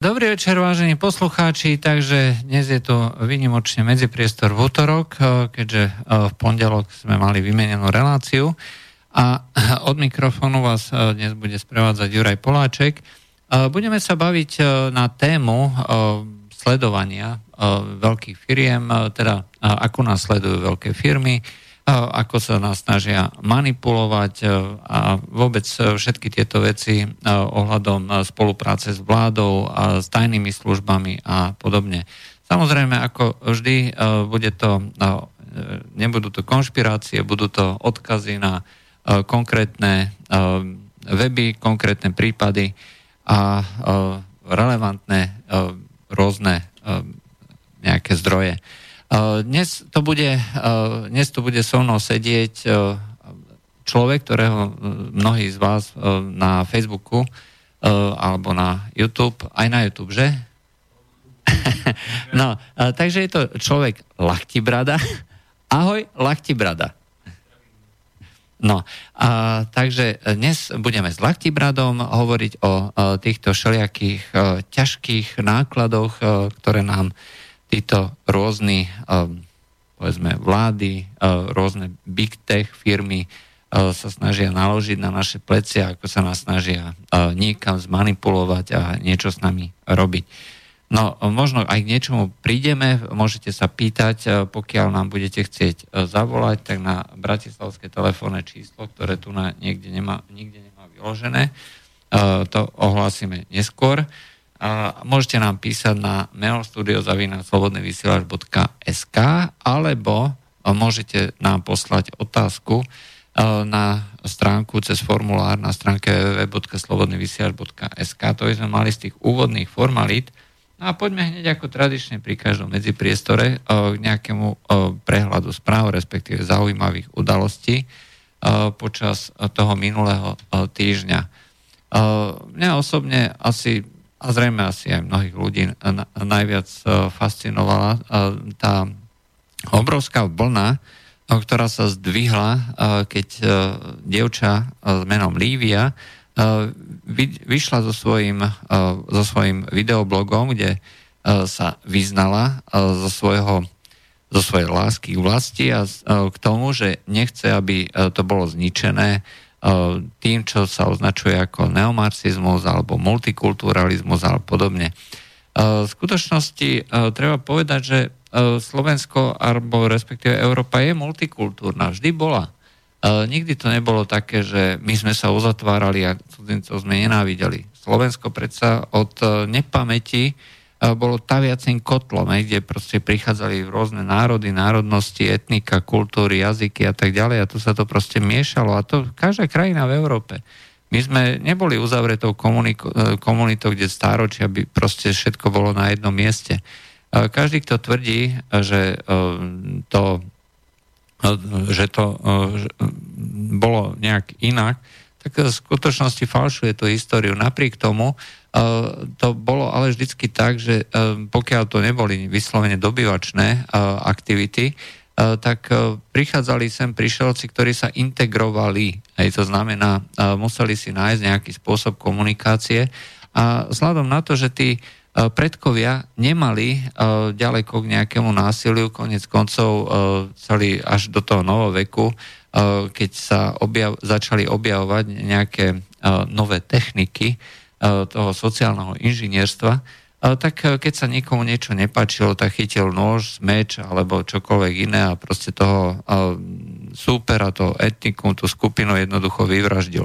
Dobrý večer, vážení poslucháči, takže dnes je to vynimočne medzipriestor v útorok, eh, keďže eh, v pondelok sme mali vymenenú reláciu. A od mikrofónu vás eh, dnes bude sprevádzať Juraj Poláček. Budeme sa baviť na tému sledovania veľkých firiem, teda ako nás sledujú veľké firmy, ako sa nás snažia manipulovať e, a vôbec e, všetky tieto veci e, ohľadom spolupráce s vládou a s tajnými službami a podobne. Samozrejme, ako vždy, bude to, nebudú to konšpirácie, budú to odkazy na konkrétne weby, konkrétne prípady a relevantné rôzne nejaké zdroje. Dnes to bude, dnes to bude so mnou sedieť človek, ktorého mnohí z vás na Facebooku alebo na YouTube, aj na YouTube, že? no, takže je to človek Lachtibrada. Ahoj, Lachtibrada. No, a, takže dnes budeme s Lachtibradom hovoriť o, o týchto všelijakých o, ťažkých nákladoch, o, ktoré nám títo rôzni, um, povedzme, vlády, uh, rôzne big tech firmy uh, sa snažia naložiť na naše plecia, ako sa nás snažia uh, niekam zmanipulovať a niečo s nami robiť. No, možno aj k niečomu prídeme, môžete sa pýtať, pokiaľ nám budete chcieť zavolať, tak na bratislavské telefónne číslo, ktoré tu na, niekde nemá, nikde nemá vyložené, to ohlásime neskôr. Môžete nám písať na mailstudio.slobodnyvysielač.sk alebo môžete nám poslať otázku na stránku cez formulár na stránke www.slobodnyvysielač.sk to by sme mali z tých úvodných formalít no a poďme hneď ako tradične pri každom medzipriestore k nejakému prehľadu správ, respektíve zaujímavých udalostí počas toho minulého týždňa. Mňa osobne asi a zrejme asi aj mnohých ľudí najviac e, fascinovala e, tá obrovská vlna, e, ktorá sa zdvihla, keď dievča s menom Lívia vyšla so svojím, so svojím videoblogom, kde sa vyznala zo, svojho, zo svojej lásky k vlasti a k tomu, že nechce, aby to bolo zničené tým, čo sa označuje ako neomarxizmus alebo multikulturalizmus alebo podobne. Eh, v skutočnosti eh, treba povedať, že Slovensko alebo respektíve Európa je multikultúrna. Vždy bola. Nikdy to nebolo také, že my sme sa uzatvárali a cudzincov sme nenávideli. Slovensko predsa od nepamäti bolo taviacím kotlom, kde proste prichádzali rôzne národy, národnosti, etnika, kultúry, jazyky a tak ďalej a tu sa to proste miešalo a to každá krajina v Európe. My sme neboli uzavretou komunitou, kde stáročia by proste všetko bolo na jednom mieste. Každý, kto tvrdí, že e, to, e, že to bolo nejak inak, tak v skutočnosti falšuje tú históriu. Napriek tomu, to bolo ale vždycky tak, že pokiaľ to neboli vyslovene dobyvačné aktivity, tak prichádzali sem prišelci, ktorí sa integrovali. Aj to znamená, museli si nájsť nejaký spôsob komunikácie a vzhľadom na to, že tí predkovia nemali ďaleko k nejakému násiliu, konec koncov celý až do toho novoveku, keď sa objav, začali objavovať nejaké nové techniky, toho sociálneho inžinierstva, e, tak e, keď sa nikomu niečo nepačilo, tak chytil nôž, meč alebo čokoľvek iné a proste toho súpera, to etnikum, tú skupinu jednoducho vyvraždil.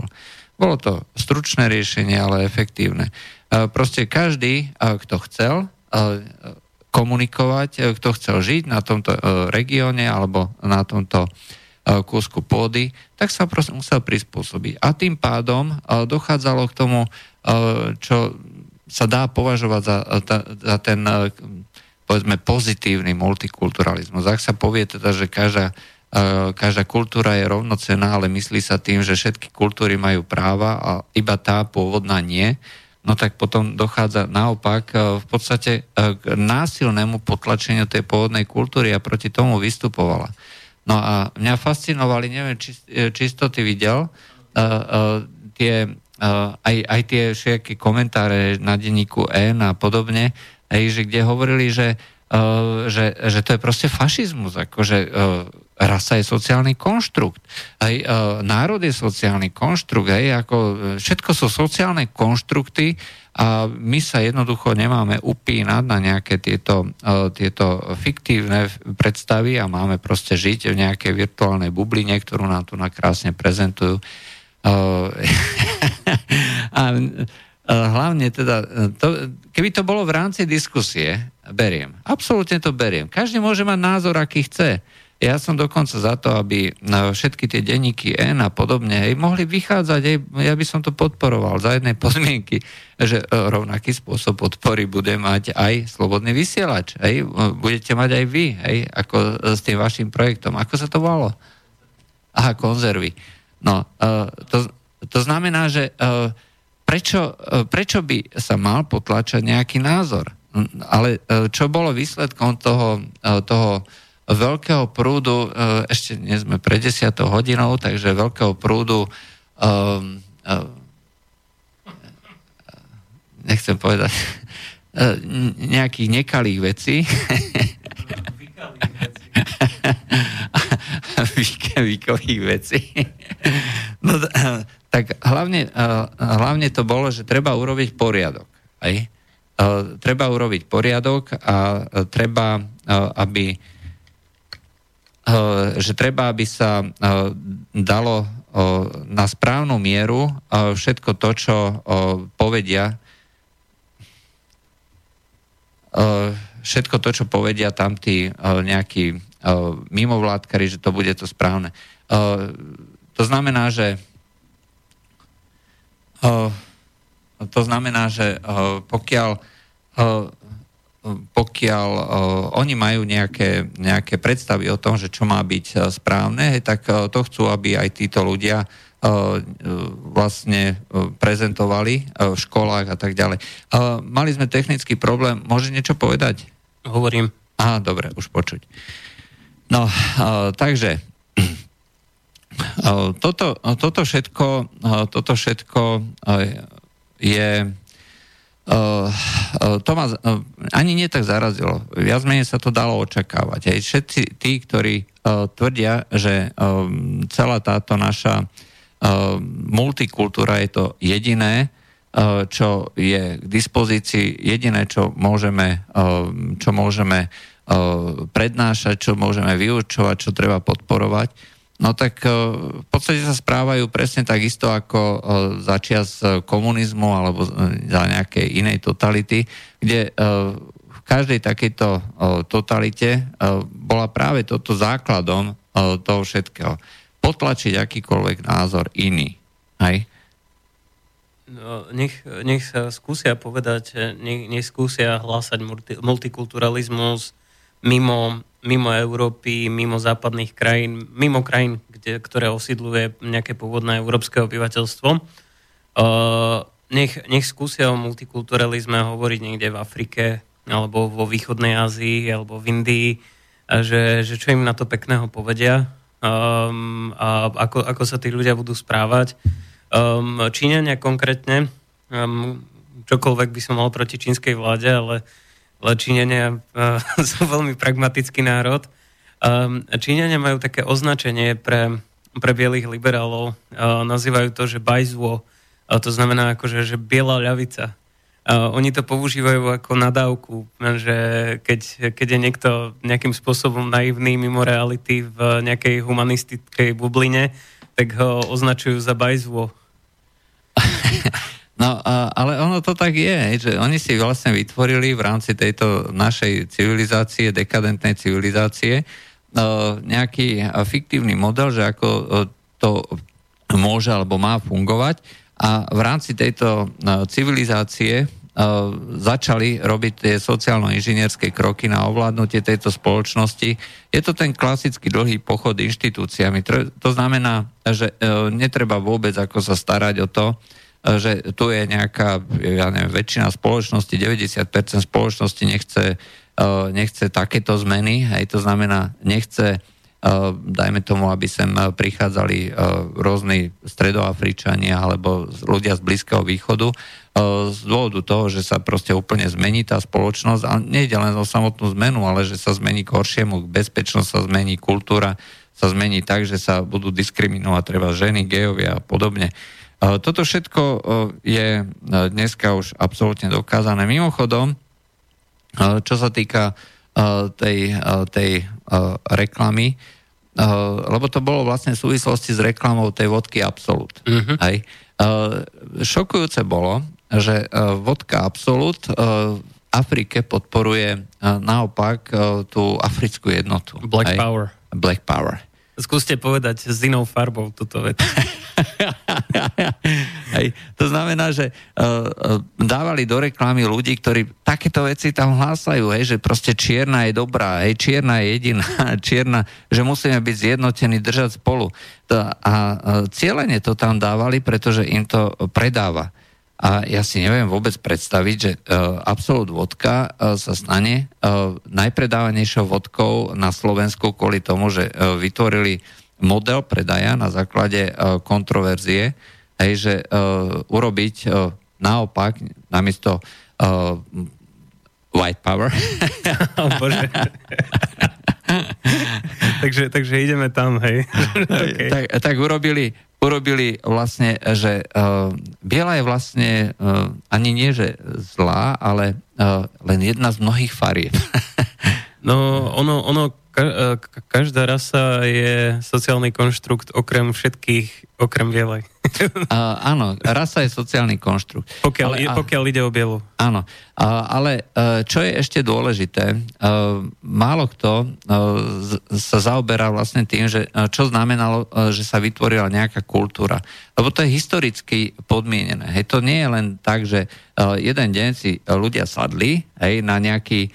Bolo to stručné riešenie, ale efektívne. Proste každý, kto chcel komunikovať, kto chcel žiť na tomto regióne alebo na tomto kúsku pôdy, tak sa proste musel prispôsobiť. A tým pádom dochádzalo k tomu čo sa dá považovať za, za ten eh, povedzme pozitívny multikulturalizmus. Ak sa povie teda, že každá, eh, každá kultúra je rovnocená, ale myslí sa tým, že všetky kultúry majú práva a iba tá pôvodná nie, no tak potom dochádza naopak v podstate k násilnému potlačeniu tej pôvodnej kultúry a proti tomu vystupovala. No a mňa fascinovali, neviem, či, či to ty videl, tie aj, aj tie všetky komentáre na denníku N a podobne, hej, že kde hovorili, že, že, že to je proste fašizmus, akože rasa je sociálny konštrukt, aj národ je sociálny konštrukt, aj ako, všetko sú sociálne konštrukty a my sa jednoducho nemáme upínať na nejaké tieto, tieto fiktívne predstavy a máme proste žiť v nejakej virtuálnej bubline, ktorú nám tu nakrásne prezentujú a hlavne teda, to, keby to bolo v rámci diskusie, beriem. Absolútne to beriem. Každý môže mať názor, aký chce. Ja som dokonca za to, aby všetky tie denníky N a podobne hej, mohli vychádzať, hej, ja by som to podporoval za jednej podmienky, že e, rovnaký spôsob podpory bude mať aj slobodný vysielač. Hej, budete mať aj vy, hej, ako s tým vašim projektom. Ako sa to volalo? Aha, konzervy. No, uh, to, to znamená, že uh, prečo, uh, prečo by sa mal potlačať nejaký názor? Ale čo bolo výsledkom toho, toho veľkého prúdu, ešte nie sme pred 10 hodinou, takže veľkého prúdu um, nechcem povedať nejakých nekalých vecí. výkových vecí. No, tak hlavne, hlavne to bolo, že treba urobiť poriadok. Aj? Treba urobiť poriadok a treba, aby že treba, aby sa dalo na správnu mieru všetko to, čo povedia všetko to, čo povedia tam tí nejakí mimovládkari, že to bude to správne. To znamená, že to znamená, že pokiaľ pokiaľ oni majú nejaké, nejaké predstavy o tom, že čo má byť správne, tak to chcú, aby aj títo ľudia vlastne prezentovali v školách a tak ďalej. Mali sme technický problém. Môže niečo povedať? Hovorím. Aha, dobre, už počuť. No, takže toto, toto všetko, toto všetko je to ma ani nie tak zarazilo. Viac menej sa to dalo očakávať. Aj všetci tí, ktorí tvrdia, že celá táto naša multikultúra je to jediné, čo je k dispozícii, jediné, čo môžeme, čo môžeme prednášať, čo môžeme vyučovať, čo treba podporovať, no tak v podstate sa správajú presne tak isto ako za čias komunizmu alebo za nejakej inej totality, kde v každej takejto totalite bola práve toto základom toho všetkého. Potlačiť akýkoľvek názor iný. Hej? No, nech, nech sa skúsia povedať, nech, nech skúsia hlásať multi, multikulturalizmus, mimo, mimo Európy, mimo západných krajín, mimo krajín, kde, ktoré osídluje nejaké pôvodné európske obyvateľstvo. Uh, nech, nech skúsia o multikulturalizme hovoriť niekde v Afrike, alebo vo východnej Ázii, alebo v Indii, a že, že čo im na to pekného povedia um, a ako, ako sa tí ľudia budú správať. Um, Číňania konkrétne, um, čokoľvek by som mal proti čínskej vláde, ale Číňania uh, sú veľmi pragmatický národ. Um, Číňania majú také označenie pre, pre bielých liberálov. Uh, nazývajú to, že bajzvo. Uh, to znamená akože, že biela ľavica. Oni to používajú ako nadávku, že keď, keď je niekto nejakým spôsobom naivný mimo reality v nejakej humanistickej bubline, tak ho označujú za bajzvo. No, ale ono to tak je, že oni si vlastne vytvorili v rámci tejto našej civilizácie, dekadentnej civilizácie, nejaký fiktívny model, že ako to môže alebo má fungovať a v rámci tejto civilizácie začali robiť tie sociálno-inžinierské kroky na ovládnutie tejto spoločnosti. Je to ten klasický dlhý pochod inštitúciami. To znamená, že e, netreba vôbec ako sa starať o to, že tu je nejaká, ja neviem, väčšina spoločnosti, 90% spoločnosti nechce, e, nechce takéto zmeny, hej, to znamená, nechce, e, dajme tomu, aby sem prichádzali rôzni stredoafričania alebo ľudia z Blízkeho východu, z dôvodu toho, že sa proste úplne zmení tá spoločnosť a nejde len o samotnú zmenu, ale že sa zmení k horšiemu, bezpečnosť sa zmení, kultúra sa zmení tak, že sa budú diskriminovať treba ženy, gejovia a podobne. Toto všetko je dneska už absolútne dokázané. Mimochodom, čo sa týka tej, tej reklamy, lebo to bolo vlastne v súvislosti s reklamou tej vodky Absolut. Uh-huh. Aj. Šokujúce bolo, že vodka Absolut v Afrike podporuje naopak tú africkú jednotu. Black Aj, Power. Black Power. Skúste povedať s inou farbou túto vec. Hej. To znamená, že uh, dávali do reklamy ľudí, ktorí takéto veci tam hlásajú, hej, že proste čierna je dobrá, hej, čierna je jediná, čierna, že musíme byť zjednotení, držať spolu. To, a uh, cieľene to tam dávali, pretože im to predáva. A ja si neviem vôbec predstaviť, že uh, Absolut vodka uh, sa stane uh, najpredávanejšou vodkou na Slovensku kvôli tomu, že uh, vytvorili model predaja na základe uh, kontroverzie, hej, že uh, urobiť uh, naopak namiesto uh, white power. oh, Bože. takže, takže ideme tam, hej. okay. tak, tak urobili urobili vlastne, že uh, biela je vlastne uh, ani nie, že zlá, ale uh, len jedna z mnohých farieb. no, ono, ono ka, každá rasa je sociálny konštrukt okrem všetkých, okrem bielej. uh, áno, rasa je sociálny konštrukt. Pokiaľ, ale, pokiaľ ide o bielu. Áno, uh, ale uh, čo je ešte dôležité, uh, málo kto uh, z, sa zaoberá vlastne tým, že uh, čo znamenalo, uh, že sa vytvorila nejaká kultúra. Lebo to je historicky podmienené. Hej, to nie je len tak, že uh, jeden deň si ľudia sadli hej, na nejaký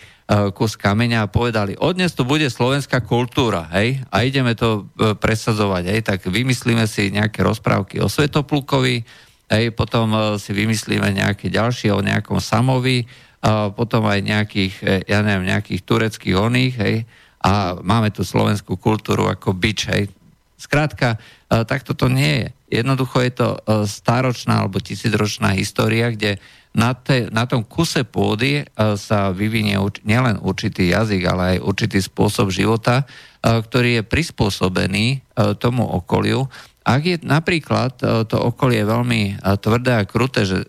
kus kameňa a povedali, odnes tu bude slovenská kultúra, hej, a ideme to e, presadzovať, hej, tak vymyslíme si nejaké rozprávky o Svetoplukovi, hej, potom e, si vymyslíme nejaké ďalšie o nejakom Samovi, a potom aj nejakých, ja neviem, nejakých tureckých oných, hej, a máme tu slovenskú kultúru ako bič, hej. Skrátka, takto to nie je. Jednoducho je to staročná alebo tisícročná história, kde na, te, na tom kuse pôdy e, sa vyvinie uč, nielen určitý jazyk, ale aj určitý spôsob života, e, ktorý je prispôsobený e, tomu okoliu. Ak je napríklad to okolie veľmi tvrdé a kruté, že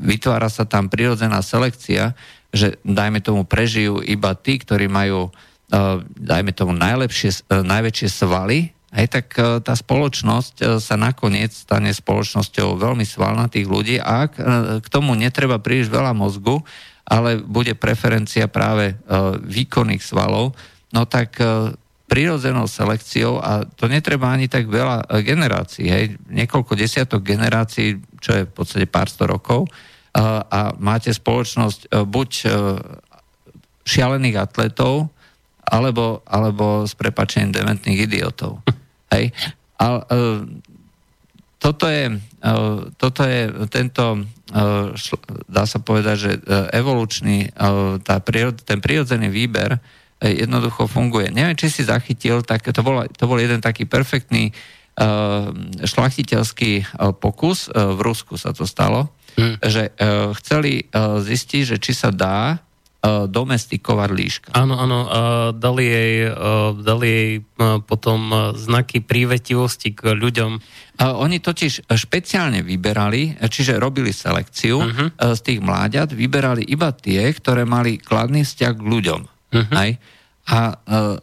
vytvára sa tam prirodzená selekcia, že dajme tomu prežijú iba tí, ktorí majú dajme tomu najlepšie, najväčšie svaly, Hej, tak e, tá spoločnosť e, sa nakoniec stane spoločnosťou veľmi svalnatých ľudí a e, k tomu netreba príliš veľa mozgu, ale bude preferencia práve výkonných svalov, no tak prirodzenou selekciou, a to netreba ani tak veľa generácií, hej, niekoľko desiatok generácií, čo je v podstate pár sto rokov, a máte spoločnosť buď šialených atletov, alebo, alebo s prepačením dementných idiotov. Hej? A, uh, toto je, uh, toto je tento, šl, dá sa povedať, že evolučný, tá ten prírodzený výber jednoducho funguje. Neviem, či si zachytil, tak to bol, to bol jeden taký perfektný šlachtiteľský pokus, v Rusku sa to stalo, hmm. že chceli zistiť, že či sa dá uh, domestikovať líška. Áno, áno, uh, dali jej, uh, dali jej uh, potom uh, znaky prívetivosti k ľuďom. Uh, oni totiž špeciálne vyberali, čiže robili selekciu uh-huh. uh, z tých mláďat, vyberali iba tie, ktoré mali kladný vzťah k ľuďom. Uh-huh. Aj? A uh,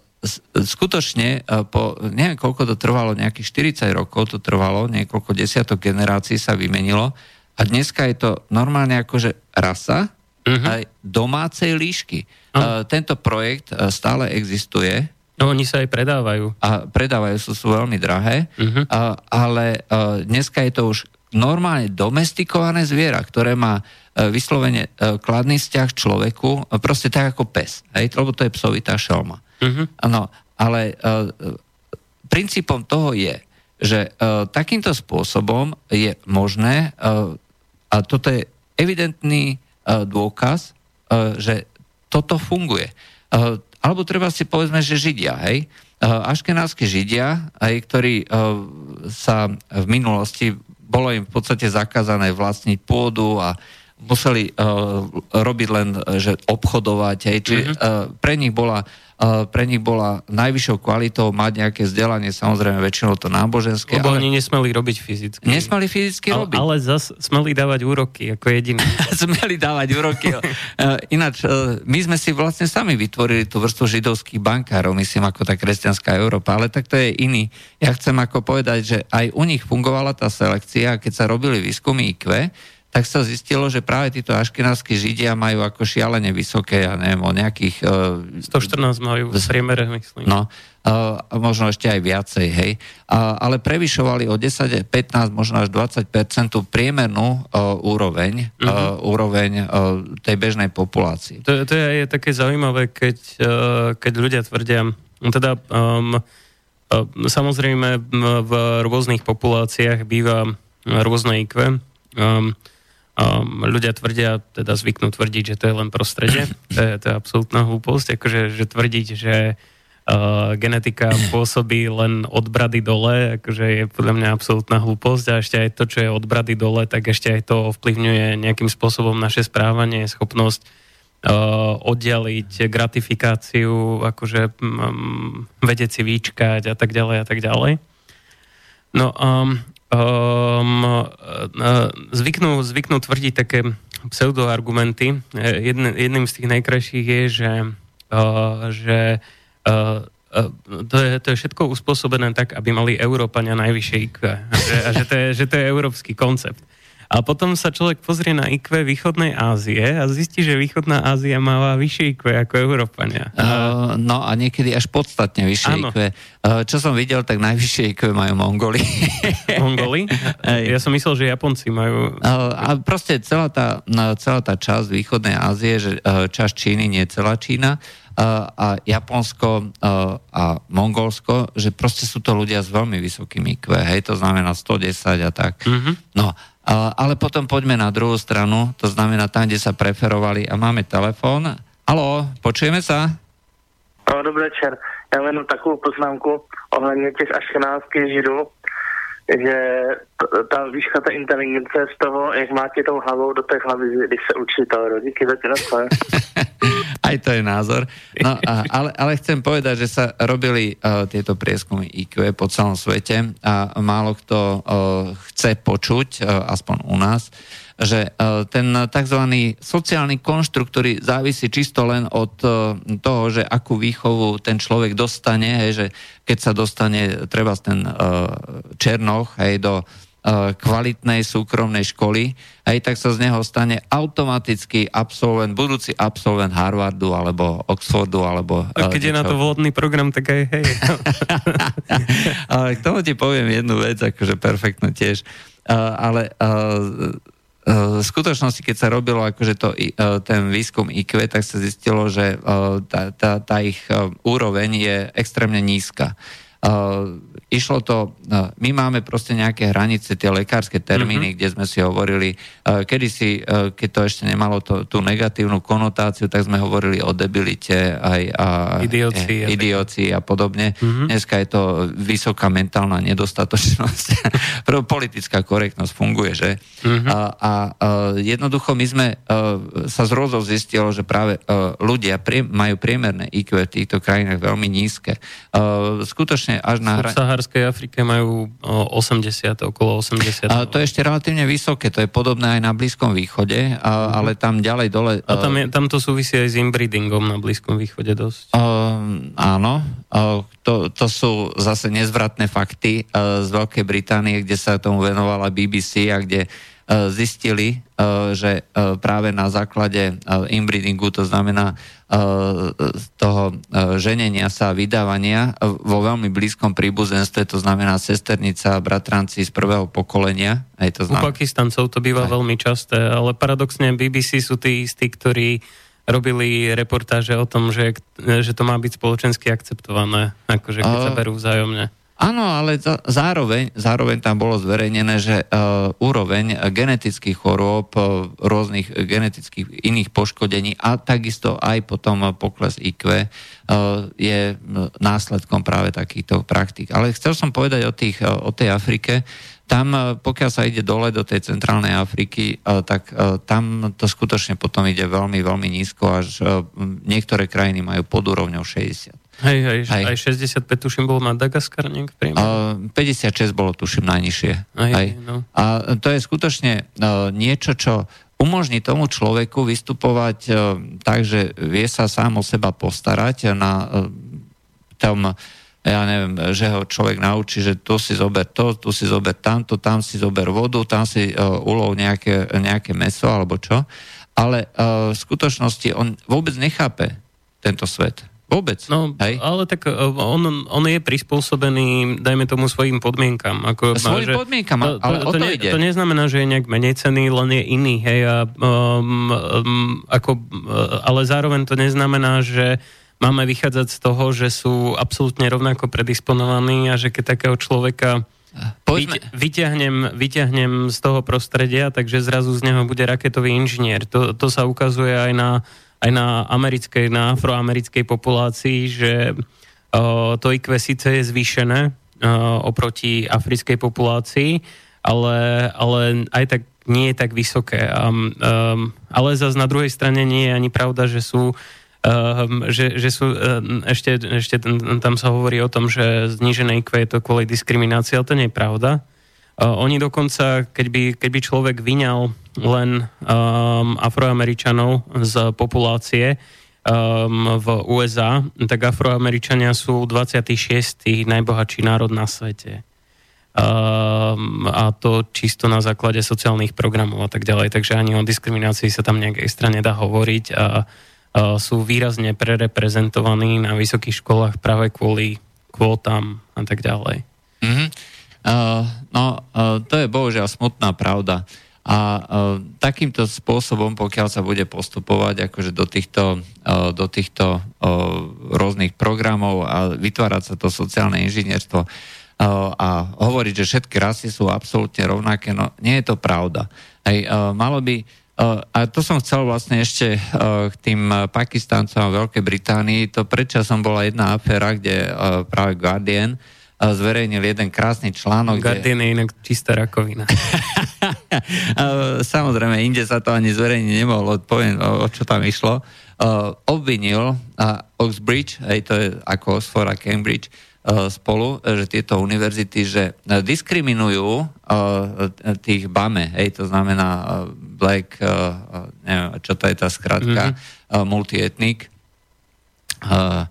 skutočne po, neviem koľko to trvalo, nejakých 40 rokov to trvalo, niekoľko desiatok generácií sa vymenilo a dneska je to normálne akože rasa, uh-huh. aj domácej líšky. Uh-huh. Tento projekt e, stále existuje. No, oni sa aj predávajú. A predávajú, sú, sú veľmi drahé, uh-huh. a, ale a, e, dneska je to už normálne domestikované zviera, ktoré má vyslovene kladný vzťah k človeku, proste tak ako pes, hej, lebo to je psovitá šelma. Uh-huh. No, ale uh, princípom toho je, že uh, takýmto spôsobom je možné, uh, a toto je evidentný dôkaz, e, že toto funguje. E, alebo treba si povedzme, že Židia, hej, aškenársky židia, aj ktorí sa v minulosti bolo im v podstate zakázané vlastniť pôdu a museli robiť len, že obchodovať, hej, čiže uh, pre nich bola pre nich bola najvyššou kvalitou mať nejaké vzdelanie, samozrejme väčšinou to náboženské. Lebo ale... oni nesmeli robiť fyzicky. Nesmeli fyzicky ale, robiť. Ale zas smeli dávať úroky ako jediný. smeli dávať úroky. Ináč, e, my sme si vlastne sami vytvorili tú vrstvu židovských bankárov, myslím ako tá kresťanská Európa, ale tak to je iný. Ja chcem ako povedať, že aj u nich fungovala tá selekcia, keď sa robili výskumy IQ, tak sa zistilo, že práve títo aškenársky židia majú ako šialene vysoké, ja neviem, o nejakých... Uh, e, 114 majú v priemere, myslím. No, uh, možno ešte aj viacej, hej. Uh, ale prevyšovali o 10, 15, možno až 20 tú priemernú uh, úroveň, uh-huh. uh, úroveň uh, tej bežnej populácie. To, to je, je také zaujímavé, keď, uh, keď ľudia tvrdia, teda um, uh, samozrejme v rôznych populáciách býva rôzne IQ, um, Um, ľudia tvrdia, teda zvyknú tvrdiť, že to je len prostredie. To je, to je absolútna hlúposť. Akože, že tvrdiť, že uh, genetika pôsobí len od brady dole, akože je podľa mňa absolútna hlúposť a ešte aj to, čo je od brady dole, tak ešte aj to ovplyvňuje nejakým spôsobom naše správanie, schopnosť uh, oddialiť gratifikáciu, akože um, vedieť si výčkať a tak ďalej a tak ďalej. No um, Um, zvyknú, zvyknú tvrdiť také pseudoargumenty. Jedn, jedným z tých najkrajších je, že, uh, že uh, to je, to je všetko uspôsobené tak, aby mali Európania najvyššie IQ. A že, a že, to, je, že to je európsky koncept. A potom sa človek pozrie na IQ východnej Ázie a zistí, že východná Ázia má vyššie IQ ako Európania. Uh, no a niekedy až podstatne vyššie ano. IQ. Uh, čo som videl, tak najvyššie IQ majú Mongoli. Mongoli? Ja som myslel, že Japonci majú... Uh, a proste celá tá, celá tá časť východnej Ázie, že časť Číny, nie celá Čína, a Japonsko a Mongolsko, že proste sú to ľudia s veľmi vysokým IQ, hej, to znamená 110 a tak. Mm-hmm. No ale potom poďme na druhú stranu, to znamená tam, kde sa preferovali a máme telefón. Halo, počujeme sa? No, dobrý večer. Já jenom takovou poznámku ohledně těch aškenávských židů, že ta výška té inteligence z toho, jak máte tou hlavou do té hlavy, když se učí to Díky za Aj to je názor. No, ale, ale chcem povedať, že sa robili uh, tieto prieskumy IQ po celom svete a málo kto uh, chce počuť, uh, aspoň u nás, že uh, ten tzv. sociálny konštrukt, ktorý závisí čisto len od uh, toho, že akú výchovu ten človek dostane, hej, že keď sa dostane treba ten uh, Černoch hej, do E, kvalitnej súkromnej školy, aj tak sa z neho stane automaticky absolvent, budúci absolvent Harvardu alebo Oxfordu alebo... A keď uh, je na to vhodný program, tak aj hej. ale k tomu ti poviem jednu vec, akože perfektnú tiež. Ale v skutočnosti, keď sa robilo akože to, ten výskum IQ, tak sa zistilo, že tá, tá, tá ich úroveň je extrémne nízka. Uh, išlo to, uh, my máme proste nejaké hranice, tie lekárske termíny, mm-hmm. kde sme si hovorili, uh, kedysi, keď to ešte nemalo to, tú negatívnu konotáciu, tak sme hovorili o debilite aj a e, idiocii a podobne. Mm-hmm. Dneska je to vysoká mentálna nedostatočnosť. Politická korektnosť funguje, že? Mm-hmm. A, a jednoducho my sme sa z zistilo, že práve ľudia majú priemerné IQ v týchto krajinách veľmi nízke. Skutočne skutočne až na. V Saharskej Afrike majú 80, okolo 80. A to je ešte relatívne vysoké, to je podobné aj na Blízkom východe, a, uh-huh. ale tam ďalej dole... A tam, je, tam to súvisí aj s inbreedingom na Blízkom východe dosť. Uh, áno, uh, to, to sú zase nezvratné fakty uh, z Veľkej Británie, kde sa tomu venovala BBC a kde uh, zistili, uh, že uh, práve na základe inbreedingu, to znamená toho ženenia sa a vydávania vo veľmi blízkom príbuzenstve, to znamená sesternica a bratranci z prvého pokolenia. Aj to znamená... U Pakistancov to býva aj. veľmi časté, ale paradoxne BBC sú tí istí, ktorí robili reportáže o tom, že, že to má byť spoločensky akceptované, akože keď sa berú vzájomne. Áno, ale zároveň, zároveň tam bolo zverejnené, že uh, úroveň genetických chorôb, uh, rôznych genetických iných poškodení a takisto aj potom pokles IQ uh, je následkom práve takýchto praktík. Ale chcel som povedať o, tých, uh, o tej Afrike, tam, pokiaľ sa ide dole do tej centrálnej Afriky, tak tam to skutočne potom ide veľmi, veľmi nízko, až niektoré krajiny majú pod úrovňou 60. Hej, hej, hej. aj 65 tuším bol Madagaskar nejak uh, 56 bolo tuším najnižšie. Aj, hej. No. A to je skutočne uh, niečo, čo umožní tomu človeku vystupovať uh, tak, že vie sa sám o seba postarať na uh, tom, ja neviem, že ho človek naučí, že tu si zober to, tu si zober tamto, tam si zober vodu, tam si uh, ulov nejaké, nejaké meso alebo čo. Ale uh, v skutočnosti on vôbec nechápe tento svet. Vôbec. No, Hej. ale tak e, on, on je prispôsobený, dajme tomu, svojim podmienkam. Ako, svojim že, podmienkam, to, ale to, to, ne, ide. to neznamená, že je nejak menej cený, len je iný. Hej, a, um, um, ako, uh, ale zároveň to neznamená, že máme vychádzať z toho, že sú absolútne rovnako predisponovaní a že keď takého človeka Poďme. Vyťahnem, vyťahnem z toho prostredia, takže zrazu z neho bude raketový inžinier. To, to sa ukazuje aj na aj na americkej, na afroamerickej populácii, že to IQ síce je zvýšené oproti africkej populácii, ale, ale aj tak nie je tak vysoké. Um, um, ale zase na druhej strane nie je ani pravda, že sú Um, že, že sú, um, ešte, ešte tam sa hovorí o tom, že znížené IQ je to kvôli diskriminácii, ale to nie je pravda. Oni dokonca, keď by, keď by človek vyňal len um, Afroameričanov z populácie um, v USA, tak Afroameričania sú 26. najbohatší národ na svete. Um, a to čisto na základe sociálnych programov a tak ďalej. Takže ani o diskriminácii sa tam nejak extra nedá hovoriť a, a sú výrazne prereprezentovaní na vysokých školách práve kvôli kvótam a tak ďalej. Mm-hmm. Uh, no, uh, to je bohužiaľ smutná pravda. A uh, takýmto spôsobom, pokiaľ sa bude postupovať akože do týchto, do týchto rôznych programov a vytvárať sa to sociálne inžinierstvo a hovoriť, že všetky rasy sú absolútne rovnaké, no nie je to pravda. Hej, malo by, a to som chcel vlastne ešte k tým Pakistancom a Veľkej Británii, to predčasom bola jedna aféra, kde práve Guardian zverejnil jeden krásny článok. Guardian kde... je inak čistá rakovina. Samozrejme, inde sa to ani zverejniť nemohlo, poviem, o, o čo tam išlo. Uh, obvinil uh, Oxbridge, hej, to je ako Oxford a Cambridge, uh, spolu, že tieto univerzity, že diskriminujú uh, tých BAME, hej, to znamená uh, black, uh, neviem, čo to je tá skratka, mm-hmm. uh, multietnik, uh,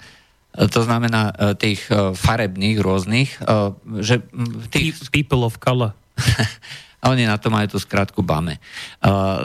to znamená e, tých e, farebných rôznych, e, že tých... People of color. a oni na to majú tú skratku BAME.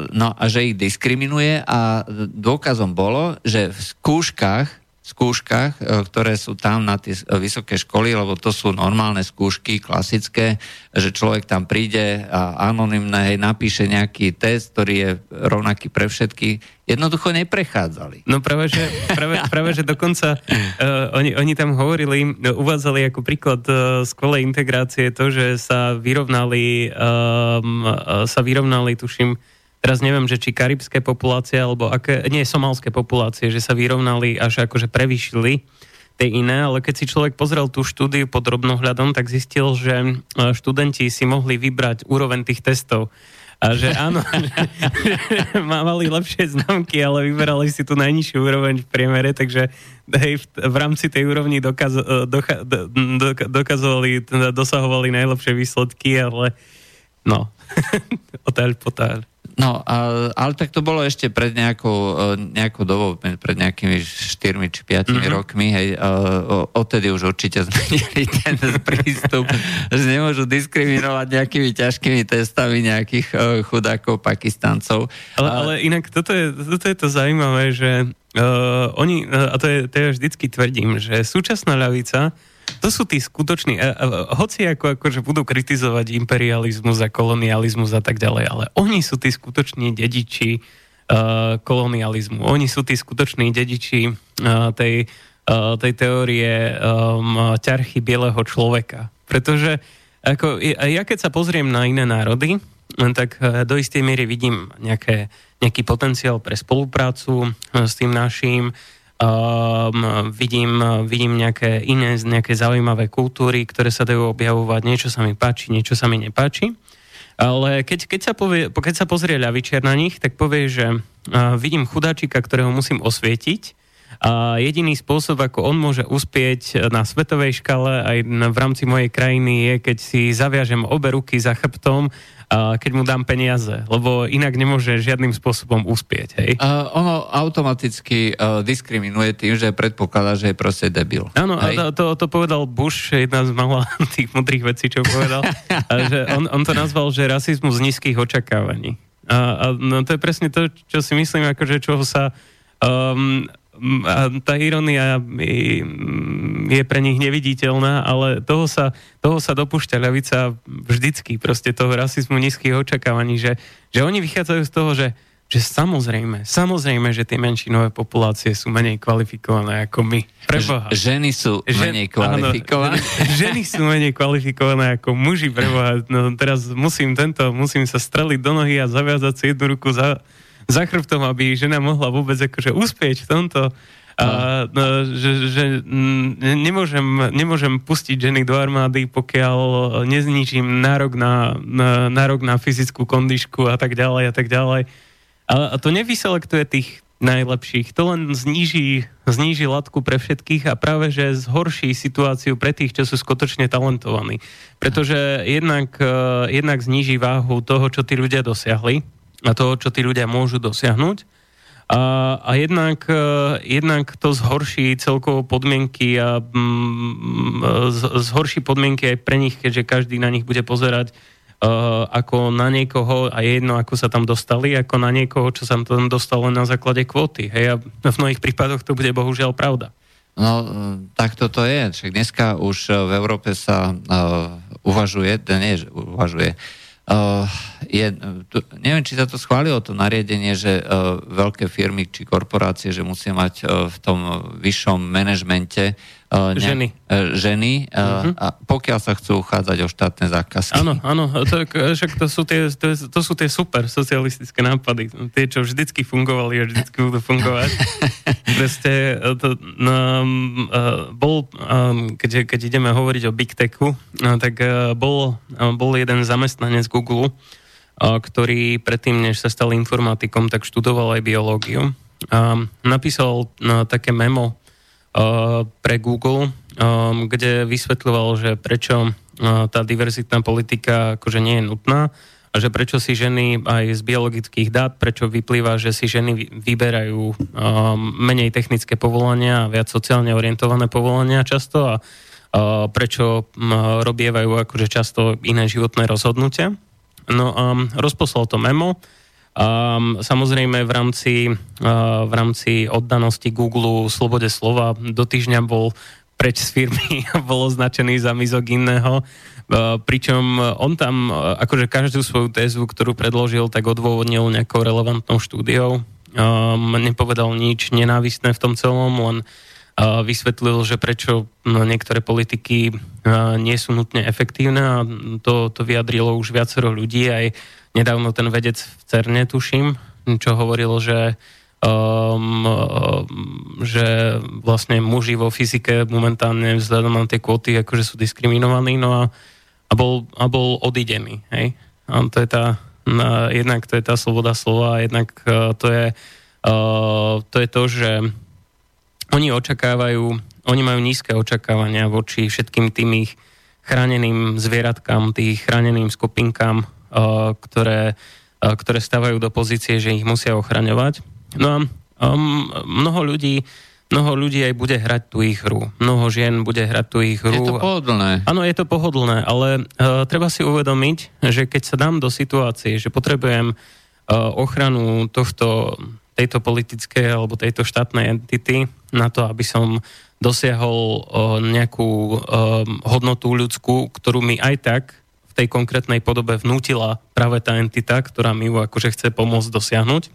No a že ich diskriminuje a dôkazom bolo, že v skúškach skúškach, e, ktoré sú tam na tie vysoké školy, lebo to sú normálne skúšky, klasické, že človek tam príde a anonimne hej, napíše nejaký test, ktorý je rovnaký pre všetky, jednoducho neprechádzali. No práve, že, práve, práve, že dokonca uh, oni, oni tam hovorili, uvádzali ako príklad uh, skvelej integrácie to, že sa vyrovnali, um, sa vyrovnali, tuším, teraz neviem, že či karibské populácie, alebo aké, nie, somalské populácie, že sa vyrovnali až akože prevýšili tie iné, ale keď si človek pozrel tú štúdiu pod drobnohľadom, tak zistil, že e, študenti si mohli vybrať úroveň tých testov. A že áno, že mali lepšie známky, ale vyberali si tú najnižšiu úroveň v priemere, takže hej, v, v rámci tej úrovni dokaz, e, doka, do, dokazovali, teda dosahovali najlepšie výsledky, ale no, otáľ potáľ. No, ale tak to bolo ešte pred nejakou, e, nejakou dobou, pred nejakými 4 či 5 mm-hmm. rokmi, hej, odtedy už určite zmenili ten prístup, že nemôžu diskriminovať nejakými ťažkými testami nejakých e, chudákov Pakistancov. Ale, ale inak toto je, toto je to zaujímavé, že uh, oni, a to, je, to ja vždycky tvrdím, že súčasná ľavica to sú tí skutoční, a, a, hoci ako, akože budú kritizovať imperializmus a kolonializmus a tak ďalej, ale oni sú tí skutoční dediči uh, kolonializmu. Oni sú tí skutoční dediči uh, tej, uh, tej teórie um, ťarchy bieleho človeka. Pretože ako, ja keď sa pozriem na iné národy, tak do istej miery vidím nejaké, nejaký potenciál pre spoluprácu s tým naším, um, vidím, vidím nejaké iné, nejaké zaujímavé kultúry, ktoré sa dajú objavovať, niečo sa mi páči, niečo sa mi nepáči. Ale keď, keď, sa povie, keď sa pozrie ľavičiar na nich, tak povie, že uh, vidím chudáčika, ktorého musím osvietiť a jediný spôsob, ako on môže uspieť na svetovej škale aj v rámci mojej krajiny je, keď si zaviažem obe ruky za chrbtom keď mu dám peniaze, lebo inak nemôže žiadnym spôsobom uspieť. Hej? Uh, ono automaticky uh, diskriminuje tým, že predpokladá, že je proste debil. Áno, to, to, to povedal Bush, jedna z malá tých modrých vecí, čo povedal. že on, on to nazval, že rasizmus z nízkych očakávaní. A, a no, to je presne to, čo si myslím, akože čoho sa um, tá ironia je pre nich neviditeľná, ale toho sa, toho sa dopúšťa ľavica vždycky, proste toho rasizmu nízkych očakávaní, že, že oni vychádzajú z toho, že, že samozrejme, samozrejme, že tie menšinové populácie sú menej kvalifikované ako my. Preboha. Ženy sú Žen, menej kvalifikované. Áno, ženy sú menej kvalifikované ako muži, preboha. No teraz musím tento, musím sa streliť do nohy a zaviazať si jednu ruku za, za chrbtom, aby žena mohla vôbec akože uspieť v tomto. A, no, že, že nemôžem, nemôžem pustiť ženy do armády, pokiaľ nezničím nárok na, na, nárok na fyzickú kondišku a tak ďalej a tak ďalej. A, a to nevyselektuje tých najlepších. To len zníži, zníži latku pre všetkých a práve, že zhorší situáciu pre tých, čo sú skutočne talentovaní. Pretože jednak, jednak zníži váhu toho, čo tí ľudia dosiahli a toho, čo tí ľudia môžu dosiahnuť. A, a jednak, e, jednak to zhorší celkovo podmienky a mm, zhorší podmienky aj pre nich, keďže každý na nich bude pozerať uh, ako na niekoho, a je jedno, ako sa tam dostali, ako na niekoho, čo sa tam dostalo na základe kvóty. Hej, a v mnohých prípadoch to bude bohužiaľ pravda. No, tak toto je. Však dneska už v Európe sa uh, uvažuje, nie, uvažuje, Uh, je, tu, neviem, či sa to schválilo, to nariadenie, že uh, veľké firmy či korporácie, že musia mať uh, v tom vyššom manažmente uh, ženy. Uh, ženy uh, uh-huh. a pokiaľ sa chcú uchádzať o štátne zákazky. Áno, áno, to, však to sú, tie, to, to sú tie super socialistické nápady, tie, čo vždycky fungovali a vždycky budú fungovať. Proste, to, no, bol, keď, keď ideme hovoriť o Big Techu, tak bol, bol jeden zamestnanec Google, ktorý predtým, než sa stal informatikom, tak študoval aj biológiu. Napísal také memo pre Google, um, kde vysvetľoval, že prečo uh, tá diverzitná politika akože nie je nutná a že prečo si ženy aj z biologických dát, prečo vyplýva, že si ženy vyberajú menej technické povolania a viac sociálne orientované povolania často a prečo um, robievajú akože často iné životné rozhodnutia. No a rozposlal to memo, Um, samozrejme v rámci, uh, v rámci oddanosti Google slobode slova do týždňa bol preč z firmy a bol označený za mizogínneho. Uh, pričom on tam uh, akože každú svoju tézu, ktorú predložil, tak odôvodnil nejakou relevantnou štúdiou. Um, nepovedal nič nenávistné v tom celom, len uh, vysvetlil, že prečo no, niektoré politiky nie sú nutne efektívne a to, to vyjadrilo už viacero ľudí aj nedávno ten vedec v CERNE, tuším, čo hovorilo, že um, že vlastne muži vo fyzike momentálne vzhľadom na tie kvóty akože sú diskriminovaní, no a, a, bol, a bol odidený, hej. A to je tá, na, jednak to je tá sloboda slova, jednak uh, to je uh, to je to, že oni očakávajú, oni majú nízke očakávania voči všetkým tým ich chráneným zvieratkám, tých chráneným skupinkám, ktoré, ktoré stavajú do pozície, že ich musia ochraňovať. No a um, mnoho ľudí mnoho ľudí aj bude hrať tú ich hru. Mnoho žien bude hrať tú ich hru. Je to pohodlné. Áno, je to pohodlné, ale uh, treba si uvedomiť, že keď sa dám do situácie, že potrebujem uh, ochranu tohto, tejto politickej alebo tejto štátnej entity na to, aby som dosiahol nejakú hodnotu ľudskú, ktorú mi aj tak v tej konkrétnej podobe vnútila práve tá entita, ktorá mi ju akože chce pomôcť dosiahnuť,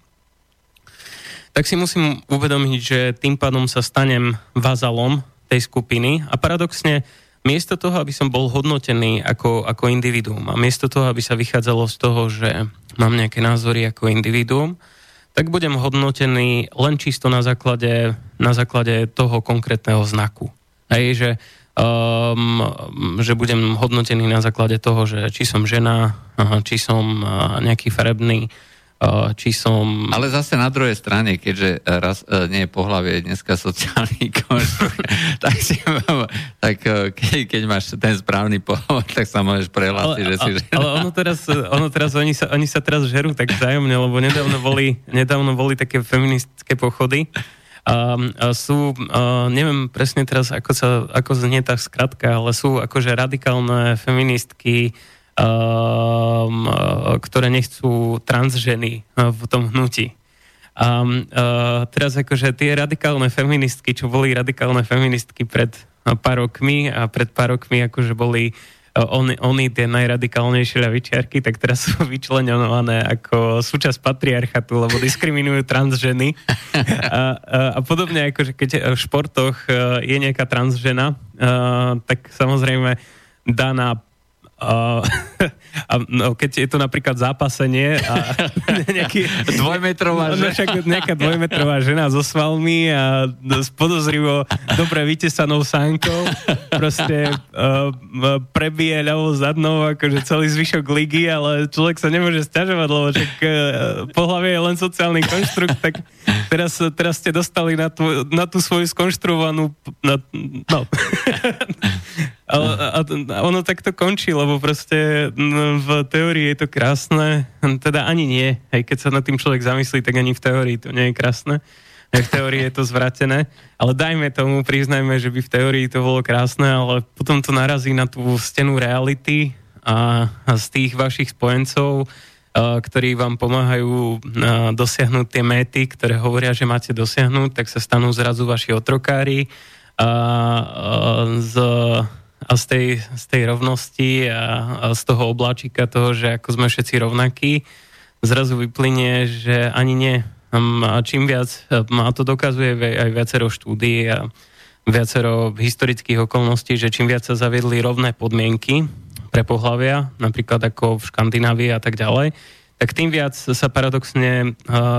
tak si musím uvedomiť, že tým pádom sa stanem vazalom tej skupiny a paradoxne miesto toho, aby som bol hodnotený ako, ako individuum a miesto toho, aby sa vychádzalo z toho, že mám nejaké názory ako individuum, tak budem hodnotený len čisto na základe, na základe toho konkrétneho znaku. Hej, že, um, že budem hodnotený na základe toho, že či som žena, či som nejaký farebný, či som... Ale zase na druhej strane, keďže raz, e, nie je pohlavie dneska sociálny konštrukt, tak, si, tak e, keď, máš ten správny pohľad, tak sa môžeš prehlásiť, že si žena. Ale ono teraz, ono teraz oni, sa, oni sa teraz žerú tak vzájomne, lebo nedávno boli, nedávno boli také feministické pochody, a, a sú, a neviem presne teraz, ako, sa, ako znie tá skratka, ale sú akože radikálne feministky, um, ktoré nechcú transženy v tom hnutí. A uh, teraz akože tie radikálne feministky, čo boli radikálne feministky pred pár rokmi a pred pár rokmi akože boli oni, oni tie najradikálnejšie ľavičiarky, tak teraz sú vyčlenované ako súčasť patriarchatu, lebo diskriminujú trans ženy. A, a, a podobne ako, že keď v športoch je nejaká transžena, tak samozrejme dá na a, a no, keď je to napríklad zápasenie a nejaký, dvojmetrová žena. No, však nejaká dvojmetrová žena so svalmi a s podozrivo dobre vytesanou sánkou proste uh, prebije ľavou zadnou akože celý zvyšok ligy, ale človek sa nemôže stiažovať, lebo však uh, pohľavie je len sociálny konštrukt, tak teraz, teraz ste dostali na tú, na tú svoju skonštruovanú na, no. a, a, a ono takto končí, lebo proste v teórii je to krásne, teda ani nie, aj keď sa nad tým človek zamyslí, tak ani v teórii to nie je krásne. V teórii je to zvratené, ale dajme tomu, priznajme, že by v teórii to bolo krásne, ale potom to narazí na tú stenu reality a, a z tých vašich spojencov, a, ktorí vám pomáhajú a, dosiahnuť tie méty, ktoré hovoria, že máte dosiahnuť, tak sa stanú zrazu vaši otrokári. A, a z a z tej, z tej rovnosti a, a z toho obláčika toho, že ako sme všetci rovnakí, zrazu vyplynie, že ani nie. A čím viac, a to dokazuje aj viacero štúdií a viacero historických okolností, že čím viac sa zaviedli rovné podmienky pre pohľavia, napríklad ako v Škandinávii a tak ďalej, tak tým viac sa paradoxne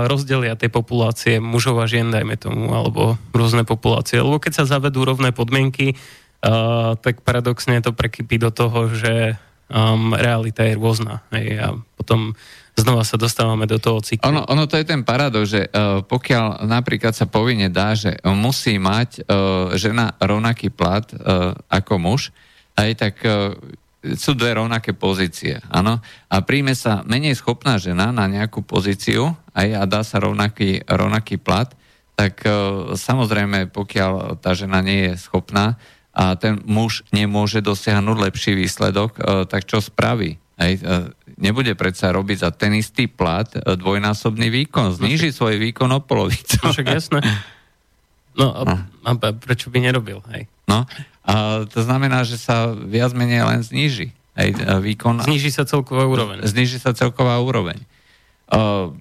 rozdelia tej populácie mužov a žien, dajme tomu, alebo rôzne populácie. Lebo keď sa zavedú rovné podmienky, uh, tak paradoxne to prekypí do toho, že um, realita je rôzna. Hej, a potom znova sa dostávame do toho cyklu. Ono, ono to je ten paradox, že uh, pokiaľ napríklad sa povinne dá, že musí mať uh, žena rovnaký plat uh, ako muž, aj tak uh, sú dve rovnaké pozície, áno. A príjme sa menej schopná žena na nejakú pozíciu aj a dá sa rovnaký, rovnaký plat, tak uh, samozrejme, pokiaľ tá žena nie je schopná, a ten muž nemôže dosiahnuť lepší výsledok, e, tak čo spraví? Hej, e, nebude predsa robiť za ten istý plat e, dvojnásobný výkon. Zníži svoj výkon o polovicu. No však jasné. No a, a prečo by nerobil? Hej. No, a to znamená, že sa viac menej len zníži. Hej, výkon. Zníži sa celková úroveň. Zníži sa celková úroveň. Uh,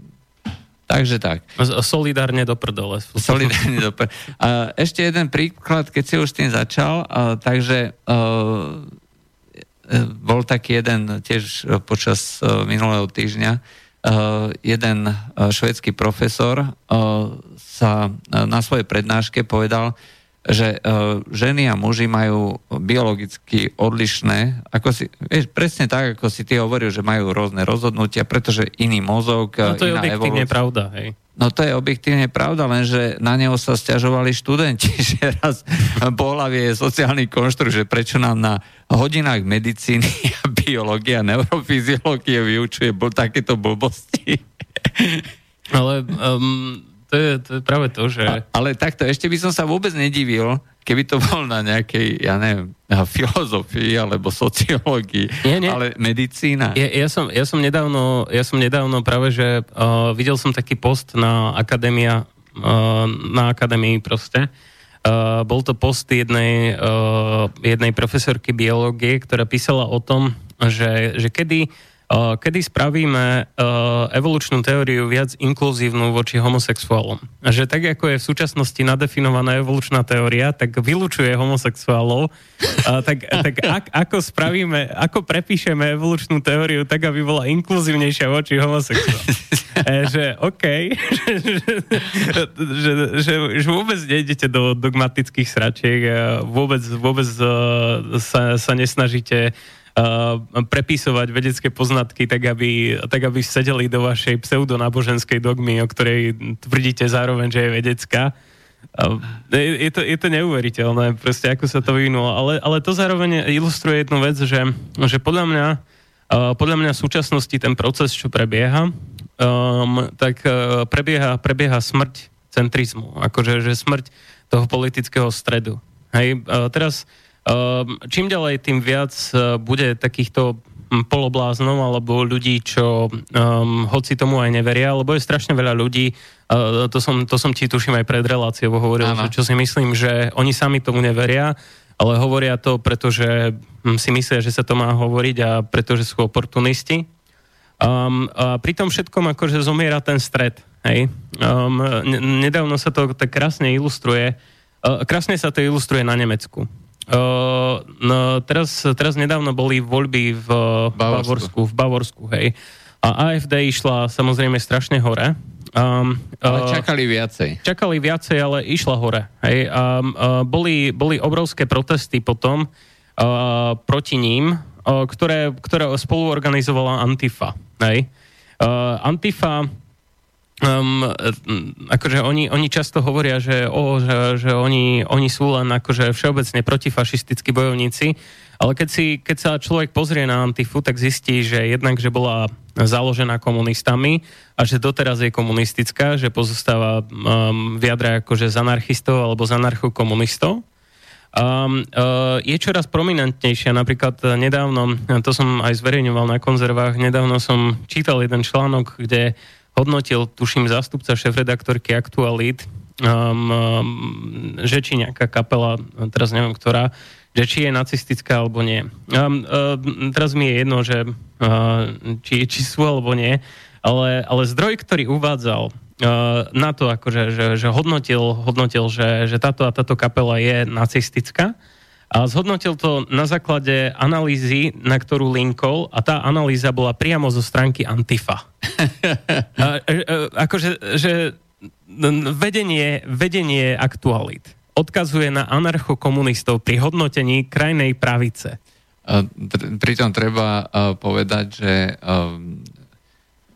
Takže tak. Solidárne do prdele. Solidárne do prdele. A ešte jeden príklad, keď si už tým začal, takže a, e, bol taký jeden tiež počas e, minulého týždňa, jeden švedský profesor sa na svojej prednáške povedal, že uh, ženy a muži majú biologicky odlišné, ako si, vieš, presne tak, ako si ty hovoril, že majú rôzne rozhodnutia, pretože iný mozog, no to je objektívne evolúcia. pravda, hej. No to je objektívne pravda, lenže na neho sa stiažovali študenti, že raz pohľavie je sociálny konštrukt, že prečo nám na hodinách medicíny a biológie a neurofyziológie vyučuje bol takéto blbosti. Ale um, to je, to je práve to, že... A, ale takto, ešte by som sa vôbec nedivil, keby to bol na nejakej, ja neviem, filozofii alebo sociológii, nie, nie. ale medicína. Ja, ja, som, ja, som nedávno, ja som nedávno práve, že uh, videl som taký post na akadémia, uh, na akadémii proste. Uh, bol to post jednej, uh, jednej profesorky biológie, ktorá písala o tom, že, že kedy kedy spravíme evolučnú teóriu viac inkluzívnu voči homosexuálom. A že tak, ako je v súčasnosti nadefinovaná evolučná teória, tak vylučuje homosexuálov, tak, tak ak, ako spravíme, ako prepíšeme evolučnú teóriu tak, aby bola inkluzívnejšia voči homosexuálom. Že OK, že, že, že, že vôbec nejdete do dogmatických sračiek, vôbec, vôbec sa, sa nesnažíte prepisovať vedecké poznatky tak aby, tak, aby sedeli do vašej pseudonáboženskej dogmy, o ktorej tvrdíte zároveň, že je vedecká. Je, je, to, je to neuveriteľné, proste ako sa to vyvinulo. Ale, ale to zároveň ilustruje jednu vec, že, že podľa mňa podľa mňa v súčasnosti ten proces, čo prebieha, um, tak uh, prebieha, prebieha smrť centrizmu, akože že smrť toho politického stredu. Hej, uh, teraz čím ďalej, tým viac e, bude takýchto hm, polobláznom alebo ľudí, čo um, hoci tomu aj neveria, lebo je strašne veľa ľudí, uh, to, som, to som ti tuším aj pred reláciou hovoril, že čo si myslím, že oni sami tomu neveria, ale hovoria to, pretože hm, si myslia, že sa to má hovoriť a pretože sú oportunisti. Um, a pri tom všetkom akože zomiera ten stred. Hej? Um, nedávno sa to tak krásne ilustruje. Uh, krásne sa to ilustruje na Nemecku. Uh, no, teraz, teraz nedávno boli voľby v Bavorsku. Bavorsku, v Bavorsku, hej. A AFD išla samozrejme strašne hore. Um, ale čakali viacej. Čakali viacej, ale išla hore. Hej. Um, uh, boli, boli obrovské protesty potom uh, proti ním, uh, ktoré, ktoré spoluorganizovala Antifa. Hej. Uh, Antifa Um, akože oni, oni často hovoria, že, oh, že, že oni, oni sú len akože všeobecne protifašistickí bojovníci, ale keď, si, keď sa človek pozrie na Antifu, tak zistí, že jednak, že bola založená komunistami a že doteraz je komunistická, že pozostáva um, viadra akože z anarchistov alebo z anarchokomunistov. Um, uh, je čoraz prominentnejšia, napríklad nedávno, to som aj zverejňoval na konzervách, nedávno som čítal jeden článok, kde hodnotil, tuším, zástupca šéf-redaktorky Aktualit, um, um, že či nejaká kapela, teraz neviem ktorá, že či je nacistická alebo nie. Um, um, teraz mi je jedno, že uh, či, či sú alebo nie, ale, ale zdroj, ktorý uvádzal uh, na to, akože, že, že hodnotil, hodnotil že, že táto a táto kapela je nacistická, a zhodnotil to na základe analýzy, na ktorú linkol a tá analýza bola priamo zo stránky Antifa. a, a, a, akože, že vedenie, vedenie aktualit odkazuje na anarchokomunistov pri hodnotení krajnej pravice. Pritom treba povedať, že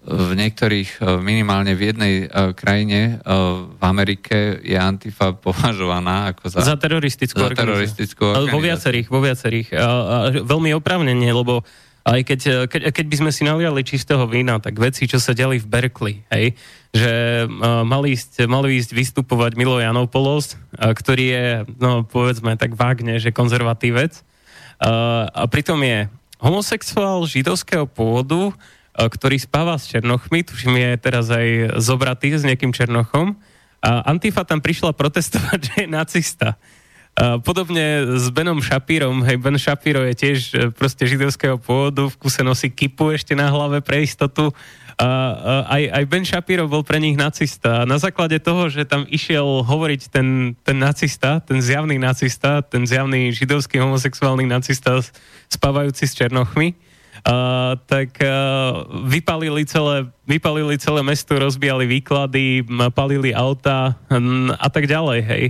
v niektorých, e, minimálne v jednej e, krajine e, v Amerike je Antifa považovaná ako za, za teroristickú, za teroristickú. Vo viacerých, vo viacerých. A, a veľmi opravnenie, lebo aj keď, keď, keď by sme si naliali čistého vína, tak veci, čo sa diali v Berkeley, hej, že uh, mali, ísť, mali ísť vystupovať Milo Janopoulos, uh, ktorý je, no povedzme tak vágne, že konzervatívec, uh, a pritom je homosexuál židovského pôvodu, ktorý spáva s Černochmi, tuším je teraz aj zobratý s nejakým Černochom. A Antifa tam prišla protestovať, že je nacista. A podobne s Benom Shapírom, hej, Ben Shapiro je tiež e, proste židovského pôvodu, v kuse nosí kipu ešte na hlave pre istotu. A, a aj, aj Ben Shapiro bol pre nich nacista. A na základe toho, že tam išiel hovoriť ten, ten nacista, ten zjavný nacista, ten zjavný židovský homosexuálny nacista spávajúci s Černochmi, Uh, tak uh, vypalili, celé, vypalili celé mesto, rozbijali výklady, palili auta um, a tak ďalej, hej.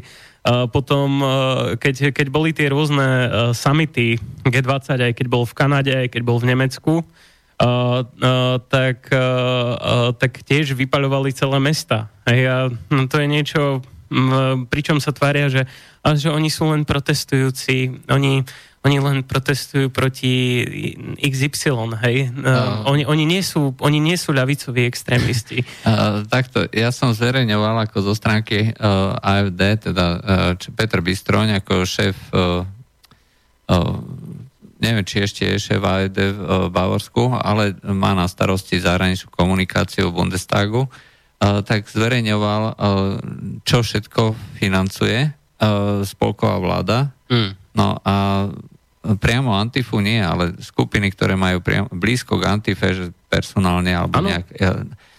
Uh, potom, uh, keď, keď boli tie rôzne uh, summity G20, aj keď bol v Kanade, aj keď bol v Nemecku, uh, uh, tak, uh, uh, tak tiež vypaľovali celé mesta. Hej, a no, to je niečo, um, pričom sa tvária, že, a že oni sú len protestujúci, oni oni len protestujú proti XY, hej? Uh, oni, oni, nie sú, oni nie sú ľavicoví extrémisti. Uh, takto, ja som zverejňoval ako zo stránky uh, AFD, teda uh, Petr Bystroň ako šéf uh, uh, neviem, či ešte je šéf AFD v Bavorsku, ale má na starosti zahraničnú komunikáciu v Bundestagu, tak zverejňoval, čo všetko financuje spolková vláda. Mm. No a priamo Antifu nie, ale skupiny, ktoré majú priamo, blízko k Antife, že personálne alebo ano. nejak,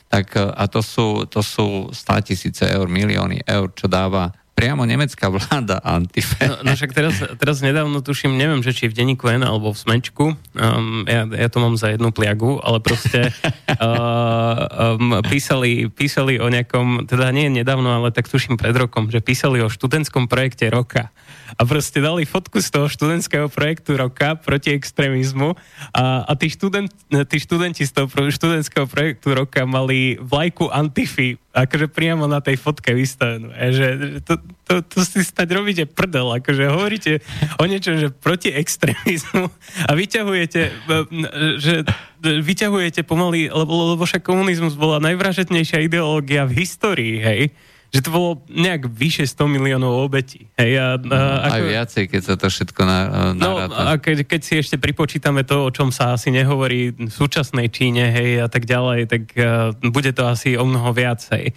tak a to sú, to sú 100 tisíce eur, milióny eur, čo dáva priamo nemecká vláda Antife. No, no však teraz, teraz nedávno tuším, neviem, že či v denníku N alebo v Smečku, um, ja, ja to mám za jednu pliagu, ale proste uh, um, písali, písali o nejakom, teda nie nedávno, ale tak tuším pred rokom, že písali o študentskom projekte roka a proste dali fotku z toho študentského projektu roka proti extrémizmu a, a tí, študent, tí študenti z toho študentského projektu roka mali vlajku Antify akože priamo na tej fotke vystavenú. E, že to, to, to si stať robíte prdel, akože hovoríte o niečom, že proti extrémizmu a vyťahujete, e, že vyťahujete pomaly, lebo, lebo však komunizmus bola najvražetnejšia ideológia v histórii, hej že to bolo nejak vyše 100 miliónov obetí. Hej, a, a, no, ako, aj viacej, keď sa to všetko na, na No a keď, keď si ešte pripočítame to, o čom sa asi nehovorí v súčasnej Číne, hej, a tak ďalej, tak uh, bude to asi o mnoho viacej.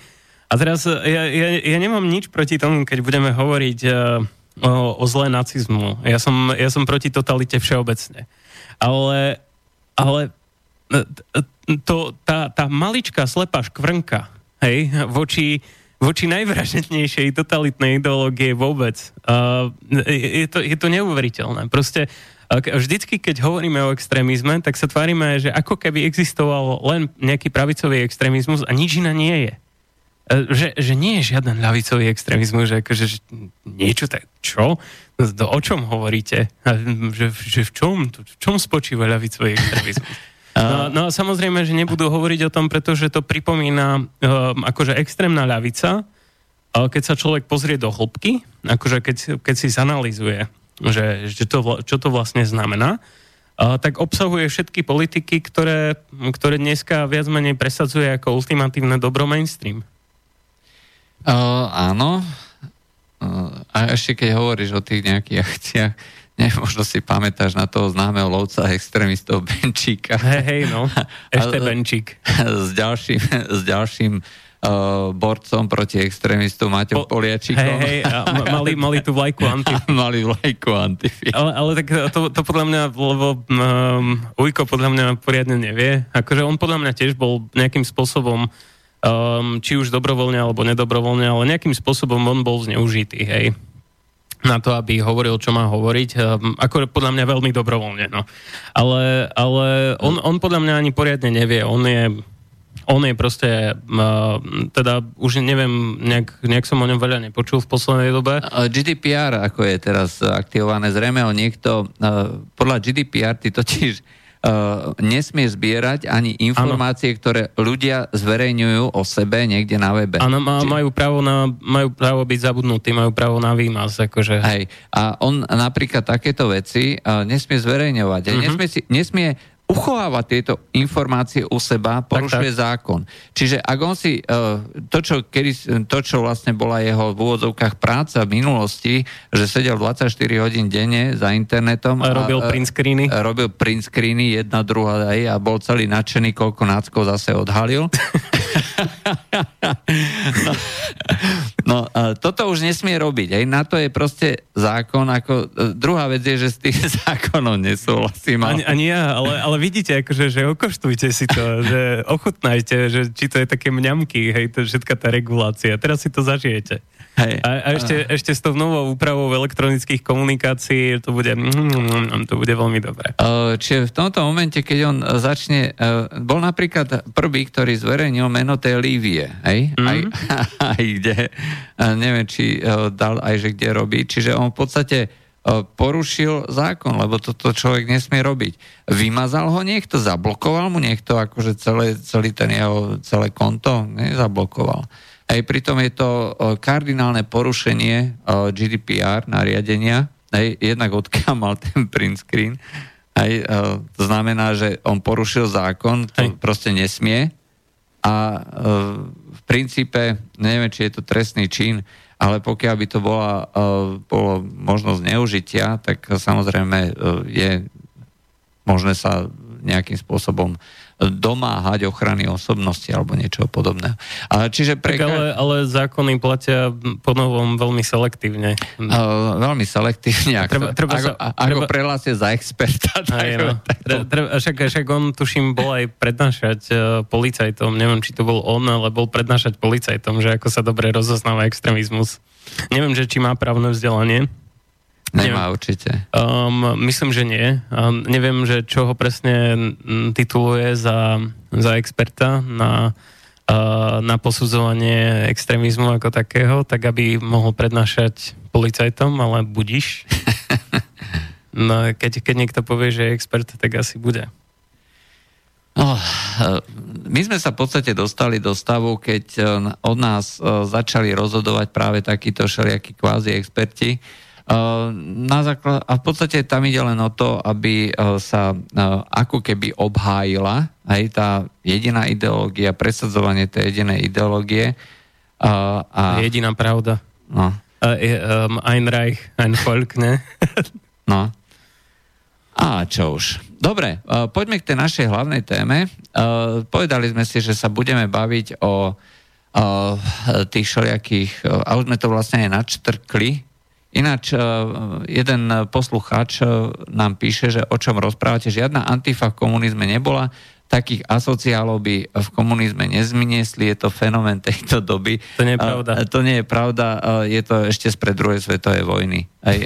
A teraz ja, ja, ja nemám nič proti tomu, keď budeme hovoriť uh, o, o zlé nacizmu. Ja som, ja som proti totalite všeobecne. Ale, ale e, to, tá, tá maličká slepá škvrnka, hej, voči voči najvražednejšej totalitnej ideológie vôbec. Uh, je, to, je to neuveriteľné. Proste vždycky, keď hovoríme o extrémizme, tak sa tvárime, že ako keby existoval len nejaký pravicový extrémizmus a nič iné nie je. Že, že nie je žiaden ľavicový extrémizmus, že, akože, že niečo tak, čo? O čom hovoríte? Že, že v, čom, v čom spočíva ľavicový extrémizmus? No, no a samozrejme, že nebudú hovoriť o tom, pretože to pripomína um, akože extrémna ľavica, keď sa človek pozrie do hĺbky, akože keď, keď si zanalizuje, že, že to, čo to vlastne znamená, uh, tak obsahuje všetky politiky, ktoré, ktoré dneska viac menej presadzuje ako ultimatívne dobro mainstream. Uh, áno. Uh, a ešte keď hovoríš o tých nejakých akciách, Ne, možno si pamätáš na toho známeho lovca extrémistov Benčíka. Hej, hej, no. Ešte Benčík. S ďalším, s ďalším uh, borcom proti extrémistu Maťom po, Poliačikom. Hej, hej, a mali, mali tú vlajku Antify. mali vlajku Antify. Ale, ale tak to, to podľa mňa, lebo um, Ujko podľa mňa poriadne nevie. Akože on podľa mňa tiež bol nejakým spôsobom um, či už dobrovoľne alebo nedobrovoľne, ale nejakým spôsobom on bol zneužitý, hej na to, aby hovoril, čo má hovoriť. Ehm, ako podľa mňa veľmi dobrovoľne. No. Ale, ale on, on podľa mňa ani poriadne nevie. On je on je proste, uh, teda už neviem, nejak, nejak som o ňom veľa nepočul v poslednej dobe. GDPR, ako je teraz aktivované, zrejme o niekto, uh, podľa GDPR ty totiž nesmie zbierať ani informácie, ano. ktoré ľudia zverejňujú o sebe niekde na webe. Áno, má, Či... majú, právo na, majú právo byť zabudnutí, majú právo na výmaz. Akože. Hej. A on napríklad takéto veci uh, nesmie zverejňovať. Uh-huh. Nesmie, si, nesmie uchováva tieto informácie u seba, porušuje tak, tak. zákon. Čiže ak on si uh, to, čo, kedy, to, čo vlastne bola jeho v úvodzovkách práca v minulosti, že sedel 24 hodín denne za internetom a robil a, print screeny. A robil print screeny, jedna, druhá aj a bol celý nadšený, koľko náckov zase odhalil. no, no toto už nesmie robiť. Aj na to je proste zákon. Ako, uh, druhá vec je, že s tým zákonom nesúhlasím. Ani, ani ja, ale, ale ale vidíte, akože, že okoštujte si to, že ochutnajte, že či to je také mňamky, hej, to všetká tá regulácia. Teraz si to zažijete. Hej. A, a ešte, a... ešte s tou novou úpravou elektronických komunikácií to bude, mm, to bude veľmi dobré. čiže v tomto momente, keď on začne, bol napríklad prvý, ktorý zverejnil meno tej Lívie, hej? Mm. Aj, aj kde, neviem, či dal aj, že kde robí, čiže on v podstate E, porušil zákon, lebo toto človek nesmie robiť. Vymazal ho niekto, zablokoval mu niekto akože celé, celý ten jeho celé konto, nezablokoval. Aj pritom je to e, kardinálne porušenie e, GDPR nariadenia, aj, jednak odkiaľ mal ten print screen, aj, to znamená, že on porušil zákon, to aj. proste nesmie. A v princípe, neviem, či je to trestný čin, ale pokiaľ by to bola, bolo možnosť neužitia, tak samozrejme je možné sa nejakým spôsobom domáhať ochrany osobnosti alebo niečo podobného. A čiže pre... Tak ale, ale zákony platia po novom veľmi selektívne. Uh, veľmi selektívne. Ako, treba, treba ako, sa, ako treba... prehlásie za experta. Tak, no. tak to... treba, však, však on, tuším, bol aj prednášať uh, policajtom, neviem, či to bol on, ale bol prednášať policajtom, že ako sa dobre rozoznáva extrémizmus. Neviem, že či má právne vzdelanie. Nemá určite. Um, myslím, že nie. Um, neviem, že čo ho presne tituluje za, za experta na, uh, na posudzovanie extrémizmu ako takého, tak aby mohol prednášať policajtom, ale budiš. No, keď, keď niekto povie, že je expert, tak asi bude. No, my sme sa v podstate dostali do stavu, keď uh, od nás uh, začali rozhodovať práve takíto všelijakí kvázi experti, na základ, a v podstate tam ide len o to, aby e, sa e, ako keby obhájila aj tá jediná ideológia, presadzovanie tej jedinej ideológie. A, a... Jediná pravda. No. Uh, um, ein Reich, ein Volk, ne? no. A čo už. Dobre, uh, poďme k tej našej hlavnej téme. Uh, povedali sme si, že sa budeme baviť o uh, tých všelijakých, a už sme to vlastne aj načtrkli, Ináč e, jeden poslucháč e, nám píše, že o čom rozprávate, žiadna antifa v komunizme nebola, takých asociálov by v komunizme nezminiesli, je to fenomén tejto doby. To nie je pravda. To nie je pravda, je to ešte spred druhej svetovej vojny. Aj,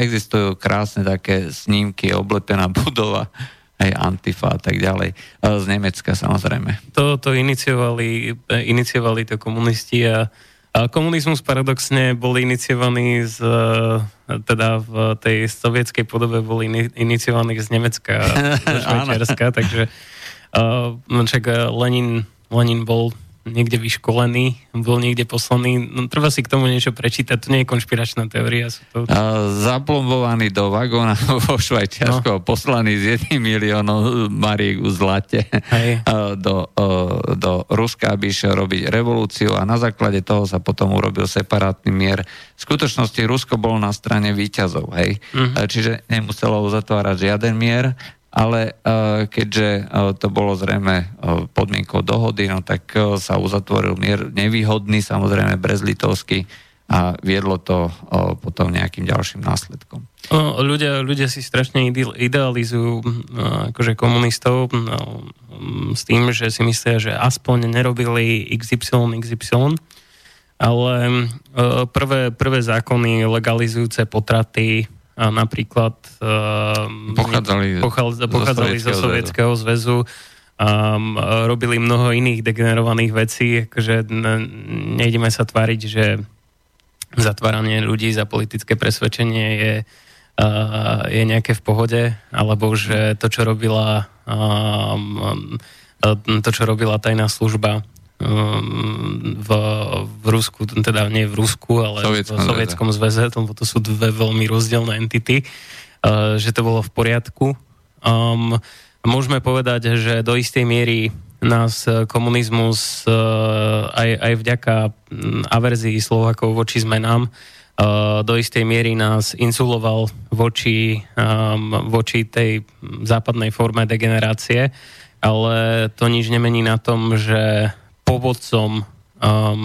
existujú krásne také snímky, oblepená budova, aj Antifa a tak ďalej. Z Nemecka samozrejme. To, to iniciovali, iniciovali to komunisti a Komunizmus paradoxne bol iniciovaný z, teda v tej sovietskej podobe bol iniciovaný z Nemecka a Švajčiarska, takže uh, čak Lenin, Lenin bol niekde vyškolený, bol niekde poslaný. No, treba si k tomu niečo prečítať, to nie je konšpiračná teória. Sú to... A, zaplombovaný do vagóna vo Švajčiarsku, no. poslaný s jedným miliónom mariek u zlate Hej. do, do Ruska, aby išiel robiť revolúciu a na základe toho sa potom urobil separátny mier. V skutočnosti Rusko bolo na strane výťazov, hej. Uh-huh. Čiže nemuselo uzatvárať žiaden mier ale uh, keďže uh, to bolo zrejme uh, podmienkou dohody, no tak sa uzatvoril mier nevýhodný, samozrejme brezlitovský a viedlo to potom nejakým ďalším následkom. No, ľudia, ľudia si strašne idealizujú akože komunistov no, s tým, že si myslia, že aspoň nerobili XY, XY, ale prvé, prvé zákony legalizujúce potraty napríklad uh, pochádzali, pochádza, pochádzali zo Sovietskeho zväzu. Um, robili mnoho iných degenerovaných vecí, akože nejdeme sa tváriť, že zatváranie ľudí za politické presvedčenie je, uh, je nejaké v pohode, alebo že to, čo robila um, to, čo robila tajná služba Ehm, v, v Rusku, teda nie v Rusku, ale Sovietskom v Sovietskom zväze, lebo to sú dve veľmi rozdielne entity, uh, že to bolo v poriadku. Um, môžeme povedať, že do istej miery nás komunizmus uh, aj, aj vďaka averzii Slovakov voči zmenám uh, do istej miery nás insuloval voči, um, voči tej západnej forme degenerácie, ale to nič nemení na tom, že povodcom, um,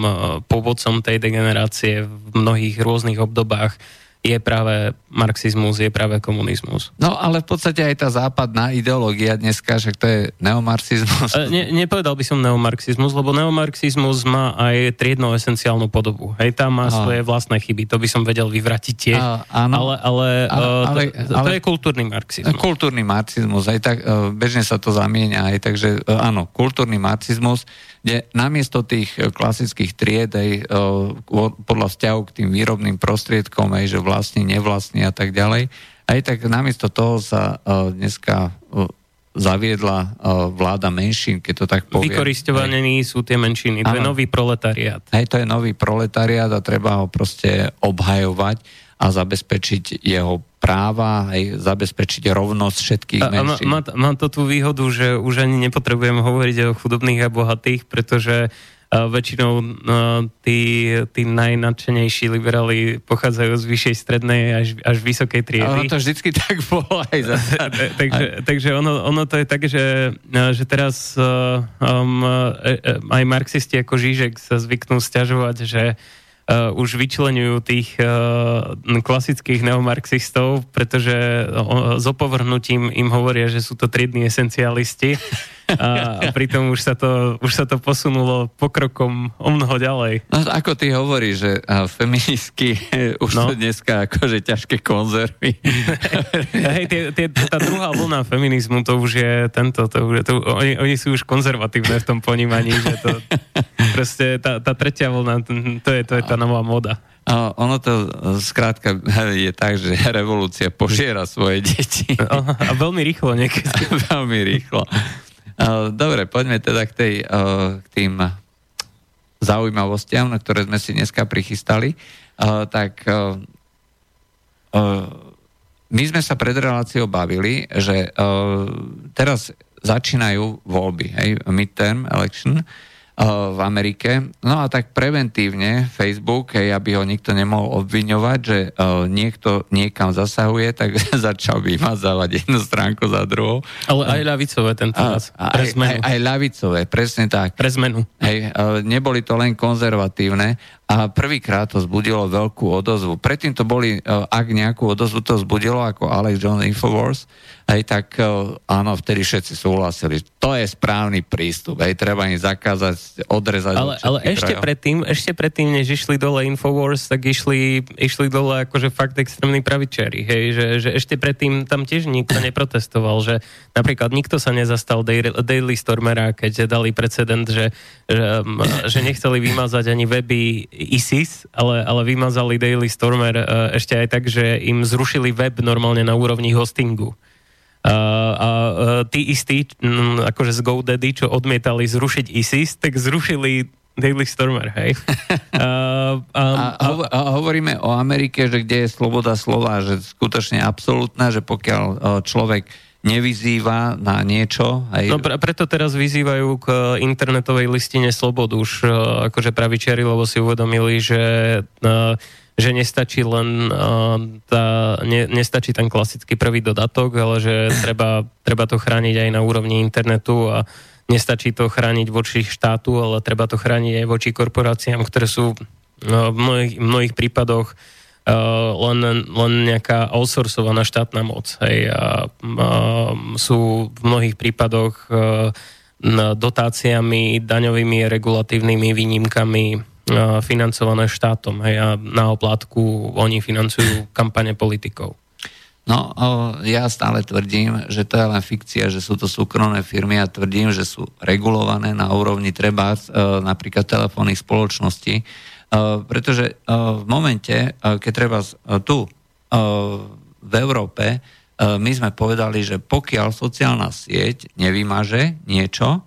povodcom tej degenerácie v mnohých rôznych obdobách je práve marxizmus, je práve komunizmus. No ale v podstate aj tá západná ideológia dneska, že to je neomarxizmus. E, ne, nepovedal by som neomarxizmus, lebo neomarxizmus má aj triedno esenciálnu podobu. Hej, tam má a. svoje vlastné chyby, to by som vedel vyvratiť tiež. A, áno. Ale, ale, ale, ale, to, ale to je kultúrny marxizmus. Kultúrny marxizmus, aj tak e, bežne sa to zamieňa, aj takže e, áno, kultúrny marxizmus kde namiesto tých e, klasických tried aj e, podľa vzťahu k tým výrobným prostriedkom, aj že vlastní, nevlastní a tak ďalej, aj tak namiesto toho sa e, dneska zaviedla vláda menšín, keď to tak poviem. Vykoristovaní sú tie menšiny, to ano. je nový proletariát. Hej, to je nový proletariát a treba ho proste obhajovať a zabezpečiť jeho práva, aj zabezpečiť rovnosť všetkých a, menšín. Má, má, má to tú výhodu, že už ani nepotrebujem hovoriť o chudobných a bohatých, pretože väčšinou uh, tí, tí najnadšenejší liberáli pochádzajú z vyššej strednej až, až vysokej triedy. ono to vždycky tak bolo aj za... takže, takže ono, ono to je tak, že, že teraz uh, um, aj marxisti ako Žižek sa zvyknú stiažovať, že uh, už vyčlenujú tých uh, klasických neomarxistov, pretože uh, s opovrhnutím im hovoria, že sú to triedni esencialisti a pritom už sa to, už sa to posunulo pokrokom o mnoho ďalej. No, ako ty hovoríš, že feministky už no. sú dneska akože ťažké konzervy. Hej, tie, tie, tá druhá vlna feminizmu, to už je tento, to už to, oni, oni sú už konzervatívne v tom ponímaní, že to proste tá, tá tretia vlna, to je, to je tá nová moda. A ono to skrátka je tak, že revolúcia požiera svoje deti. A veľmi rýchlo niekedy. veľmi rýchlo. Dobre, poďme teda k, tej, k tým zaujímavostiam, ktoré sme si dneska prichystali. Tak my sme sa pred reláciou bavili, že teraz začínajú voľby, hej, midterm election, v Amerike. No a tak preventívne Facebook, hej, aby ho nikto nemohol obviňovať, že niekto niekam zasahuje, tak začal vymazávať jednu stránku za druhou. Ale aj ľavicové tento raz. Aj, aj, aj ľavicové, presne tak. Pre zmenu. Hej, neboli to len konzervatívne a prvýkrát to zbudilo veľkú odozvu. Predtým to boli, ak nejakú odozvu to zbudilo, ako Alex Jones Infowars, hej, tak áno, vtedy všetci súhlasili. To je správny prístup, hej, treba im zakázať, odrezať. Ale, ale ešte, predtým, ešte predtým, než išli dole Infowars, tak išli, išli dole akože fakt extrémni pravičeri, hej, že, že ešte predtým tam tiež nikto neprotestoval, že napríklad nikto sa nezastal Daily Stormera, keď dali precedent, že, že, že nechceli vymazať ani weby ISIS, ale, ale vymazali Daily Stormer uh, ešte aj tak, že im zrušili web normálne na úrovni hostingu. A uh, tí istí, um, akože z GoDaddy, čo odmietali zrušiť ISIS, tak zrušili Daily Stormer, hej. Uh, um, a, a, a hovoríme o Amerike, že kde je sloboda slova, že skutočne absolútna, že pokiaľ uh, človek nevyzýva na niečo. Aj... No pre, preto teraz vyzývajú k internetovej listine slobodu už uh, akože pravičiari, lebo si uvedomili, že uh, že nestačí len uh, tá, ne, nestačí ten klasický prvý dodatok, ale že treba, treba to chrániť aj na úrovni internetu a nestačí to chrániť voči štátu, ale treba to chrániť aj voči korporáciám, ktoré sú uh, v mnohých, mnohých prípadoch uh, len, len nejaká outsourcovaná štátna moc. Hej, a, uh, sú v mnohých prípadoch uh, dotáciami, daňovými, regulatívnymi výnimkami financované štátom hej, a na oplátku oni financujú kampane politikov. No, ja stále tvrdím, že to je len fikcia, že sú to súkromné firmy a tvrdím, že sú regulované na úrovni treba napríklad telefónnych spoločností, pretože v momente, keď treba tu v Európe, my sme povedali, že pokiaľ sociálna sieť nevymaže niečo,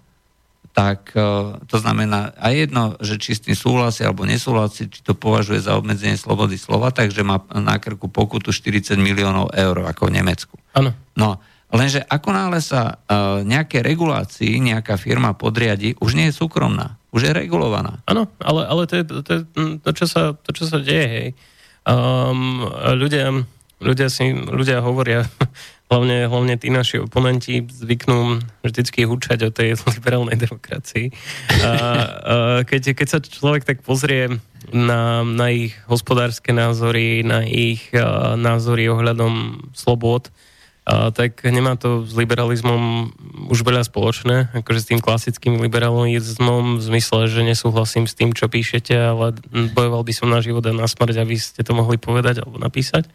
tak e, to znamená aj jedno, že či s tým súhlasí alebo nesúhlasí, či to považuje za obmedzenie slobody slova, takže má na krku pokutu 40 miliónov eur ako v Nemecku. Áno. No, lenže ako náhle sa uh, nejaké regulácii nejaká firma podriadi, už nie je súkromná, už je regulovaná. Áno, ale, ale to je to, je to, čo sa, to, čo sa deje, hej. Um, ľudia, ľudia, si, ľudia hovoria, hlavne, hlavne tí naši oponenti zvyknú vždycky húčať o tej liberálnej demokracii. A, a keď, keď sa človek tak pozrie na, na ich hospodárske názory, na ich a, názory ohľadom slobod, a, tak nemá to s liberalizmom už veľa spoločné, akože s tým klasickým liberalizmom v zmysle, že nesúhlasím s tým, čo píšete, ale bojoval by som na život a na smrť, aby ste to mohli povedať alebo napísať.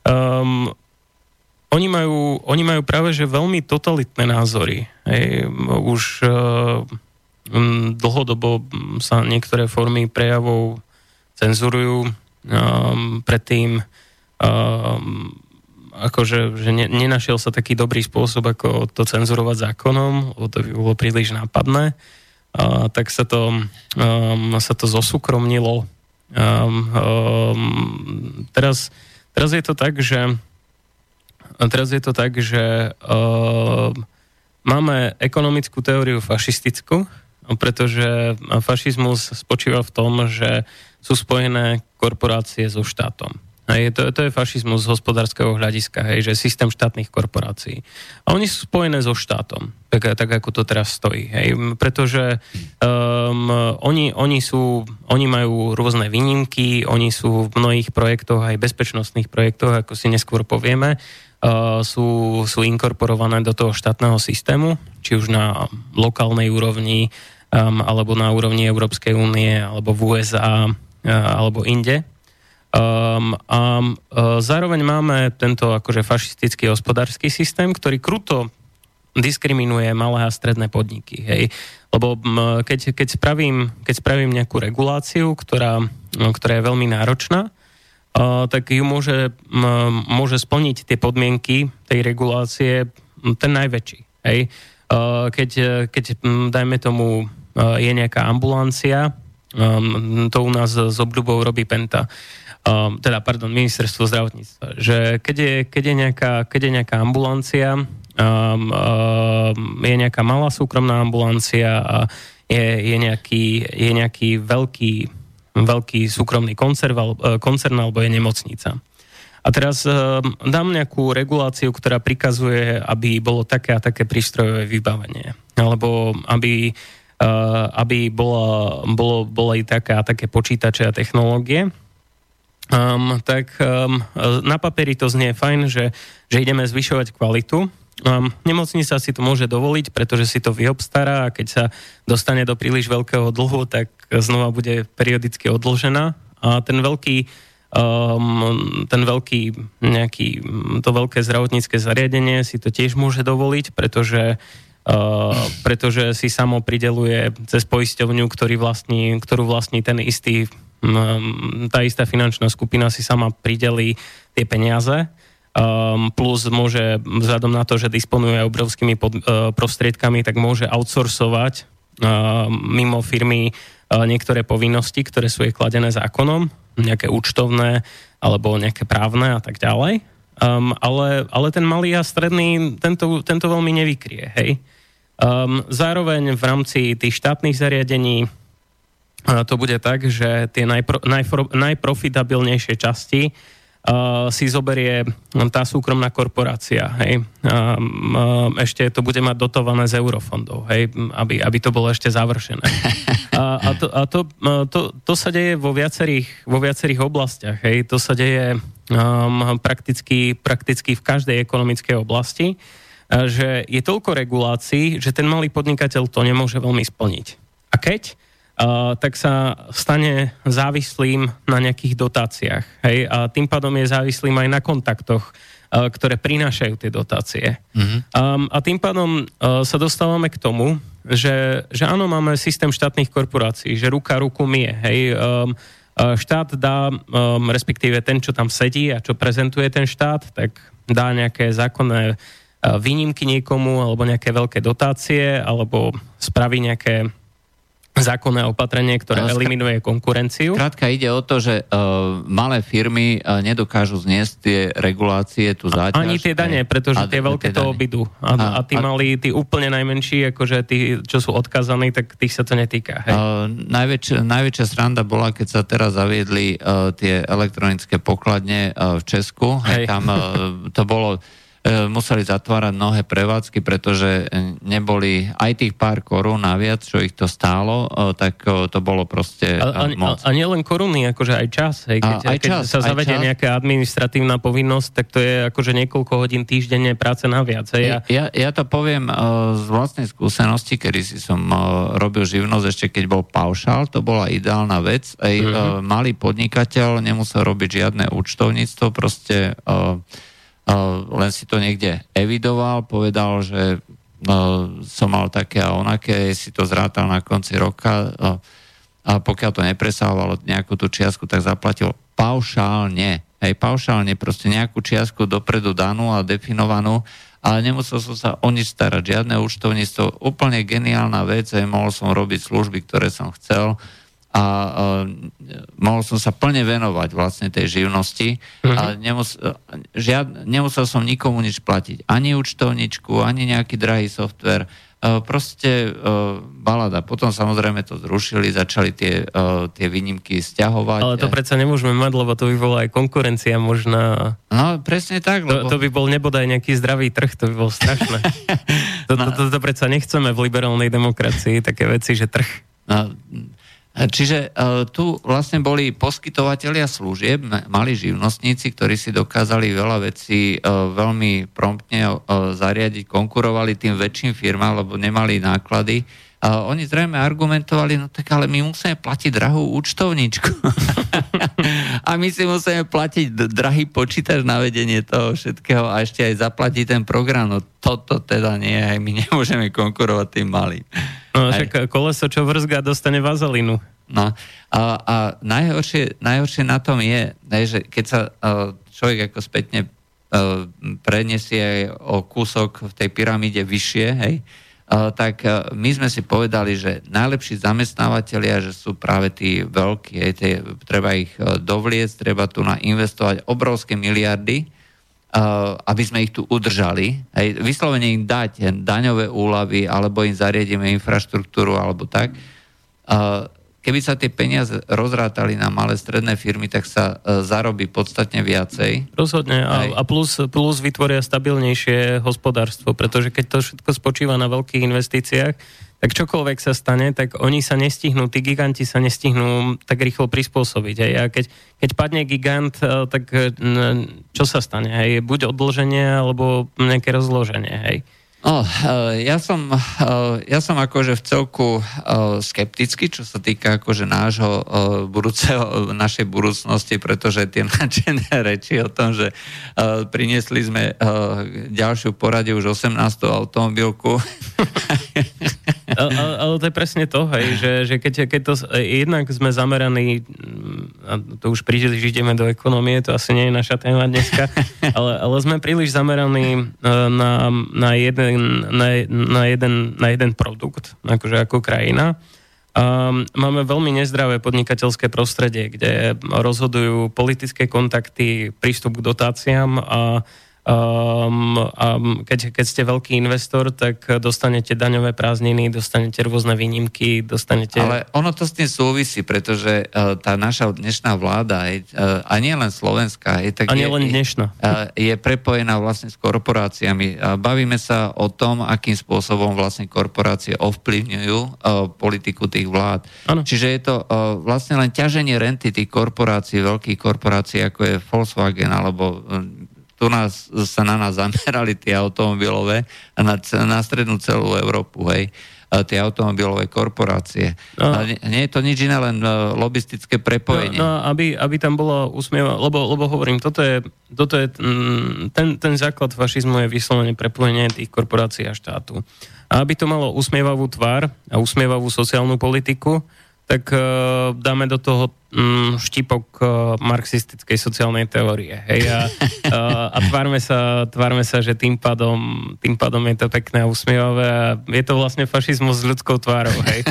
Um, oni majú, oni majú práve že veľmi totalitné názory. Hej, už uh, dlhodobo sa niektoré formy prejavov cenzurujú. Um, predtým um, akože že ne, nenašiel sa taký dobrý spôsob, ako to cenzurovať zákonom, to by bolo príliš nápadné. Uh, tak sa to, um, sa to zosúkromnilo. Um, um, teraz, teraz je to tak, že a teraz je to tak, že uh, máme ekonomickú teóriu fašistickú, pretože fašizmus spočíva v tom, že sú spojené korporácie so štátom. Hej, to, to je fašizmus z hospodárskeho hľadiska, hej, že systém štátnych korporácií. A oni sú spojené so štátom, tak, tak ako to teraz stojí. Hej, pretože um, oni, oni, sú, oni majú rôzne výnimky, oni sú v mnohých projektoch, aj bezpečnostných projektoch, ako si neskôr povieme, sú, sú inkorporované do toho štátneho systému, či už na lokálnej úrovni, um, alebo na úrovni Európskej únie, alebo v USA, uh, alebo inde. Um, a uh, zároveň máme tento akože fašistický hospodársky systém, ktorý kruto diskriminuje malé a stredné podniky. Hej. Lebo um, keď, keď, spravím, keď spravím nejakú reguláciu, ktorá, um, ktorá je veľmi náročná, tak ju môže, môže splniť tie podmienky tej regulácie ten najväčší. Hej. Keď, keď, dajme tomu, je nejaká ambulancia, to u nás s obľubou robí Penta, teda, pardon, ministerstvo zdravotníctva, že keď je, keď je, nejaká, keď je nejaká ambulancia, je nejaká malá súkromná ambulancia a je, je, nejaký, je nejaký veľký, veľký súkromný eh, koncern alebo je nemocnica. A teraz um, dám nejakú reguláciu, ktorá prikazuje, aby bolo také a také prístrojové vybavenie. Alebo aby, uh, aby bolo, bolo, boli také a také počítače a technológie um, tak um, na papieri to znie fajn, že, že ideme zvyšovať kvalitu. Um, nemocnica si to môže dovoliť, pretože si to vyobstará a keď sa dostane do príliš veľkého dlhu, tak znova bude periodicky odložená. A ten veľký um, ten veľký nejaký, to veľké zdravotnícke zariadenie si to tiež môže dovoliť, pretože Uh, pretože si samo prideluje cez poisťovňu, ktorý vlastní, ktorú vlastní ten istý tá istá finančná skupina si sama prideli tie peniaze, um, plus môže, vzhľadom na to, že disponuje obrovskými pod, uh, prostriedkami, tak môže outsourcovať uh, mimo firmy niektoré povinnosti, ktoré sú jej kladené zákonom, nejaké účtovné alebo nejaké právne a tak ďalej. Um, ale, ale ten malý a stredný tento, tento veľmi nevykrie, hej. Um, zároveň v rámci tých štátnych zariadení to bude tak, že tie najpro, najpro, najprofitabilnejšie časti uh, si zoberie tá súkromná korporácia. Hej. Uh, ešte to bude mať dotované z eurofondov, hej, aby, aby to bolo ešte završené. A, a, to, a to, to, to sa deje vo viacerých, vo viacerých oblastiach. Hej. To sa deje um, prakticky, prakticky v každej ekonomickej oblasti, že je toľko regulácií, že ten malý podnikateľ to nemôže veľmi splniť. A keď tak sa stane závislým na nejakých dotáciách. Hej? A tým pádom je závislým aj na kontaktoch, ktoré prinášajú tie dotácie. Mm-hmm. Um, a tým pádom uh, sa dostávame k tomu, že, že áno, máme systém štátnych korporácií, že ruka ruku mie. Hej? Um, štát dá, um, respektíve ten, čo tam sedí a čo prezentuje ten štát, tak dá nejaké zákonné výnimky niekomu, alebo nejaké veľké dotácie, alebo spraví nejaké zákonné opatrenie, ktoré eliminuje konkurenciu. Krátka ide o to, že uh, malé firmy uh, nedokážu zniesť tie regulácie, tú záťaž. Ani tie dane, pretože tie veľké to obidú. A, a, a tí a, malí, tí úplne najmenší, akože tí, čo sú odkazaní, tak tých sa to netýka. Hej? Uh, najväčšia, najväčšia sranda bola, keď sa teraz zaviedli uh, tie elektronické pokladne uh, v Česku. Hej. Tam uh, to bolo museli zatvárať mnohé prevádzky, pretože neboli aj tých pár korún naviac, čo ich to stálo, e, tak e, to bolo proste a, moc. A, a nielen koruny, akože aj čas. Hej, keď, a, aj keď čas, sa zavedie čas. nejaká administratívna povinnosť, tak to je akože niekoľko hodín týždenne práce naviac. Hej. Ja, ja to poviem z vlastnej skúsenosti, kedy si som robil živnosť, ešte keď bol paušal, to bola ideálna vec. Aj mm-hmm. malý podnikateľ nemusel robiť žiadne účtovníctvo, proste len si to niekde evidoval, povedal, že no, som mal také a onaké, si to zrátal na konci roka a pokiaľ to nepresávalo nejakú tú čiastku, tak zaplatil paušálne. Hej, paušálne proste nejakú čiastku dopredu danú a definovanú, ale nemusel som sa o nič starať, žiadne účtovníctvo, úplne geniálna vec, aj mohol som robiť služby, ktoré som chcel, a uh, mohol som sa plne venovať vlastne tej živnosti uh-huh. a nemus- žiad, nemusel som nikomu nič platiť. Ani účtovničku, ani nejaký drahý software. Uh, proste balada. Potom samozrejme to zrušili, začali tie, tie výnimky stiahovať. Ale to predsa nemôžeme mať, lebo to by bola aj konkurencia možná. No, presne tak. Lebo... To, to by bol nebodaj nejaký zdravý trh, to by bol strašné. to, no. to, to, to predsa nechceme v liberálnej demokracii, také veci, že trh. No, Čiže uh, tu vlastne boli poskytovateľia služieb, mali živnostníci, ktorí si dokázali veľa vecí uh, veľmi promptne uh, zariadiť, konkurovali tým väčším firmám, lebo nemali náklady. A oni zrejme argumentovali, no tak ale my musíme platiť drahú účtovničku. a my si musíme platiť drahý počítač na vedenie toho všetkého a ešte aj zaplatiť ten program. No toto teda nie, aj my nemôžeme konkurovať tým malým. No však koleso, čo vrzga, dostane vazelinu. No a, a najhoršie, najhoršie na tom je, že keď sa uh, človek ako spätne uh, preniesie o kúsok v tej pyramíde vyššie, hej, tak my sme si povedali, že najlepší zamestnávateľia, že sú práve tí veľkí, tie, treba ich e, dovliecť, treba tu nainvestovať obrovské miliardy, aby sme ich tu udržali, hej, vyslovene im dať daňové úlavy, alebo im zariadíme infraštruktúru, alebo tak keby sa tie peniaze rozrátali na malé stredné firmy, tak sa e, zarobí podstatne viacej. Rozhodne a, a plus, plus vytvoria stabilnejšie hospodárstvo, pretože keď to všetko spočíva na veľkých investíciách, tak čokoľvek sa stane, tak oni sa nestihnú, tí giganti sa nestihnú tak rýchlo prispôsobiť. Hej. A keď, keď padne gigant, e, tak e, čo sa stane? Hej? Buď odloženie, alebo nejaké rozloženie. Hej. No, ja som, eh, ja som akože v celku eh, skeptický, čo sa týka akože nášho budúceho, našej budúcnosti, pretože tie nadšené reči o tom, že priniesli sme ďalšiu porade už 18. automobilku. ale, ale to je presne to, hej, že, že keď, keď to, jednak sme zameraní, a to už príliš ideme do ekonomie, to asi nie je naša téma dneska, ale, ale sme príliš zameraní na, na jeden na, na, jeden, na jeden produkt, akože ako krajina. A máme veľmi nezdravé podnikateľské prostredie, kde rozhodujú politické kontakty, prístup k dotáciám a Um, a keď, keď ste veľký investor, tak dostanete daňové prázdniny, dostanete rôzne výnimky, dostanete... Ale ono to s tým súvisí, pretože uh, tá naša dnešná vláda, je, uh, a nie len slovenská, je, tak a nie je, len dnešná. Uh, je prepojená vlastne s korporáciami. Uh, bavíme sa o tom, akým spôsobom vlastne korporácie ovplyvňujú uh, politiku tých vlád. Ano. Čiže je to uh, vlastne len ťaženie renty tých korporácií, veľkých korporácií, ako je Volkswagen alebo uh, tu nás, sa na nás zamerali tie automobilové a na, na strednú celú Európu, hej tie automobilové korporácie. No. nie, nie je to nič iné, len uh, lobistické prepojenie. No, no aby, aby tam bolo usmieva, lebo, lebo hovorím, toto je, toto je mm, ten, ten základ fašizmu je vyslovene prepojenie tých korporácií a štátu. A aby to malo usmievavú tvár a usmievavú sociálnu politiku, tak uh, dáme do toho um, štipok uh, marxistickej sociálnej teórie. Hej, a, uh, a tvárme, sa, tvárme sa, že tým pádom, tým pádom je to pekné a usmievavé a je to vlastne fašizmus s ľudskou tvárou. Hej.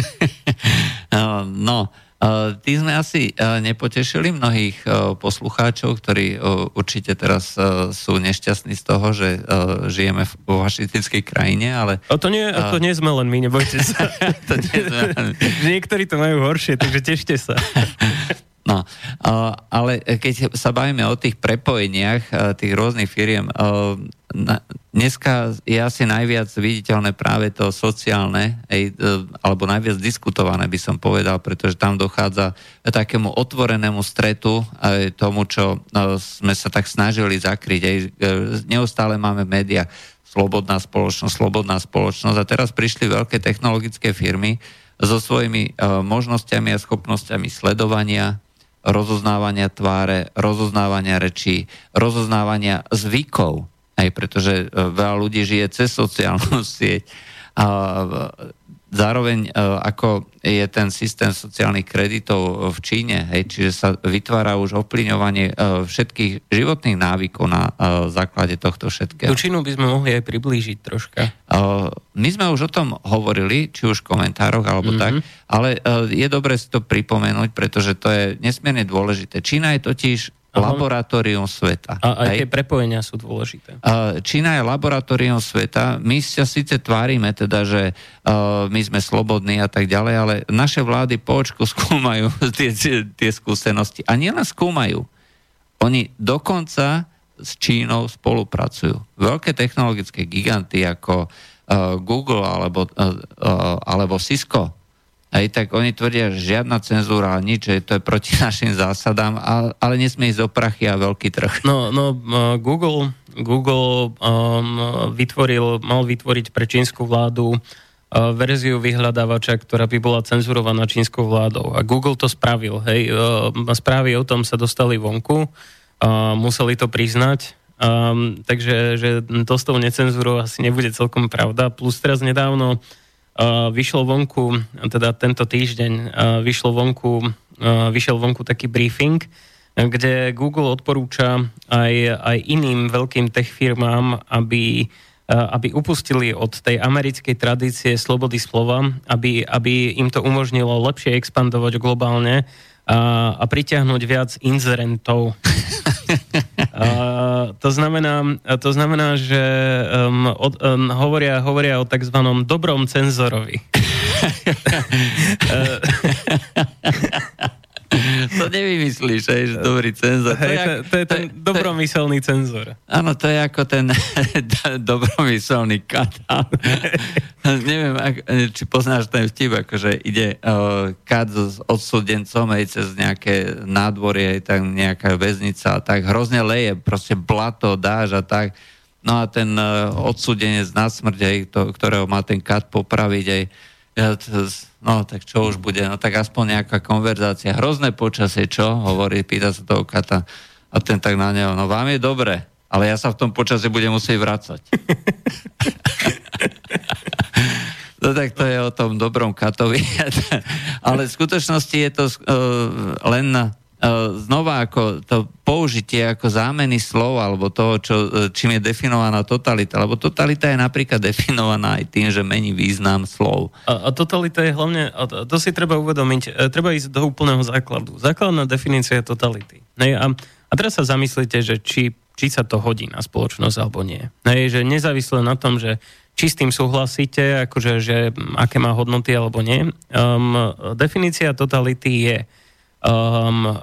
no, tí sme asi uh, nepotešili mnohých uh, poslucháčov, ktorí určite teraz sú nešťastní z toho, že žijeme v fašistickej krajine, ale... A to nie, a to nie sme len my, nebojte sa. to nie sme len... Niektorí to majú horšie, takže tešte sa. No, ale keď sa bavíme o tých prepojeniach tých rôznych firiem, dneska je asi najviac viditeľné práve to sociálne, e, alebo najviac diskutované by som povedal, pretože tam dochádza k takému otvorenému stretu aj tomu, čo sme sa tak snažili zakryť. E, neustále máme média, slobodná spoločnosť, slobodná spoločnosť a teraz prišli veľké technologické firmy so svojimi možnosťami a schopnosťami sledovania, rozoznávania tváre, rozoznávania rečí, rozoznávania zvykov, aj pretože e, veľa ľudí žije cez sociálnu sieť. A zároveň ako je ten systém sociálnych kreditov v Číne, hej, čiže sa vytvára už ovplyvňovanie všetkých životných návykov na základe tohto všetkého. Tú Čínu by sme mohli aj priblížiť troška. My sme už o tom hovorili, či už v komentároch alebo mm-hmm. tak, ale je dobre si to pripomenúť, pretože to je nesmierne dôležité. Čína je totiž laboratórium sveta. A aj tie prepojenia sú dôležité. Čína je laboratórium sveta. My sa síce tvárime teda, že my sme slobodní a tak ďalej, ale naše vlády po očku skúmajú tie, tie skúsenosti. A nielen skúmajú. Oni dokonca s Čínou spolupracujú. Veľké technologické giganty ako Google alebo, alebo Cisco aj tak oni tvrdia, že žiadna cenzúra, nič, že to je proti našim zásadám, ale nesmie ísť o prachy a veľký trh. No, no Google, Google um, vytvoril, mal vytvoriť pre čínsku vládu uh, verziu vyhľadávača, ktorá by bola cenzurovaná čínskou vládou. A Google to spravil. Hej. Správy o tom sa dostali vonku, museli to priznať, um, takže že to s tou necenzúrou asi nebude celkom pravda. Plus teraz nedávno vyšlo vonku, teda tento týždeň vyšlo vonku, vyšiel vonku taký briefing, kde Google odporúča aj, aj iným veľkým tech firmám, aby, aby upustili od tej americkej tradície slobody slova, aby, aby im to umožnilo lepšie expandovať globálne a, pritiahnuť viac inzerentov. a, to, znamená, to znamená, že um, od, um, hovoria, hovoria o tzv. dobrom cenzorovi. to nevymyslíš, aj, že dobrý cenzor. Hej, to, je, to je ten to, dobromyselný cenzor. Áno, to je ako ten dobromyselný kat. Neviem, ak, či poznáš ten vtip, akože ide uh, kat s odsudencom aj cez nejaké nádvorie, aj tak nejaká väznica a tak hrozne leje, proste blato, dáž a tak. No a ten uh, odsudenec na smrť, aj, to, ktorého má ten kat popraviť, aj no tak čo už bude, no tak aspoň nejaká konverzácia. Hrozné počasie, čo? Hovorí, pýta sa toho kata. A ten tak na neho, no vám je dobre, ale ja sa v tom počasie budem musieť vrácať. no tak to je o tom dobrom katovi. ale v skutočnosti je to uh, len znova ako to použitie ako zámeny slov alebo toho, čo, e, čím je definovaná totalita. Lebo totalita je napríklad definovaná aj tým, že mení význam slov. A, a totalita je hlavne, a to, to si treba uvedomiť, e, treba ísť do úplného základu. Základná definícia je totality. Nej, a, a teraz sa zamyslíte, že či, či sa to hodí na spoločnosť alebo nie. Nej, že nezávisle na tom, že či s tým súhlasíte, akože, že aké má hodnoty alebo nie. Um, definícia totality je um,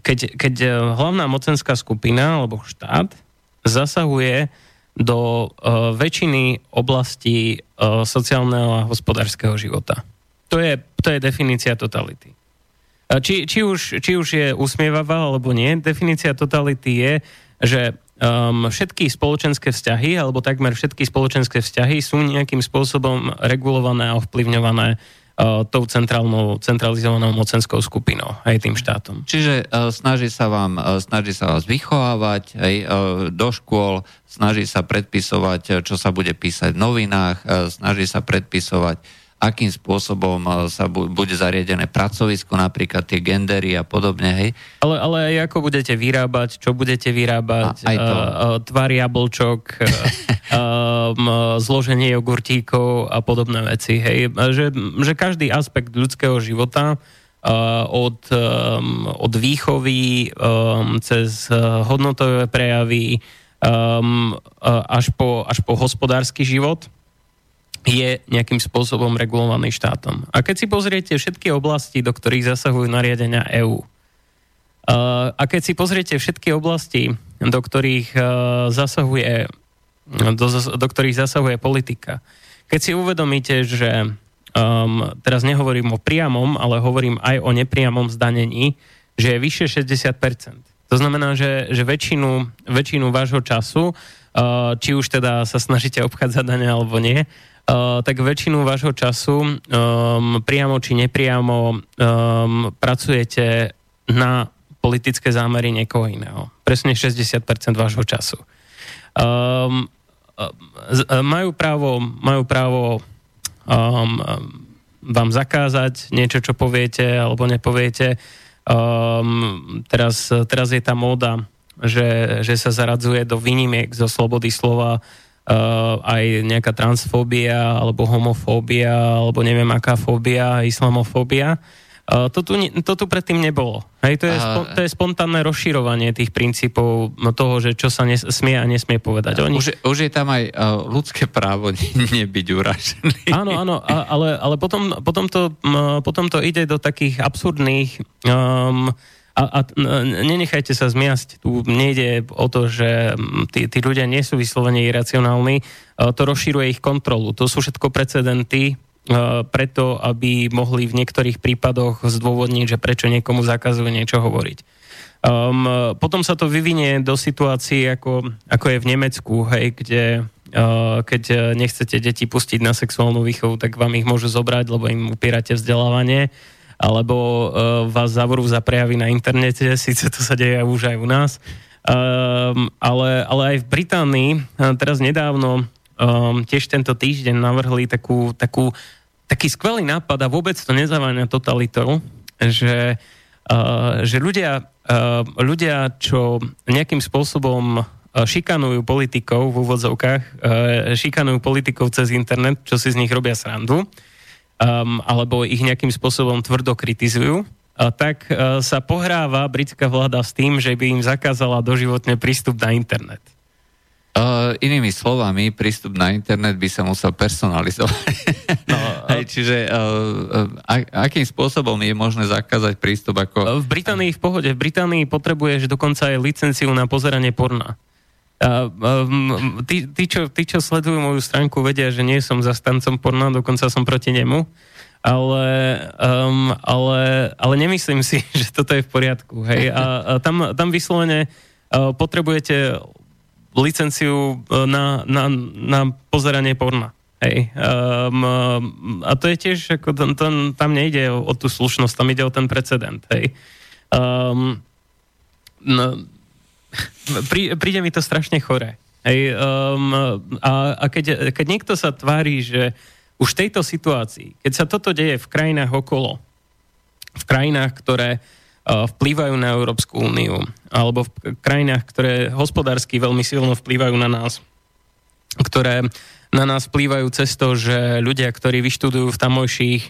keď, keď hlavná mocenská skupina alebo štát zasahuje do uh, väčšiny oblastí uh, sociálneho a hospodárskeho života. To je, to je definícia totality. Či, či, už, či už je usmievavá alebo nie, definícia totality je, že um, všetky spoločenské vzťahy, alebo takmer všetky spoločenské vzťahy sú nejakým spôsobom regulované a ovplyvňované tou centrálnou, centralizovanou mocenskou skupinou, aj tým štátom. Čiže uh, snaží sa vám, uh, snaží sa vás vychovávať aj, uh, do škôl, snaží sa predpisovať, čo sa bude písať v novinách, uh, snaží sa predpisovať akým spôsobom sa bude zariadené pracovisko, napríklad tie gendery a podobne, hej. Ale, ale aj ako budete vyrábať, čo budete vyrábať, a, aj to. Uh, tvar jablčok, uh, zloženie jogurtíkov a podobné veci, hej. Že, že každý aspekt ľudského života od, um, od výchovy um, cez hodnotové prejavy um, až, po, až po hospodársky život je nejakým spôsobom regulovaný štátom. A keď si pozriete všetky oblasti, do ktorých zasahujú nariadenia EÚ, a keď si pozriete všetky oblasti, do ktorých zasahuje, do, do ktorých zasahuje politika, keď si uvedomíte, že um, teraz nehovorím o priamom, ale hovorím aj o nepriamom zdanení, že je vyššie 60%. To znamená, že, že väčšinu, väčšinu vášho času, uh, či už teda sa snažíte obchádzať dane alebo nie, Uh, tak väčšinu vášho času um, priamo či nepriamo um, pracujete na politické zámery niekoho iného. Presne 60% vášho času. Um, majú, právo, majú právo um, vám zakázať niečo, čo poviete alebo nepoviete. Um, teraz, teraz je tá móda, že, že sa zaradzuje do výnimiek zo slobody slova uh, aj nejaká transfóbia alebo homofóbia alebo neviem aká fóbia, islamofóbia. Uh, to, tu, to tu predtým nebolo. Hej, to, je spo, to je spontánne rozširovanie tých princípov toho, že čo sa nes, smie a nesmie povedať. Oni... Už, už je tam aj uh, ľudské právo nebyť uražený. Áno, áno, a, ale, ale potom, potom, to, potom to ide do takých absurdných um, a, a nenechajte sa zmiasť. Tu nejde o to, že tí, tí ľudia nie sú vyslovene iracionálni. To rozširuje ich kontrolu. To sú všetko precedenty preto, aby mohli v niektorých prípadoch zdôvodniť, že prečo niekomu zakazujú niečo hovoriť. Um, potom sa to vyvinie do situácií, ako, ako je v Nemecku, hej, kde uh, keď nechcete deti pustiť na sexuálnu výchovu, tak vám ich môžu zobrať, lebo im upierate vzdelávanie alebo uh, vás zavorú za prejavy na internete, síce to sa deje už aj u nás, um, ale, ale aj v Británii teraz nedávno um, tiež tento týždeň navrhli takú, takú, taký skvelý nápad a vôbec to nezávaňa totalitou, že, uh, že ľudia, uh, ľudia, čo nejakým spôsobom šikanujú politikov v úvodzovkách, šikanujú politikov cez internet, čo si z nich robia srandu, um, alebo ich nejakým spôsobom tvrdo kritizujú, a tak uh, sa pohráva britská vláda s tým, že by im zakázala doživotne prístup na internet. Uh, inými slovami, prístup na internet by sa musel personalizovať. No, uh, čiže uh, uh, akým spôsobom je možné zakázať prístup ako... V Británii v pohode. V Británii potrebuješ dokonca aj licenciu na pozeranie porna. A, um, tí, tí, čo, tí, čo sledujú moju stránku, vedia, že nie som zastancom porna, dokonca som proti nemu, ale, um, ale, ale nemyslím si, že toto je v poriadku. Hej? A, a tam, tam vyslovene uh, potrebujete licenciu uh, na, na, na pozeranie porna. Hej. Um, a to je tiež, ako tam, tam, tam nejde o, o tú slušnosť, tam ide o ten precedent. Hej. Um, no, Prí, príde mi to strašne chore. Hej, um, a a keď, keď niekto sa tvári, že už v tejto situácii, keď sa toto deje v krajinách okolo, v krajinách, ktoré uh, vplývajú na Európsku úniu, alebo v krajinách, ktoré hospodársky veľmi silno vplývajú na nás, ktoré na nás vplývajú cez to, že ľudia, ktorí vyštudujú v tamojších,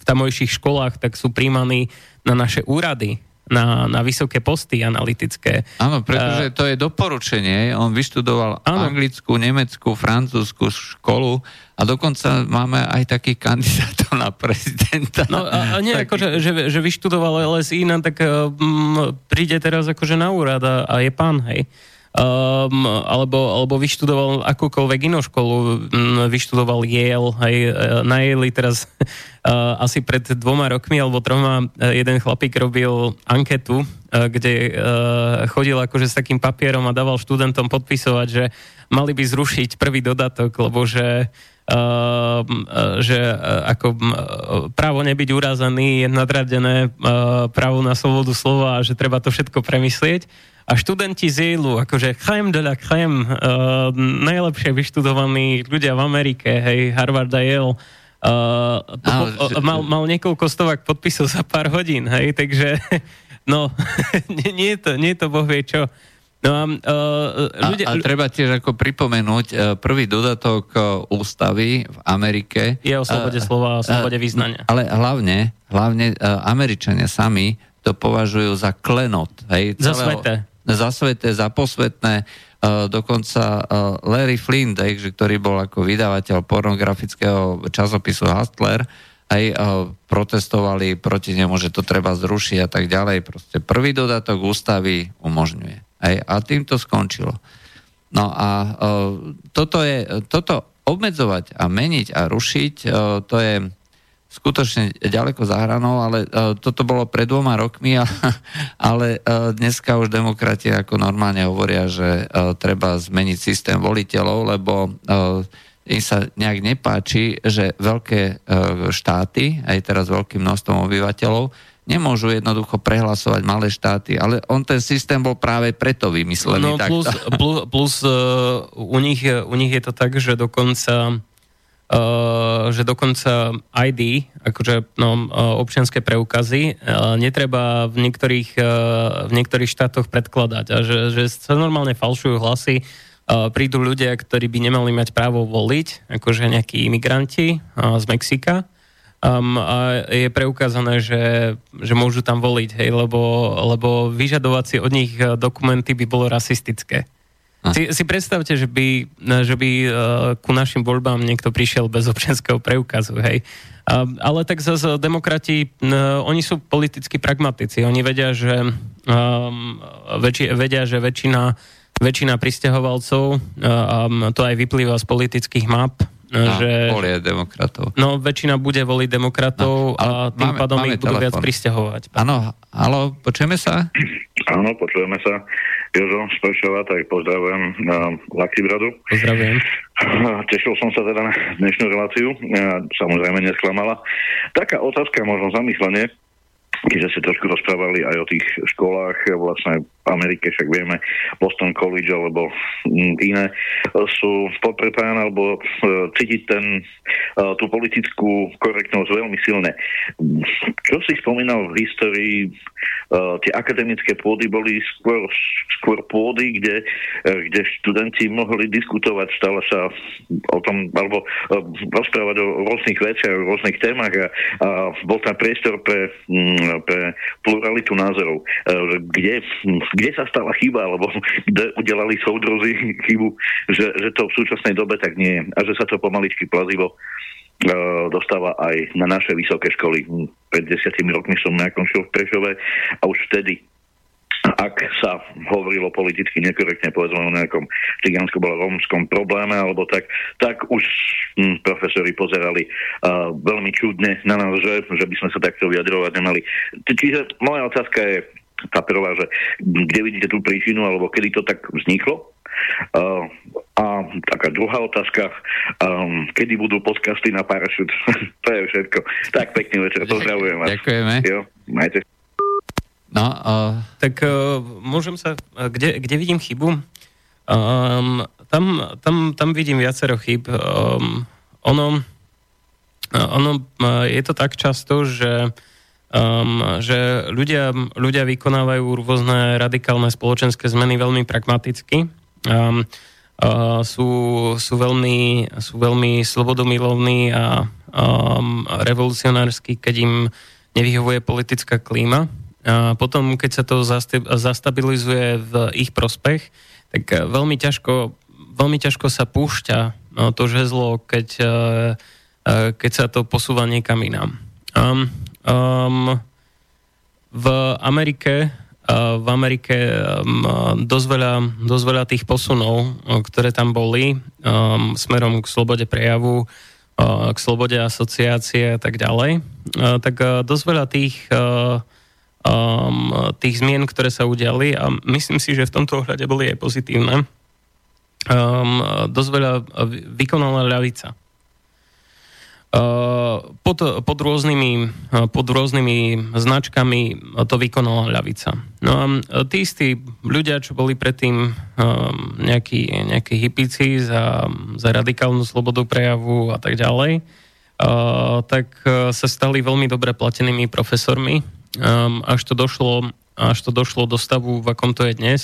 v tamojších školách, tak sú príjmaní na naše úrady, na, na vysoké posty analytické. Áno, pretože to je doporučenie. On vyštudoval áno. anglickú, nemeckú, francúzsku školu a dokonca máme aj takých kandidátov na prezidenta. No a, a nie, Taký... akože, že, že vyštudoval LSI, no, tak um, príde teraz akože na úrad a, a je pán, hej um, alebo, alebo vyštudoval akúkoľvek inú školu, um, vyštudoval Yale, aj e, na Yale teraz uh, asi pred dvoma rokmi alebo troma e, jeden chlapík robil anketu, uh, kde uh, chodil akože s takým papierom a dával študentom podpisovať, že mali by zrušiť prvý dodatok, lebo že Uh, že uh, ako uh, právo nebyť urazený je nadradené právo na slobodu slova a že treba to všetko premyslieť a študenti z Yale, akože chaim de la chaim, uh, najlepšie vyštudovaní ľudia v Amerike, hej, Harvard a Yale, uh, to, uh, mal, mal niekoľko stovák podpisov za pár hodín, hej, takže no, nie, je to, nie je to boh vie čo. No a, uh, ľudia, a, a treba tiež ako pripomenúť, uh, prvý dodatok uh, ústavy v Amerike... Je o slobode uh, slova a slobode uh, vyznania. Ale hlavne, hlavne uh, Američania sami to považujú za klenot. Hej, za svete za sveté, za posvetné. Uh, dokonca uh, Larry že, ktorý bol ako vydavateľ pornografického časopisu Hustler, aj uh, protestovali proti nemu, že to treba zrušiť a tak ďalej. Proste prvý dodatok ústavy umožňuje. Aj, a tým to skončilo. No a toto, je, toto obmedzovať a meniť a rušiť, to je skutočne ďaleko za hranou, ale uh, toto bolo pred dvoma rokmi, a, ale uh, dneska už demokrati ako normálne hovoria, že uh, treba zmeniť systém voliteľov, lebo uh, im sa nejak nepáči, že veľké uh, štáty, aj teraz veľkým množstvom obyvateľov, nemôžu jednoducho prehlasovať malé štáty, ale on ten systém bol práve preto vymyslený. No plus, plus, plus uh, u, nich, u nich je to tak, že dokonca že dokonca ID, akože no, uh, občianské preukazy, uh, netreba v niektorých, v niektorých štátoch predkladať a že, že sa normálne falšujú hlasy, prídu ľudia, ktorí by nemali mať právo voliť, akože nejakí imigranti z Mexika um, a je preukázané, že, že môžu tam voliť, hej, lebo, lebo vyžadovať si od nich dokumenty by bolo rasistické. Si, si predstavte, že by, že by uh, ku našim voľbám niekto prišiel bez občianského preukazu, hej. Uh, ale tak zase demokrati, uh, oni sú politicky pragmatici. Oni vedia, že, um, väčši, vedia, že väčšina, väčšina pristahovalcov, um, to aj vyplýva z politických map, no, že... Volie demokratov. No, väčšina bude voliť demokratov no, a tým máme, pádom máme ich budú telefon. viac pristahovať. Áno, halo, počujeme sa? Áno, počujeme sa. Jožo Špršova, tak pozdravujem na Lakibradu. Pozdravujem. Tešil som sa teda na dnešnú reláciu. Samozrejme nesklamala. Taká otázka, možno zamyslenie keďže ste trošku rozprávali aj o tých školách, vlastne v Amerike, však vieme, Boston College alebo mm, iné, sú poprepájane alebo e, cítiť ten, e, tú politickú korektnosť veľmi silné. Čo si spomínal v histórii, tie akademické pôdy boli skôr, skôr pôdy, kde, kde študenti mohli diskutovať, stále sa o tom, alebo rozprávať o rôznych veciach, o rôznych témach a, a bol tam priestor pre mm, pre pluralitu názorov. Kde, kde sa stala chyba, alebo kde udelali soudrozy chybu, že, že to v súčasnej dobe tak nie je a že sa to pomaličky plazivo dostáva aj na naše vysoké školy. Pred desiatimi rokmi som nakončil v Prešove a už vtedy ak sa hovorilo politicky nekorektne, povedzme o nejakom cigánsko-romskom probléme alebo tak, tak už hm, profesori pozerali uh, veľmi čudne na nás, že, že by sme sa takto vyjadrovať nemali. Čiže moja otázka je tá prvá, že kde vidíte tú príčinu, alebo kedy to tak vzniklo? Uh, a taká druhá otázka, um, kedy budú podcasty na Parachute? to je všetko. Tak, pekný večer, pozdravujem vás. Ďakujeme. Jo, majte No, uh... Tak uh, môžem sa... Kde, kde vidím chybu? Um, tam, tam, tam vidím viacero chyb. Um, ono, ono je to tak často, že, um, že ľudia, ľudia vykonávajú rôzne radikálne spoločenské zmeny veľmi pragmaticky. Um, uh, sú, sú, veľmi, sú veľmi slobodomilovní a um, revolucionársky, keď im nevyhovuje politická klíma. A potom, keď sa to zastabilizuje v ich prospech, tak e, veľmi ťažko, veľmi ťažko sa púšťa no, to žezlo, keď, e, e, keď sa to posúva niekam inám. Um, um, v Amerike v Amerike um, dosť, veľa, dosť veľa tých posunov, ktoré tam boli um, smerom k slobode prejavu, uh, k slobode asociácie a tak ďalej, uh, tak dosť veľa tých um, tých zmien, ktoré sa udiali a myslím si, že v tomto ohľade boli aj pozitívne. Um, dosť veľa vykonala ľavica. Uh, pod, pod, rôznymi, pod rôznymi značkami to vykonala ľavica. No a tí istí ľudia, čo boli predtým nejakí, nejakí hipici za, za radikálnu slobodu prejavu a tak ďalej, tak sa stali veľmi dobre platenými profesormi um, až, to došlo, až to došlo do stavu, v akom to je dnes,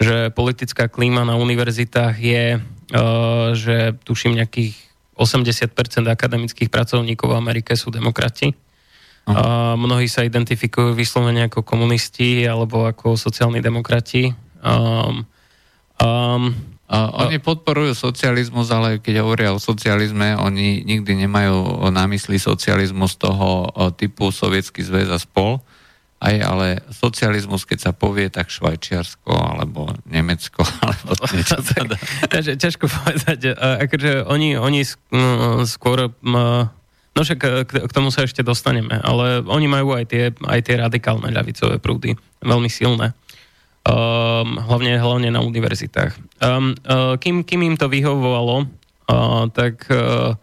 že politická klíma na univerzitách je, že tuším nejakých 80% akademických pracovníkov v Amerike sú demokrati. Uh, mnohí sa identifikujú vyslovene ako komunisti alebo ako sociálni demokrati. Um, um, a oni podporujú socializmus, ale keď hovoria o socializme, oni nikdy nemajú na mysli socializmus toho typu Sovietský zväz a spol. Aj, ale socializmus, keď sa povie, tak Švajčiarsko, alebo Nemecko, alebo niečo tak. Takže ťažko povedať. Akože oni, oni skôr... No však k tomu sa ešte dostaneme, ale oni majú aj tie, aj tie radikálne ľavicové prúdy, veľmi silné um, hlavne, hlavne na univerzitách. Um, uh, kým, kým im to vyhovovalo, uh, tak, uh,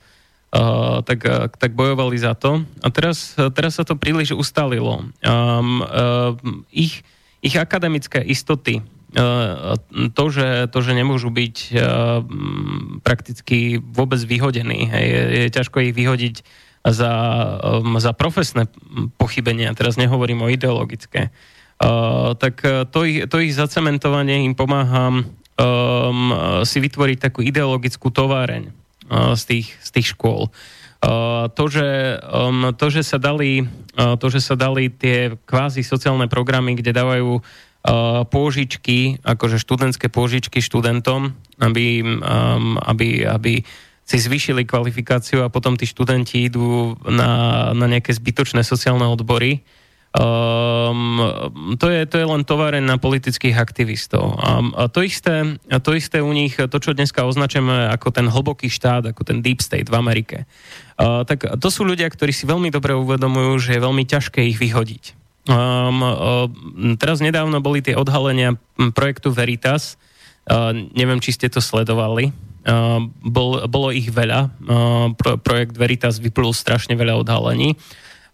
uh, tak, uh, tak bojovali za to. A teraz, uh, teraz sa to príliš ustalilo. Um, uh, ich, ich akademické istoty to, že, to, že nemôžu byť prakticky vôbec vyhodení, hej, je, je ťažko ich vyhodiť za, za profesné pochybenia, teraz nehovorím o ideologické, tak to ich, to ich zacementovanie im pomáha um, si vytvoriť takú ideologickú továreň uh, z, tých, z tých škôl. Uh, to, že, to, že sa dali, uh, to, že sa dali tie kvázi sociálne programy, kde dávajú pôžičky, akože študentské pôžičky študentom, aby, aby, aby si zvýšili kvalifikáciu a potom tí študenti idú na, na nejaké zbytočné sociálne odbory, Um, to, je, to je len továreň na politických aktivistov. A, a to, isté, a to isté u nich, to, čo dneska označujeme ako ten hlboký štát, ako ten deep state v Amerike, uh, tak to sú ľudia, ktorí si veľmi dobre uvedomujú, že je veľmi ťažké ich vyhodiť. Um, uh, teraz nedávno boli tie odhalenia projektu Veritas. Uh, neviem, či ste to sledovali. Uh, bol, bolo ich veľa. Uh, pro, projekt Veritas vyplul strašne veľa odhalení.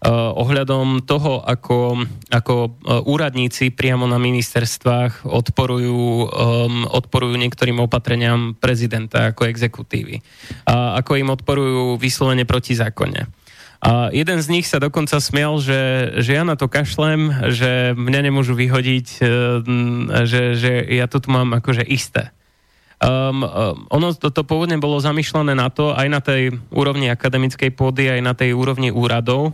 Ohľadom toho, ako, ako eh, úradníci priamo na ministerstvách odporujú, um, odporujú niektorým opatreniam prezidenta ako exekutívy. A ako im odporujú vyslovene proti zákone. A jeden z nich sa dokonca smial, že, že ja na to kašlem, že mňa nemôžu vyhodiť, že, že ja to tu mám akože isté. Um, ono to, to pôvodne bolo zamýšľané na to, aj na tej úrovni akademickej pôdy, aj na tej úrovni úradov,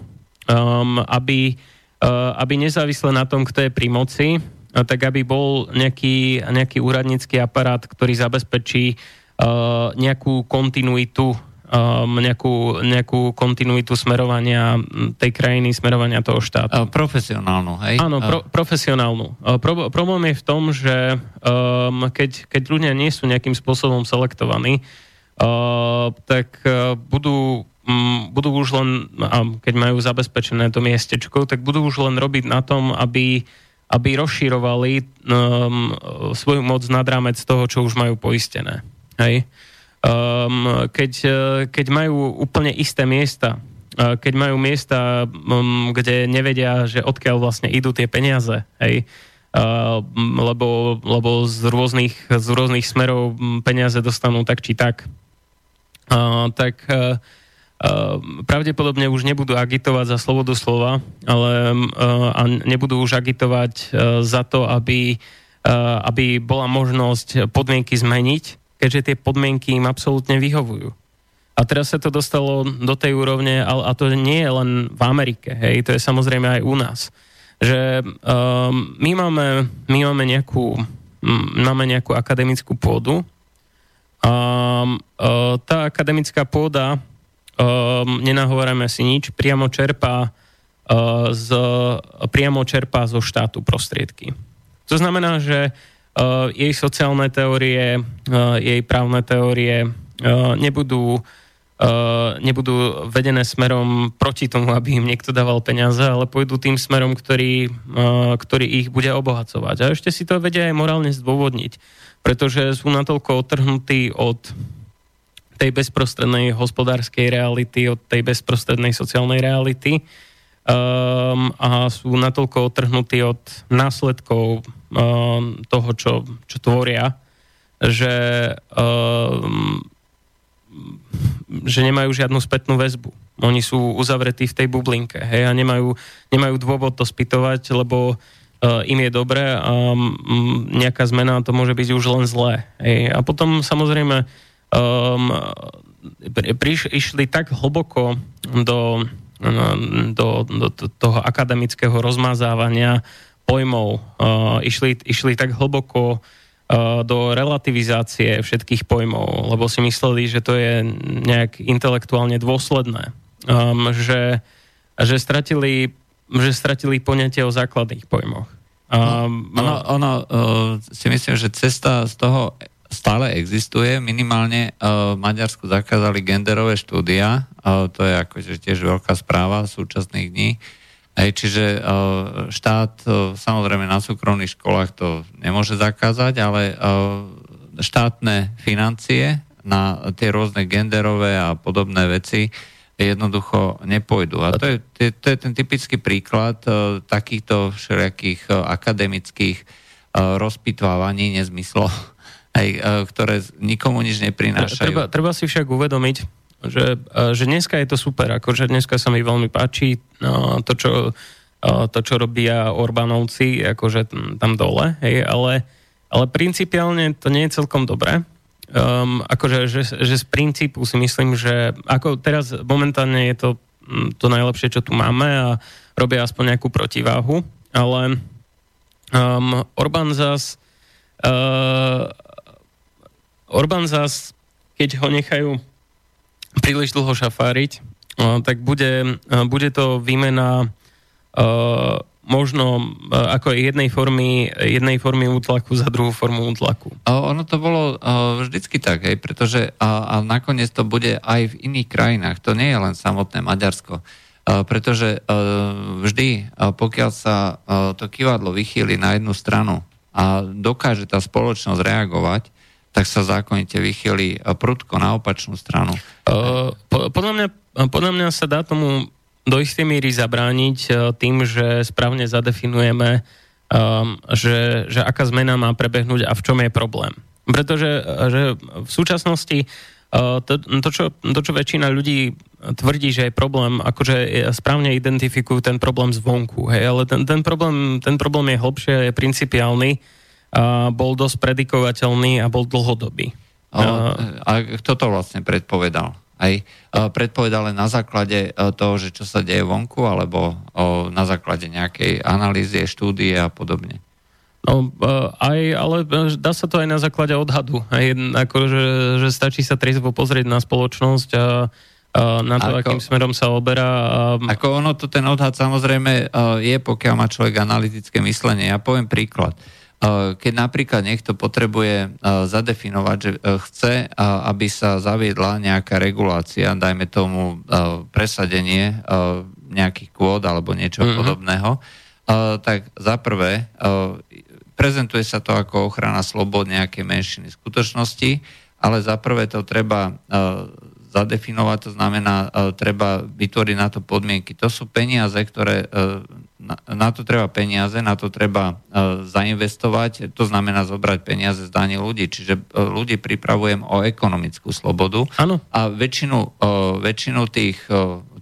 um, aby, uh, aby nezávisle na tom, kto je pri moci, uh, tak aby bol nejaký, nejaký úradnícky aparát, ktorý zabezpečí uh, nejakú kontinuitu um, nejakú, nejakú kontinuitu smerovania tej krajiny, smerovania toho štátu. Profesionálnu, hej? Áno, pro, profesionálnu. Pro, problém je v tom, že um, keď, keď ľudia nie sú nejakým spôsobom selektovaní, uh, tak uh, budú budú už len, keď majú zabezpečené to miestečko, tak budú už len robiť na tom, aby, aby rozširovali um, svoju moc nad rámec toho, čo už majú poistené. Hej? Um, keď, keď majú úplne isté miesta, keď majú miesta, um, kde nevedia, že odkiaľ vlastne idú tie peniaze, hej, uh, lebo, lebo z, rôznych, z rôznych smerov peniaze dostanú tak či tak, uh, tak uh, pravdepodobne už nebudú agitovať za slobodu slova, ale ehm, a nebudú už agitovať e, za to, aby, e, aby bola možnosť podmienky zmeniť, keďže tie podmienky im absolútne vyhovujú. A teraz sa to dostalo do tej úrovne, a to nie je len v Amerike, hej, to je samozrejme aj u nás. Že um, my, máme, my máme, nejakú, máme nejakú akademickú pôdu a um, tá akademická pôda um, nenahovárame si nič, priamo čerpá, uh, z, priamo čerpá zo štátu prostriedky. To znamená, že uh, jej sociálne teórie, uh, jej právne teórie uh, nebudú, uh, nebudú vedené smerom proti tomu, aby im niekto dával peniaze, ale pôjdu tým smerom, ktorý, uh, ktorý ich bude obohacovať. A ešte si to vedia aj morálne zdôvodniť, pretože sú natoľko otrhnutí od tej bezprostrednej hospodárskej reality, od tej bezprostrednej sociálnej reality um, a sú natoľko otrhnutí od následkov um, toho, čo, čo tvoria, že, um, že nemajú žiadnu spätnú väzbu. Oni sú uzavretí v tej bublinke hej, a nemajú, nemajú dôvod to spytovať, lebo uh, im je dobré a um, nejaká zmena to môže byť už len zlé. Hej. A potom samozrejme um, priš, išli tak hlboko do, do, do, do toho akademického rozmazávania pojmov, uh, išli, išli tak hlboko uh, do relativizácie všetkých pojmov, lebo si mysleli, že to je nejak intelektuálne dôsledné. Um, že, že, stratili, že stratili poňatie o základných pojmoch. Um, ono, ono uh, si myslím, že cesta z toho stále existuje. Minimálne uh, v Maďarsku zakázali genderové štúdia. Uh, to je akože tiež veľká správa súčasných dní. Hej, čiže uh, štát samozrejme na súkromných školách to nemôže zakázať, ale štátne financie na tie rôzne genderové a podobné veci jednoducho nepôjdu. A to je, to je ten typický príklad takýchto všelijakých akademických rozpitvávaní nezmyslo, aj, ktoré nikomu nič neprinášajú. Treba, treba si však uvedomiť, že, že dneska je to super, akože dneska sa mi veľmi páči no, to, čo, to, čo robia Orbánovci, akože tam dole, hej, ale, ale principiálne to nie je celkom dobré. Um, akože, že, že z princípu si myslím, že ako teraz momentálne je to to najlepšie, čo tu máme a robia aspoň nejakú protiváhu, ale um, Orbán zas uh, Orbán zas, keď ho nechajú príliš dlho šafáriť, uh, tak bude, uh, bude to výmena uh, možno e, ako jednej formy, jednej formy útlaku za druhú formu útlaku. Ono to bolo vždycky tak, hej, pretože a, a nakoniec to bude aj v iných krajinách. To nie je len samotné Maďarsko. Pretože vždy, pokiaľ sa to kývadlo vychýli na jednu stranu a dokáže tá spoločnosť reagovať, tak sa zákonite vychýli prudko na opačnú stranu. Podľa mňa, podľa mňa sa dá tomu do istej míry zabrániť e, tým, že správne zadefinujeme, um, že, že aká zmena má prebehnúť a v čom je problém. Pretože e, že v súčasnosti uh, to, to, čo, to, čo väčšina ľudí tvrdí, že je problém, akože správne identifikujú ten problém zvonku, hej, ale ten, ten, problém, ten problém je hlbšie, je principiálny, bol dosť predikovateľný a bol dlhodobý. A kto to vlastne predpovedal? Aj predpovedal len na základe e, toho, že čo sa deje vonku, alebo na základe nejakej analýzie, štúdie a podobne. No, e, aj, ale e, dá sa to aj na základe odhadu. Aj, ako, že, že stačí sa trezvo pozrieť na spoločnosť a, a na to, ako, akým smerom sa oberá. A... Ako ono to ten odhad samozrejme je, pokiaľ má človek analytické myslenie. Ja poviem príklad. Uh, keď napríklad niekto potrebuje zadefinovať, že e, chce, aby sa zaviedla nejaká regulácia, dajme tomu presadenie nejakých kvót alebo niečo mm-hmm. podobného, tak za prvé prezentuje sa to ako ochrana slobod nejakej menšiny skutočnosti, ale za prvé to treba zadefinovať, to znamená, treba vytvoriť na to podmienky. To sú peniaze, ktoré na, na to treba peniaze, na to treba uh, zainvestovať, to znamená zobrať peniaze z daní ľudí. Čiže ľudí pripravujem o ekonomickú slobodu ano. a väčšinu, väčšinu tých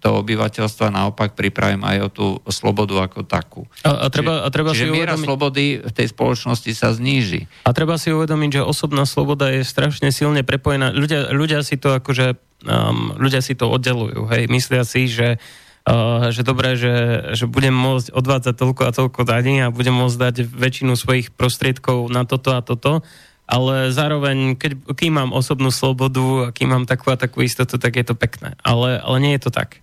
toho obyvateľstva naopak pripravím aj o tú slobodu ako takú. A, a treba, a treba čiže si miera uvedomiť... slobody v tej spoločnosti sa zníži. A treba si uvedomiť, že osobná sloboda je strašne silne prepojená. Ľudia, ľudia si to akože um, ľudia si to oddelujú. Hej, myslia si, že Uh, že dobre, že, že budem môcť odvádzať toľko a toľko daní a budem môcť dať väčšinu svojich prostriedkov na toto a toto, ale zároveň, keď, kým mám osobnú slobodu a kým mám takú a takú istotu, tak je to pekné. Ale, ale nie je to tak.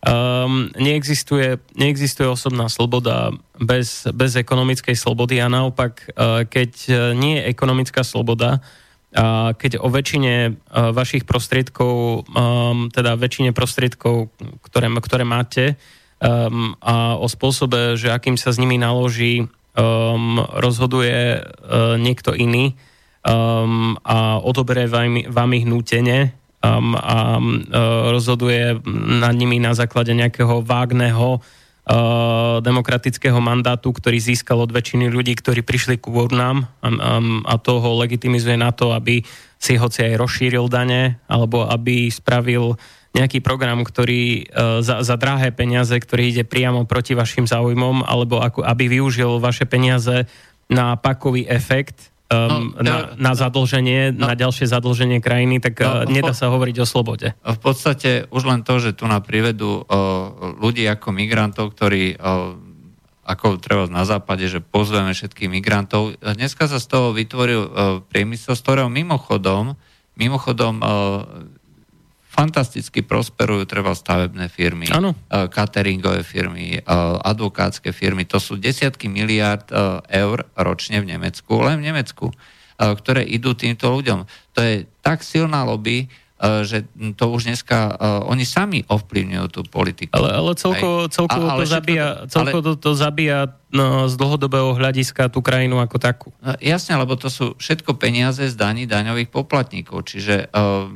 Um, neexistuje, neexistuje osobná sloboda bez, bez ekonomickej slobody a naopak, uh, keď nie je ekonomická sloboda, a keď o väčšine e, vašich prostriedkov, um, teda väčšine prostriedkov, ktoré, ktoré máte um, a o spôsobe, že akým sa s nimi naloží, um, rozhoduje uh, niekto iný um, a odoberie vám, vám ich nútene um, a um, rozhoduje nad nimi na základe nejakého vágneho Eh, demokratického mandátu, ktorý získal od väčšiny ľudí, ktorí prišli ku urnám a, a, a to ho legitimizuje na to, aby si hoci aj rozšíril dane, alebo aby spravil nejaký program, ktorý uh, za, za drahé peniaze, ktorý ide priamo proti vašim záujmom, alebo ako, aby využil vaše peniaze na pakový efekt um, no, na, na zadlženie, no, na ďalšie zadlženie krajiny, tak no, uh, nedá sa hovoriť o slobode. V podstate už len to, že tu nám privedú uh, ľudí ako migrantov, ktorí uh, ako treba na západe, že pozveme všetkých migrantov. Dneska sa z toho vytvoril priemysel, z ktorého mimochodom, mimochodom fantasticky prosperujú treba stavebné firmy, ano. E, cateringové firmy, e, advokátske firmy. To sú desiatky miliard e, eur ročne v Nemecku, len v Nemecku, ktoré idú týmto ľuďom. To je tak silná lobby, že to už dneska, oni sami ovplyvňujú tú politiku. Ale, ale celko, celko, a, ale to, zabíja, ale, to, to zabíja no, z dlhodobého hľadiska tú krajinu ako takú. Jasne, lebo to sú všetko peniaze z daní daňových poplatníkov. Čiže uh,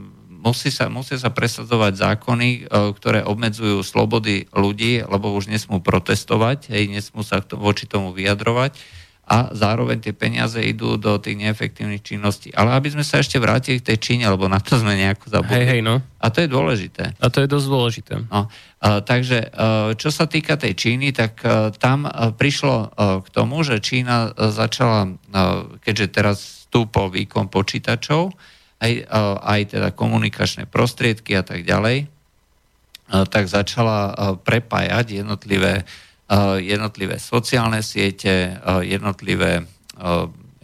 musí sa, musia sa presadzovať zákony, e, ktoré obmedzujú slobody ľudí, lebo už nesmú protestovať, hej, nesmú sa voči tomu vyjadrovať. a zároveň tie peniaze idú do tých neefektívnych činností. Ale aby sme sa ešte vrátili k tej Číne, lebo na to sme nejako zabudli. Hej, hej, no. A to je dôležité. A to je dosť dôležité. No, a, takže a, čo sa týka tej Číny, tak a, tam prišlo k tomu, že Čína začala, keďže teraz stúpol výkon počítačov, aj, aj teda komunikačné prostriedky a tak ďalej, tak začala prepájať jednotlivé jednotlivé sociálne siete, jednotlivé,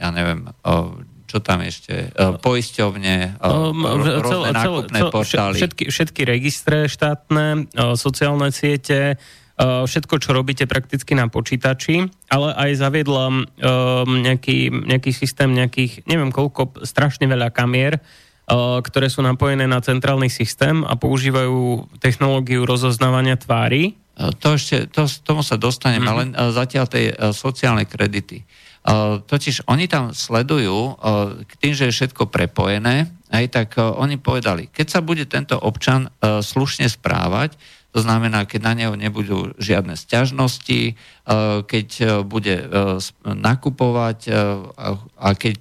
ja neviem, čo tam ešte, poisťovne, um, rôzne nákupné cel, portály. Všetky, všetky registre štátne, sociálne siete, všetko, čo robíte prakticky na počítači, ale aj zaviedla um, nejaký, nejaký systém nejakých, neviem koľko, strašne veľa kamier, ktoré sú napojené na centrálny systém a používajú technológiu rozoznávania tvári to ešte, to, tomu sa dostaneme, mm-hmm. len zatiaľ tej e, sociálnej kredity. Totiž oni tam sledujú, tým, že je všetko prepojené, aj tak e, oni povedali, keď sa bude tento občan e, slušne správať, to znamená, keď na neho nebudú žiadne sťažnosti, keď bude nakupovať a keď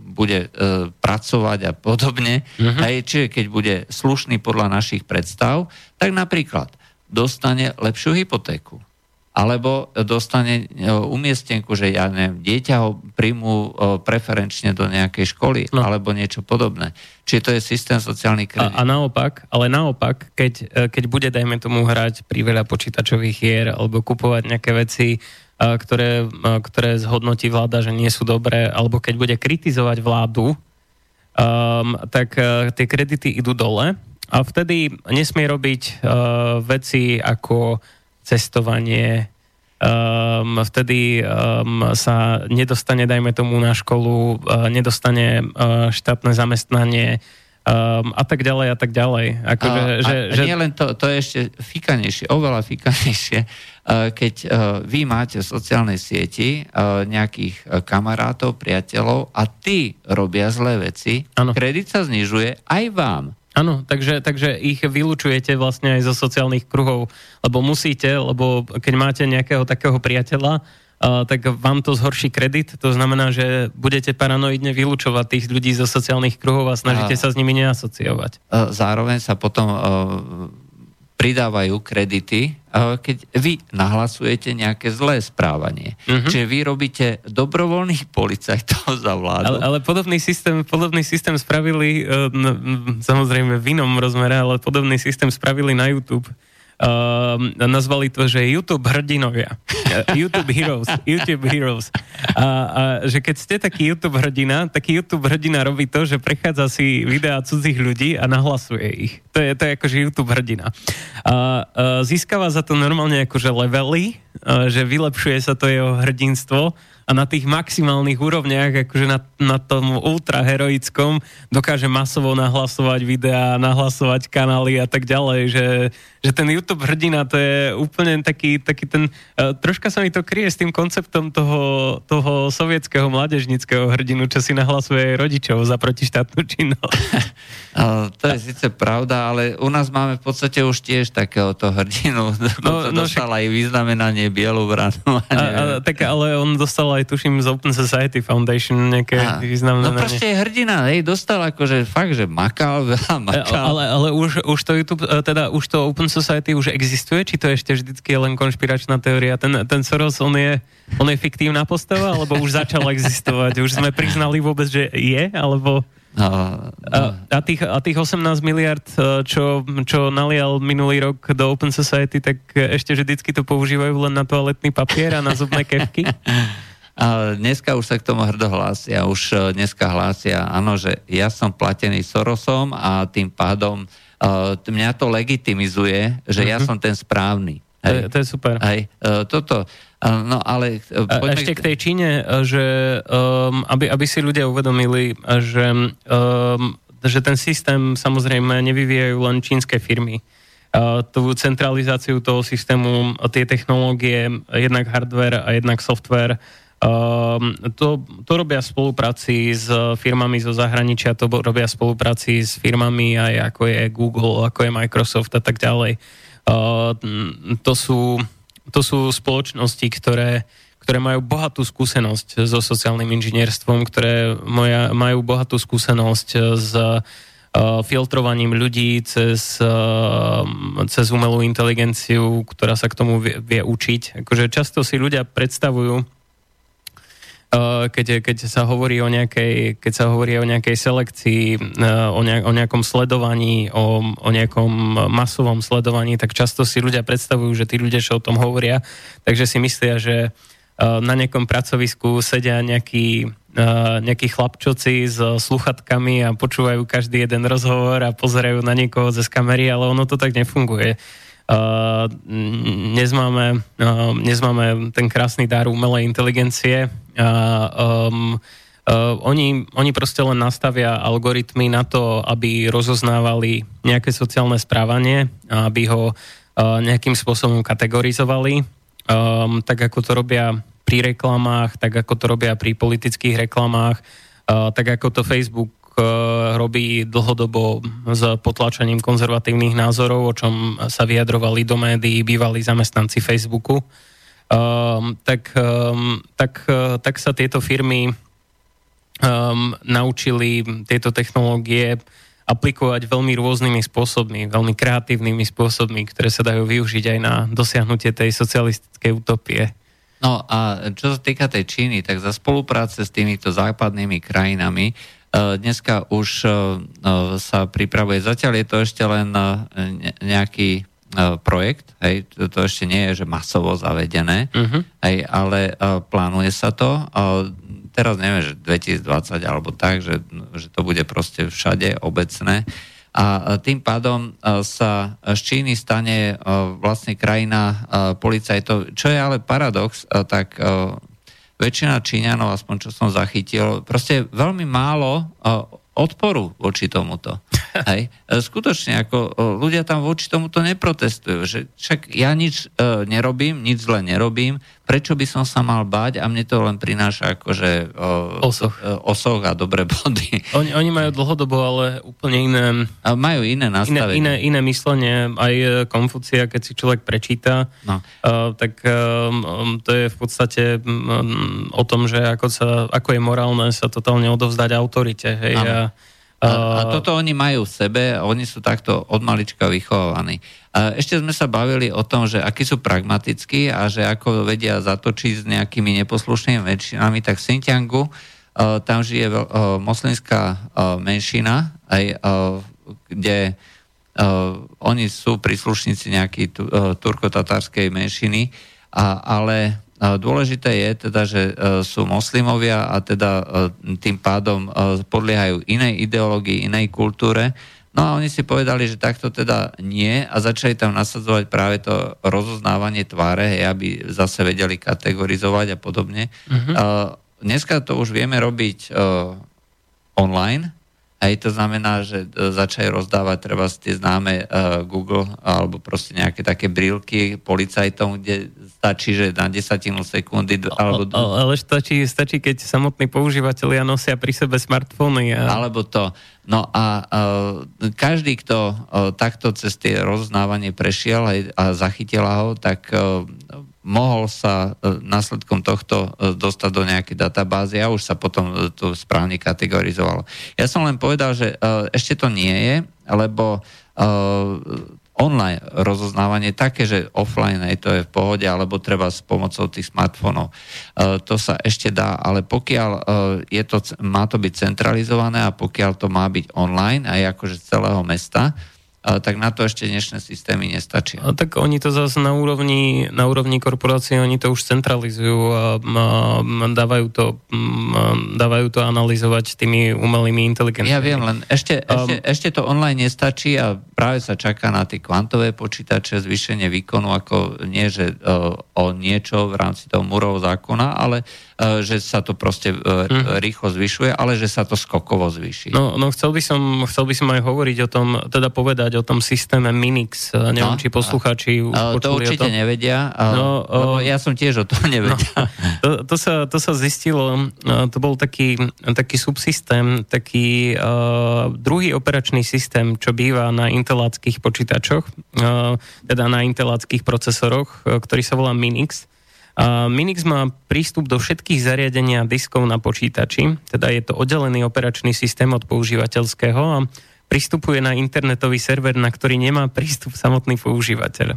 bude pracovať a podobne, uh-huh. aj čiže keď bude slušný podľa našich predstav, tak napríklad dostane lepšiu hypotéku. Alebo dostane e, umiestnenku, že ja neviem, dieťa ho príjmu e, preferenčne do nejakej školy, no. alebo niečo podobné. Čiže to je systém sociálny kredit. A, a naopak, ale naopak, keď, e, keď bude, dajme tomu, hrať pri veľa počítačových hier, alebo kupovať nejaké veci, ktoré, ktoré zhodnotí vláda, že nie sú dobré, alebo keď bude kritizovať vládu, um, tak uh, tie kredity idú dole a vtedy nesmie robiť uh, veci ako cestovanie, um, vtedy um, sa nedostane, dajme tomu, na školu, uh, nedostane uh, štátne zamestnanie um, a tak ďalej a tak ďalej. Ako, a, že, že, a že... nie len to, to je ešte fikanejšie, oveľa fikanejšie, uh, keď uh, vy máte v sociálnej sieti uh, nejakých uh, kamarátov, priateľov a tí robia zlé veci, ano. kredit sa znižuje aj vám. Áno, takže, takže ich vylúčujete vlastne aj zo sociálnych kruhov, lebo musíte, lebo keď máte nejakého takého priateľa, uh, tak vám to zhorší kredit, to znamená, že budete paranoidne vylúčovať tých ľudí zo sociálnych kruhov a snažíte a, sa s nimi neasociovať. Zároveň sa potom uh, pridávajú kredity, keď vy nahlasujete nejaké zlé správanie. Uh-huh. Čiže vy robíte dobrovoľných policajtov za vládu. Ale, ale podobný, systém, podobný systém spravili, uh, samozrejme v inom rozmere, ale podobný systém spravili na YouTube uh, nazvali to, že YouTube hrdinovia. YouTube Heroes. YouTube Heroes. A, a že keď ste taký YouTube hrdina, taký YouTube hrdina robí to, že prechádza si videá cudzích ľudí a nahlasuje ich. To je, to je akože YouTube hrdina. A, a získava za to normálne akože levely, a, že vylepšuje sa to jeho hrdinstvo a na tých maximálnych úrovniach, akože na, na tom ultraheroickom, dokáže masovo nahlasovať videá, nahlasovať kanály a tak ďalej, že, že ten YouTube hrdina to je úplne taký, taký ten, uh, troška sa mi to kryje s tým konceptom toho, toho sovietského mládežnického hrdinu, čo si nahlasuje rodičov za protištátnu činnosť. to je síce pravda, ale u nás máme v podstate už tiež takéhoto hrdinu. No, no, dostal však... aj vyznamenanie bielu vranu. A, a, tak ale on dostal aj tuším z Open Society Foundation nejaké a, významné. No proste je hrdina, hej, dostal akože fakt, že makal, veľa e, makal. Ale, ale už, už to YouTube, e, teda už to Open Society už existuje, či to ešte vždycky je len konšpiračná teória? Ten, ten Soros, on je, on je fiktívna postava, alebo už začal existovať? Už sme priznali vôbec, že je, alebo... A, a, tých, a tých 18 miliard, e, čo, čo nalial minulý rok do Open Society, tak ešte vždycky to používajú len na toaletný papier a na zubné kevky? A dneska už sa k tomu hrdo hlásia, už e, dneska hlásia, áno, že ja som platený Sorosom a tým pádom uh, mňa to legitimizuje, že uh-huh. ja mhm. som ten správny. To je, to je super. Hej, uh, toto, uh, no ale... Uh, poďme Ešte k tej Číne, že um, aby, aby si ľudia uvedomili, že, um, že ten systém samozrejme nevyvíjajú len čínske firmy. Uh, tú centralizáciu toho systému, tie technológie, jednak hardware a jednak software, Um, to, to robia spolupráci s firmami zo zahraničia, to robia spolupráci s firmami aj ako je Google, ako je Microsoft a tak ďalej. Uh, to, sú, to sú spoločnosti, ktoré, ktoré majú bohatú skúsenosť so sociálnym inžinierstvom, ktoré moja, majú bohatú skúsenosť s filtrovaním ľudí cez, cez umelú inteligenciu, ktorá sa k tomu vie, vie učiť. Akože často si ľudia predstavujú, keď, keď sa hovorí o nejakej, keď sa hovorí o nejakej selekcii, o, ne, o nejakom sledovaní, o, o nejakom masovom sledovaní, tak často si ľudia predstavujú, že tí ľudia, čo o tom hovoria, takže si myslia, že na nejakom pracovisku sedia nejakí, nejakí chlapčoci s sluchatkami a počúvajú každý jeden rozhovor a pozerajú na niekoho ze kamery, ale ono to tak nefunguje. Uh, dnes, máme, uh, dnes máme ten krásny dar umelej inteligencie um, uh, oni, oni proste len nastavia algoritmy na to, aby rozoznávali nejaké sociálne správanie, aby ho uh, nejakým spôsobom kategorizovali, um, tak ako to robia pri reklamách, tak ako to robia pri politických reklamách, uh, tak ako to Facebook Eh, robí dlhodobo s potlačením konzervatívnych názorov, o čom sa vyjadrovali do médií bývalí zamestnanci Facebooku, um, tak, um, tak, uh, tak sa tieto firmy um, naučili tieto technológie aplikovať veľmi rôznymi spôsobmi, veľmi kreatívnymi spôsobmi, ktoré sa dajú využiť aj na dosiahnutie tej socialistickej utopie. No a čo sa týka tej Číny, tak za spolupráce s týmito západnými krajinami E, dneska už e, e, sa pripravuje, zatiaľ je to ešte len nejaký projekt, hej, to ešte nie je, že masovo zavedené, uh-huh. hej, ale plánuje sa to. Teraz neviem, že 2020 alebo tak, že, že to bude proste všade obecné. A tým pádom sa z Číny stane vlastne krajina policajtov, čo je ale paradox, tak väčšina Číňanov, aspoň čo som zachytil, proste veľmi málo odporu voči tomuto. Hej. E, skutočne, ako e, ľudia tam voči tomuto neprotestujú. Že však ja nič e, nerobím, nič zle nerobím, prečo by som sa mal báť a mne to len prináša akože e, osoch. E, osoch a dobré body. Oni, oni majú dlhodobo ale úplne iné... A majú iné nastavenie. Iné, iné, iné myslenie. Aj Konfucia, keď si človek prečíta, no. uh, tak um, to je v podstate um, o tom, že ako, sa, ako je morálne sa totálne odovzdať autorite. Hej, a, a, a toto oni majú v sebe oni sú takto od malička vychovávaní. A ešte sme sa bavili o tom, že akí sú pragmatickí a že ako vedia zatočiť s nejakými neposlušnými väčšinami, tak v Xinjiangu uh, tam žije uh, moslimská uh, menšina, aj, kde oni sú príslušníci nejakej turko-tatárskej menšiny, a, ale Dôležité je teda, že e, sú moslimovia a teda e, tým pádom e, podliehajú inej ideológii, inej kultúre. No a oni si povedali, že takto teda nie a začali tam nasadzovať práve to rozoznávanie tváre, hej, aby zase vedeli kategorizovať a podobne. Uh-huh. Dneska to už vieme robiť online, Hej, to znamená, že e, začali rozdávať treba tie známe uh, Google alebo proste nejaké také brilky policajtom, kde stačí, že na desatinu sekundy alebo... Ale, ale stačí, stačí, keď samotní používateľia nosia pri sebe smartfóny. A... Alebo to. No a uh, každý, kto uh, takto cez tie roznávanie prešiel aj, a zachytila ho, tak uh, mohol sa e, následkom tohto e, dostať do nejakej databázy a už sa potom e, to správne kategorizovalo. Ja som len povedal, že ešte to nie je, lebo online rozoznávanie také, že offline aj to je v pohode, alebo treba s pomocou tých smartfónov. To sa ešte dá, ale pokiaľ je to, má to byť centralizované a pokiaľ to má byť online aj akože celého mesta, tak na to ešte dnešné systémy nestačia. A tak oni to zase na úrovni, na úrovni korporácie, oni to už centralizujú a, a dávajú, to, a dávajú to analyzovať tými umelými inteligenciami. Ja viem, len ešte, ešte, um, ešte to online nestačí a práve sa čaká na tie kvantové počítače, zvýšenie výkonu, ako nie, že o, o niečo v rámci toho Murov zákona, ale E, že sa to proste hmm. rýchlo zvyšuje, ale že sa to skokovo zvýši. No, no chcel, by som, chcel by som aj hovoriť o tom, teda povedať o tom systéme Minix. E, neviem, no, či poslucháči už uh, To určite o tom. nevedia, uh, no, lebo ja som tiež o tom nevedia. No, to, to, sa, to sa zistilo, to bol taký, taký subsystém, taký uh, druhý operačný systém, čo býva na inteláckých počítačoch, uh, teda na inteláckých procesoroch, uh, ktorý sa volá Minix Minix má prístup do všetkých zariadení a diskov na počítači, teda je to oddelený operačný systém od používateľského a pristupuje na internetový server, na ktorý nemá prístup samotný používateľ.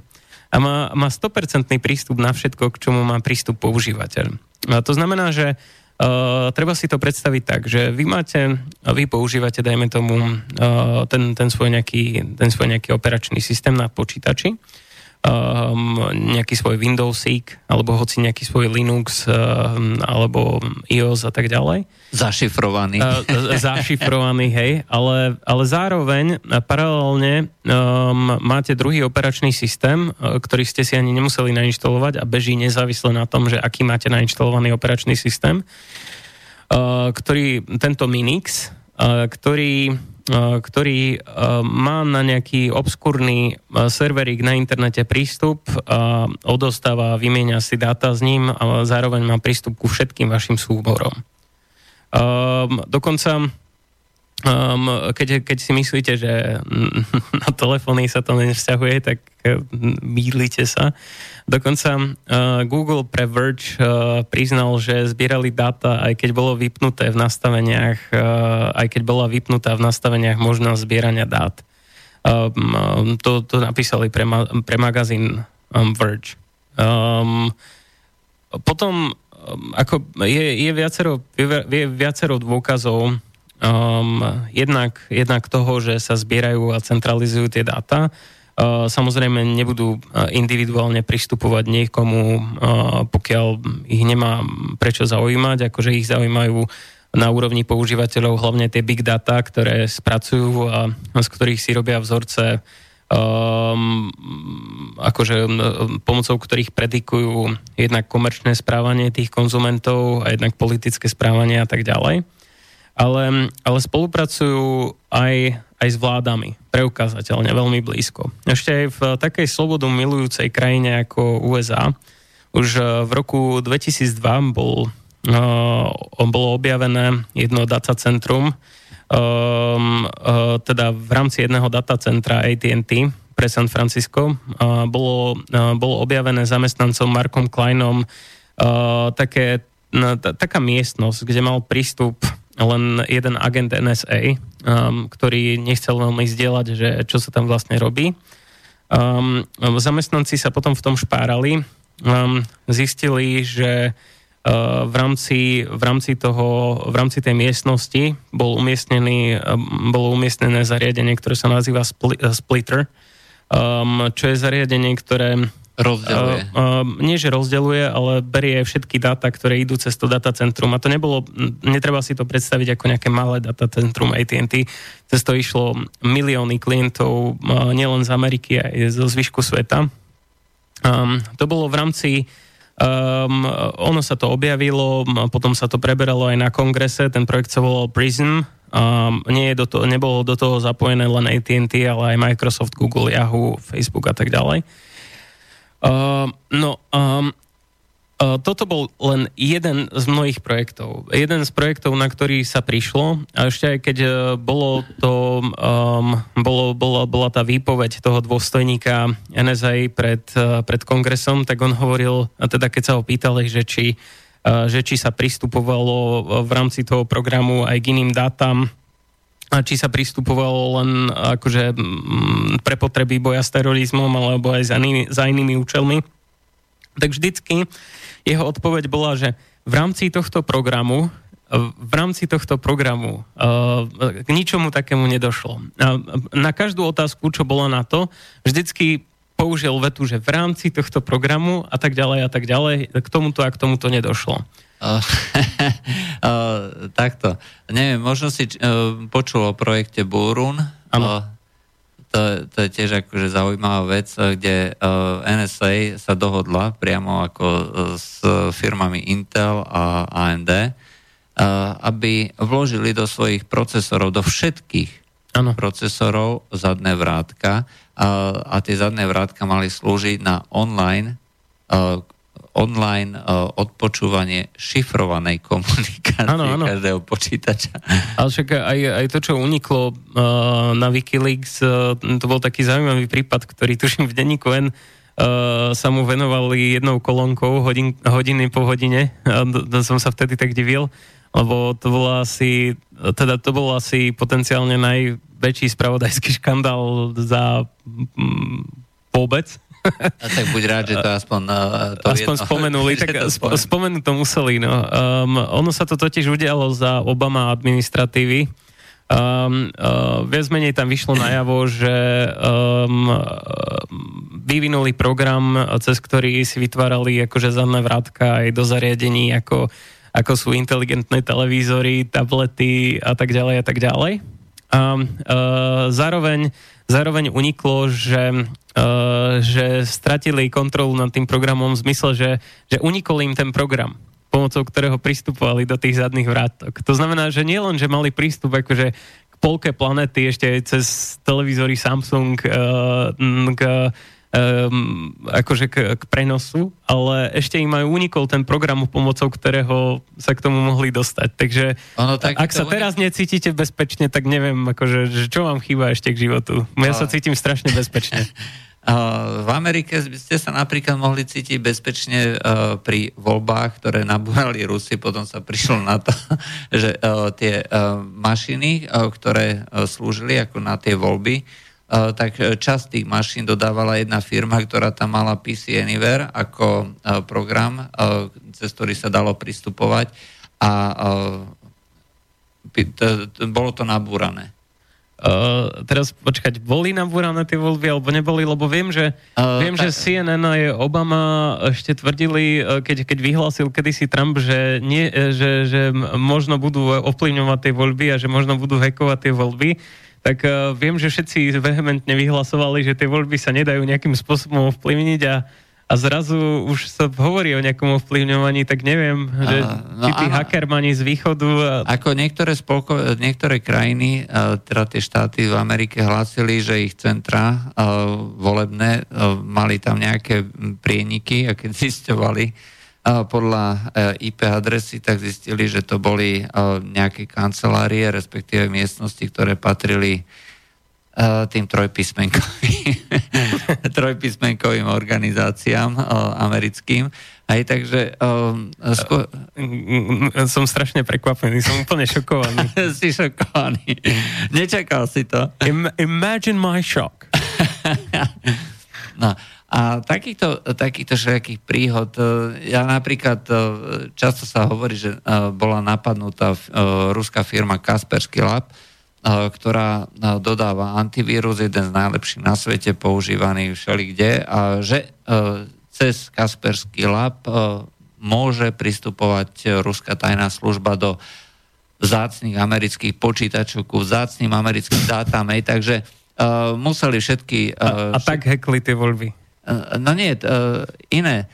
A má, má 100% prístup na všetko, k čomu má prístup používateľ. A to znamená, že Uh, treba si to predstaviť tak, že vy máte, vy používate, dajme tomu, uh, ten, ten, svoj nejaký, ten svoj nejaký operačný systém na počítači um, nejaký svoj Windowsík, alebo hoci nejaký svoj Linux, um, alebo iOS a tak ďalej. Zašifrovaný. Uh, zašifrovaný, hej, ale, ale zároveň paralelne um, máte druhý operačný systém, ktorý ste si ani nemuseli nainštalovať a beží nezávisle na tom, že aký máte nainštalovaný operačný systém, uh, ktorý, tento Minix, uh, ktorý ktorý má na nejaký obskúrny serverík na internete prístup, odostáva, vymieňa si dáta s ním a zároveň má prístup ku všetkým vašim súborom. Dokonca Um, keď, keď si myslíte, že na telefóny sa to nevzťahuje, tak mýlite sa. Dokonca uh, Google pre Verge uh, priznal, že zbierali dáta, aj keď bolo vypnuté v nastaveniach, uh, aj keď bola vypnutá v nastaveniach možnosť zbierania dát. Um, to, to napísali pre, ma, pre magazín um, Verge. Um, potom um, ako je, je, viacero, je viacero dôkazov, um, jednak, jednak toho, že sa zbierajú a centralizujú tie dáta, Samozrejme nebudú individuálne pristupovať niekomu, pokiaľ ich nemá prečo zaujímať, akože ich zaujímajú na úrovni používateľov hlavne tie big data, ktoré spracujú a z ktorých si robia vzorce um, akože pomocou ktorých predikujú jednak komerčné správanie tých konzumentov a jednak politické správanie a tak ďalej. Ale, ale spolupracujú aj aj s vládami, preukázateľne veľmi blízko. Ešte aj v takej slobodu milujúcej krajine ako USA, už e, v roku 2002 bol, uh, bolo objavené jedno datacentrum, um, uh, teda v rámci jedného datacentra AT&T pre San Francisco uh, bolo, uh, bolo objavené zamestnancom Markom Kleinom uh, také, t- taká miestnosť, kde mal prístup len jeden agent NSA, um, ktorý nechcel veľmi zdieľať, že čo sa tam vlastne robí. Um, zamestnanci sa potom v tom špárali, um, zistili, že uh, v rámci, v rámci toho, v rámci tej miestnosti bol umiestnený, um, bolo umiestnené zariadenie, ktoré sa nazýva spli, uh, Splitter, um, čo je zariadenie, ktoré Rozdeluje. Uh, uh, nie, že rozdeluje, ale berie všetky dáta, ktoré idú cez to datacentrum. A to nebolo, netreba si to predstaviť ako nejaké malé datacentrum AT&T. Cez to išlo milióny klientov, uh, nielen z Ameriky, aj zo zvyšku sveta. Um, to bolo v rámci Um, ono sa to objavilo, potom sa to preberalo aj na kongrese, ten projekt sa volal PRISM, um, nie je do toho, nebolo do toho zapojené len AT&T, ale aj Microsoft, Google, Yahoo, Facebook a tak ďalej. No, um, uh, toto bol len jeden z mnohých projektov. Jeden z projektov, na ktorý sa prišlo, a ešte aj keď uh, bolo to, um, bolo, bola, bola tá výpoveď toho dôstojníka NSA pred, uh, pred kongresom, tak on hovoril, a teda keď sa ho pýtali, že či, uh, že či sa pristupovalo v rámci toho programu aj k iným dátam, či sa pristupovalo len akože pre potreby boja s terorizmom alebo aj za, inými, za inými účelmi, tak vždycky jeho odpoveď bola, že v rámci tohto programu v rámci tohto programu k ničomu takému nedošlo. Na každú otázku, čo bolo na to, vždycky použil vetu, že v rámci tohto programu a tak ďalej a tak ďalej, k tomuto a k tomuto nedošlo. takto. Neviem, možno si počul o projekte Burun. Uh, to, to je tiež akože zaujímavá vec, kde uh, NSA sa dohodla priamo ako uh, s firmami Intel a AMD, aby vložili do svojich procesorov, do všetkých ano. procesorov zadné vrátka a, a tie zadné vrátka mali slúžiť na online online uh, odpočúvanie šifrovanej komunikácie ano, ano. každého počítača. Ale však aj, aj to, čo uniklo uh, na Wikileaks, uh, to bol taký zaujímavý prípad, ktorý tuším v denníku N sa mu venovali jednou kolónkou hodin, hodiny po hodine. A som sa vtedy tak divil, lebo to bolo asi, teda to bol asi potenciálne najväčší spravodajský škandál za vôbec. A tak buď rád, že to aspoň uh, to Aspoň jedno, spomenuli, tak to spo, spomenúť to museli. No. Um, ono sa to totiž udialo za Obama administratívy Um, uh, viac menej tam vyšlo najavo, že um, vyvinuli program, cez ktorý si vytvárali akože zadné vrátka aj do zariadení, ako, ako sú inteligentné televízory, tablety a tak ďalej a tak ďalej. Um, uh, zároveň, zároveň uniklo, že, že stratili kontrolu nad tým programom v zmysle, že, že unikol im ten program pomocou ktorého pristupovali do tých zadných vrátok. To znamená, že nie len, že mali prístup akože k polke planety ešte cez televízory Samsung uh, k um, akože k, k prenosu, ale ešte im aj unikol ten program, pomocou ktorého sa k tomu mohli dostať. Takže ono, tak ak sa teraz necítite bezpečne, tak neviem, akože, čo vám chýba ešte k životu. Ja sa cítim strašne bezpečne. V Amerike ste sa napríklad mohli cítiť bezpečne e, pri voľbách, ktoré nabúrali Rusy, potom sa prišlo na to, že e, tie e, mašiny, ktoré slúžili ako na tie voľby, tak časť tých mašín dodávala jedna firma, ktorá tam mala PC Anywhere ako program, cez ktorý sa dalo pristupovať a bolo to nabúrané. Uh, teraz počkať, boli nabúrané tie voľby alebo neboli, lebo viem, že, uh, viem, tak... že CNN aj Obama ešte tvrdili, keď, keď vyhlásil kedysi Trump, že, nie, že, že možno budú ovplyvňovať tie voľby a že možno budú hekovať tie voľby, tak uh, viem, že všetci vehementne vyhlasovali, že tie voľby sa nedajú nejakým spôsobom ovplyvniť a a zrazu už sa hovorí o nejakom ovplyvňovaní, tak neviem, že no, či tí áno, hackermani z východu... A... Ako niektoré, spolko, niektoré krajiny, teda tie štáty v Amerike hlásili, že ich centra volebné mali tam nejaké prieniky a keď zisťovali podľa IP adresy, tak zistili, že to boli nejaké kancelárie, respektíve miestnosti, ktoré patrili Eh, tým trojpísmenkovým, trojpísmenkovým organizáciám americkým. Aj takže... Um, sko- som strašne prekvapený, som úplne šokovaný. si šokovaný. Nečakal si to. Im- imagine my shock. no. A takýchto, takýchto všelijakých príhod, ja napríklad, často sa hovorí, že bola napadnutá ruská firma Kaspersky Lab, ktorá dodáva antivírus, jeden z najlepších na svete, používaný všelikde, a že cez Kasperský lab môže pristupovať ruská tajná služba do vzácných amerických počítačov ku vzácným americkým dátam, takže uh, museli všetky... Uh, a, a tak hekli tie voľby. Uh, no nie, uh, iné.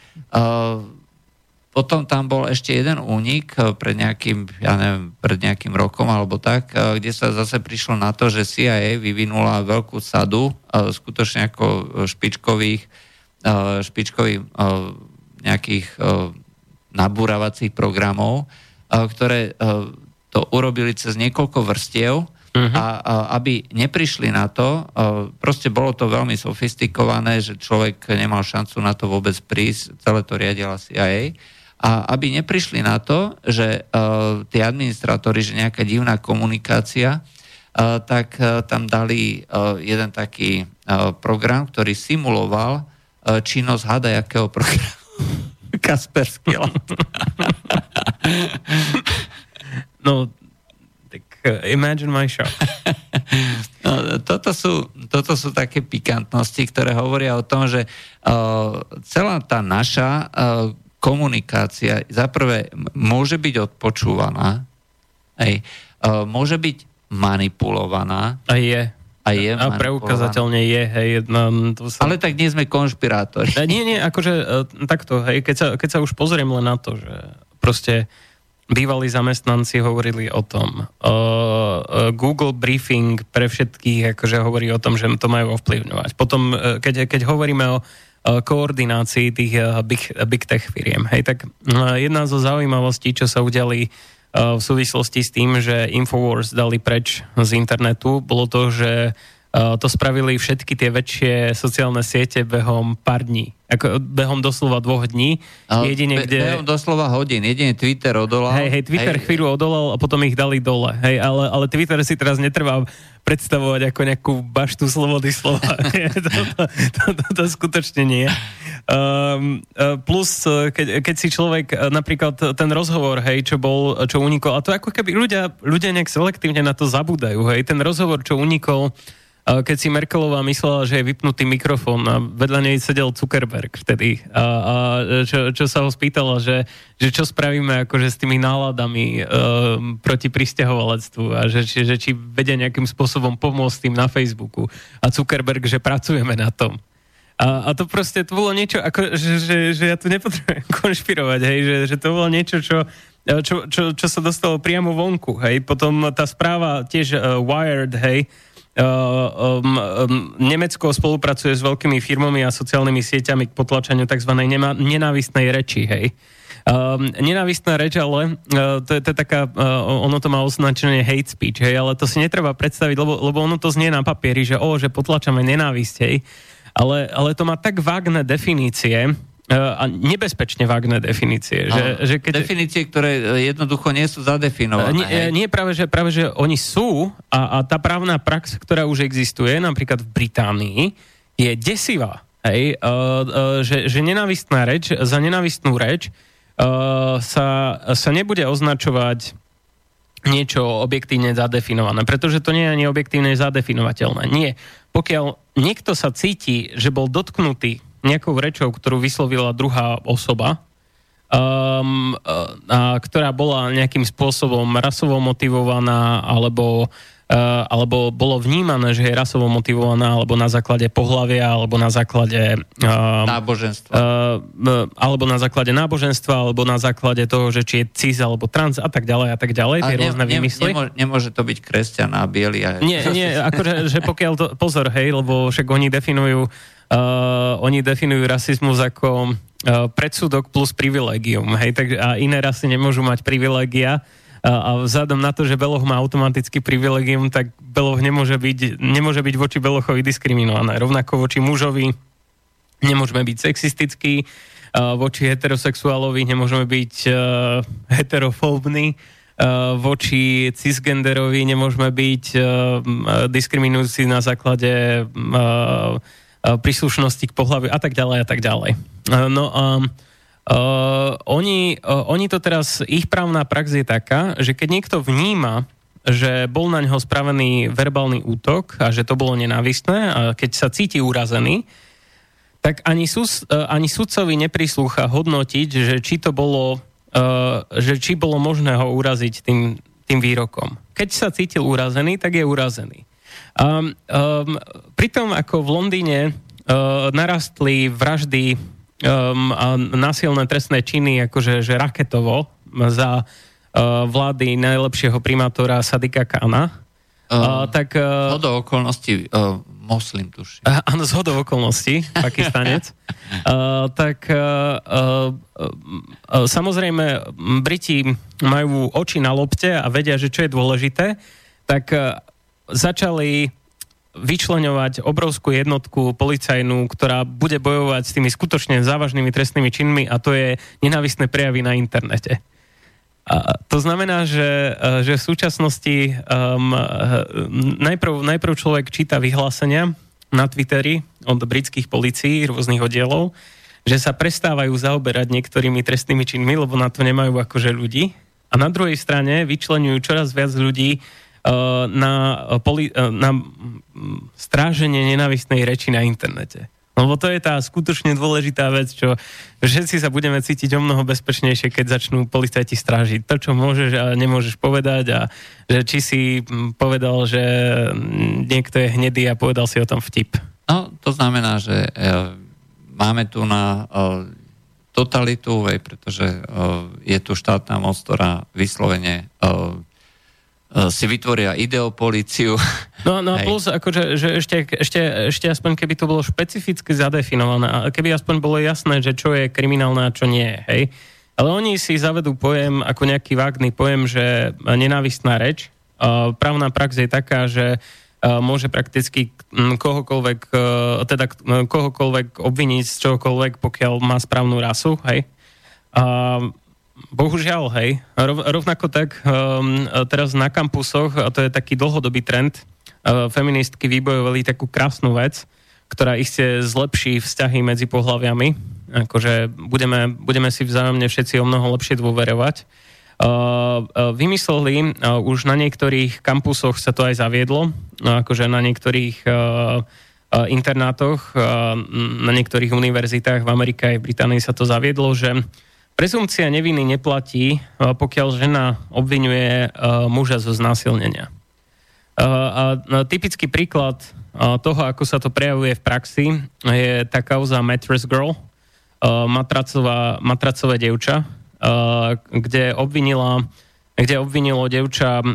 Potom tam bol ešte jeden únik eh, pred nejakým, ja neviem, pred nejakým rokom alebo tak, eh, kde sa zase prišlo na to, že CIA vyvinula veľkú sadu eh, skutočne ako špičkových, špičkových nejakých nabúravacích programov, ktoré to urobili cez niekoľko vrstiev uh-huh. a, a aby neprišli na to, proste bolo to veľmi sofistikované, že človek nemal šancu na to vôbec prísť, celé to riadila CIA a aby neprišli na to, že uh, tí administratóri, že nejaká divná komunikácia, uh, tak uh, tam dali uh, jeden taký uh, program, ktorý simuloval uh, činnosť hadajakého programu. Kasperský No, tak uh, imagine my shock. No, toto, sú, toto sú také pikantnosti, ktoré hovoria o tom, že uh, celá tá naša uh, komunikácia za prvé môže byť odpočúvaná, aj, uh, môže byť manipulovaná. A je. A je A preukazateľne je, hej. No, to sa... Ale tak nie sme konšpirátori. Nie, nie, akože uh, takto, hej, keď sa, keď sa už pozriem len na to, že proste bývalí zamestnanci hovorili o tom. Google briefing pre všetkých akože hovorí o tom, že to majú ovplyvňovať. Potom, uh, keď, keď hovoríme o Eh, koordinácii tých eh, big, big tech firiem. Hej, tak jedna zo zaujímavostí, čo sa udiali v súvislosti s tým, že Infowars dali preč z internetu, bolo to, že to spravili všetky tie väčšie sociálne siete behom pár dní. Ako behom doslova dvoch dní. Jedine, Be- kde... Behom doslova hodín. Jedine Twitter odolal. Hej, hej, Twitter hej. chvíľu odolal a potom ich dali dole. Hej, ale, ale Twitter si teraz netrvá predstavovať ako nejakú baštu slobody slova. to, to, to, to, to skutočne nie. Um, plus, keď, keď si človek, napríklad ten rozhovor, hej, čo bol, čo unikol, a to ako keby ľudia, ľudia nejak selektívne na to zabúdajú, hej, ten rozhovor, čo unikol, keď si Merkelová myslela, že je vypnutý mikrofón a vedľa nej sedel Zuckerberg vtedy a, a čo, čo sa ho spýtala, že, že čo spravíme akože s tými náladami uh, proti pristahovalectvu a že, že, že či vedia nejakým spôsobom pomôcť tým na Facebooku a Zuckerberg, že pracujeme na tom. A, a to proste to bolo niečo, ako, že, že, že ja tu nepotrebujem konšpirovať, hej, že, že to bolo niečo, čo, čo, čo, čo sa dostalo priamo vonku, hej. Potom tá správa tiež uh, Wired, hej, Uh, Nemecko spolupracuje s veľkými firmami a sociálnymi sieťami k potlačaniu tzv. Nenávistnej reči, hej. Um, nenávistná reč, ale uh, to, je, to je taká, uh, ono to má označenie hate speech, hej, ale to si netreba predstaviť, lebo, lebo ono to znie na papieri, že o, že potlačame nenávisť, hej, ale, ale to má tak vágne definície, a nebezpečne vágne definície. Že, že keď... Definície, ktoré e, jednoducho nie sú zadefinované. Nie, hej? nie práve, že, práve, že oni sú a, a tá právna prax, ktorá už existuje, napríklad v Británii, je desivá. Hej? Uh, uh, že, že nenávistná reč, za nenávistnú reč uh, sa, sa nebude označovať niečo objektívne zadefinované, pretože to nie je ani objektívne zadefinovateľné. Nie. Pokiaľ niekto sa cíti, že bol dotknutý nejakou rečou, ktorú vyslovila druhá osoba, um, a, ktorá bola nejakým spôsobom rasovo motivovaná alebo Uh, alebo bolo vnímané, že je rasovo motivovaná, alebo na základe pohlavia, alebo na základe uh, náboženstva. Uh, alebo na základe náboženstva, alebo na základe toho, že či je cis alebo trans a tak ďalej a tak ďalej, tie ne, rôzne ne, vymysly. Nemôže, nemôže to byť kresťan a biely. A... Nie, nie, akože, že pokiaľ to, pozor, hej, lebo však oni definujú Uh, oni definujú rasizmus ako uh, predsudok plus privilegium, hej, tak, a iné rasy nemôžu mať privilegia, a vzhľadom na to, že Beloch má automaticky privilegium, tak Beloch nemôže byť, nemôže byť voči Belochovi diskriminované. Rovnako voči mužovi nemôžeme byť sexistickí, voči heterosexuálovi nemôžeme byť heterofóbni, voči cisgenderovi nemôžeme byť diskriminujúci na základe príslušnosti k pohľaviu a tak ďalej a tak ďalej. No a uh, oni, uh, oni to teraz, ich právna prax je taká, že keď niekto vníma, že bol na ňo spravený verbálny útok a že to bolo nenávistné a keď sa cíti urazený, tak ani, súd, uh, ani sudcovi neprislúcha hodnotiť, že či to bolo, uh, že či bolo možné ho uraziť tým, tým výrokom. Keď sa cítil urazený, tak je urazený. Um, um, pritom ako v Londýne uh, narastli vraždy um, a násilné trestné činy akože že raketovo za uh, vlády najlepšieho primátora Sadika Kana. Uh, uh, tak, uh, zhodou okolností uh, moslim tuším. Uh, áno, zhodou okolností, pakistanec. uh, tak uh, uh, uh, samozrejme Briti majú oči na lopte a vedia, že čo je dôležité, tak uh, začali vyčleňovať obrovskú jednotku policajnú, ktorá bude bojovať s tými skutočne závažnými trestnými činmi a to je nenávistné prejavy na internete. A to znamená, že, e, že v súčasnosti um, najprv, najprv človek číta vyhlásenia na Twitteri od britských policií, rôznych oddielov, že sa prestávajú zaoberať niektorými trestnými činmi, lebo na to nemajú akože ľudí. A na druhej strane vyčlenujú čoraz viac ľudí na, eh, poli, eh, na stráženie nenavistnej reči na internete. Lebo to je tá skutočne dôležitá vec, čo všetci sa budeme cítiť o mnoho bezpečnejšie, keď začnú policajti strážiť to, čo môžeš a nemôžeš povedať a že či si povedal, že niekto je hnedý a povedal si o tom vtip. No, to znamená, že e, máme tu na e, totalitu, pretože e, je tu štátna moc, ktorá vyslovene e, E, si vytvoria ideopolíciu. No, no a plus, akože, že ešte, ešte, ešte aspoň keby to bolo špecificky zadefinované, a keby aspoň bolo jasné, že čo je kriminálne a čo nie, hej. Ale oni si zavedú pojem ako nejaký vágný pojem, že nenávistná reč. A právna prax je taká, že môže prakticky kohokoľvek, teda kohokoľvek obviniť z čohokoľvek, pokiaľ má správnu rasu, hej. A bohužiaľ, hej. rovnako tak um, teraz na kampusoch, a to je taký dlhodobý trend, uh, feministky vybojovali takú krásnu vec, ktorá iste zlepší vzťahy medzi pohľaviami. Akože budeme, budeme si vzájomne všetci o mnoho lepšie dôverovať. Uh, uh, vymysleli, uh, už na niektorých kampusoch sa to aj zaviedlo, akože na niektorých internátoch, na niektorých univerzitách v Amerike aj v Británii sa to zaviedlo, že prezumcia neviny neplatí, pokiaľ žena obvinuje muža zo znásilnenia. A typický príklad toho, ako sa to prejavuje v praxi, je tá kauza Mattress Girl, matracová, matracové devča, kde obvinila kde obvinilo devča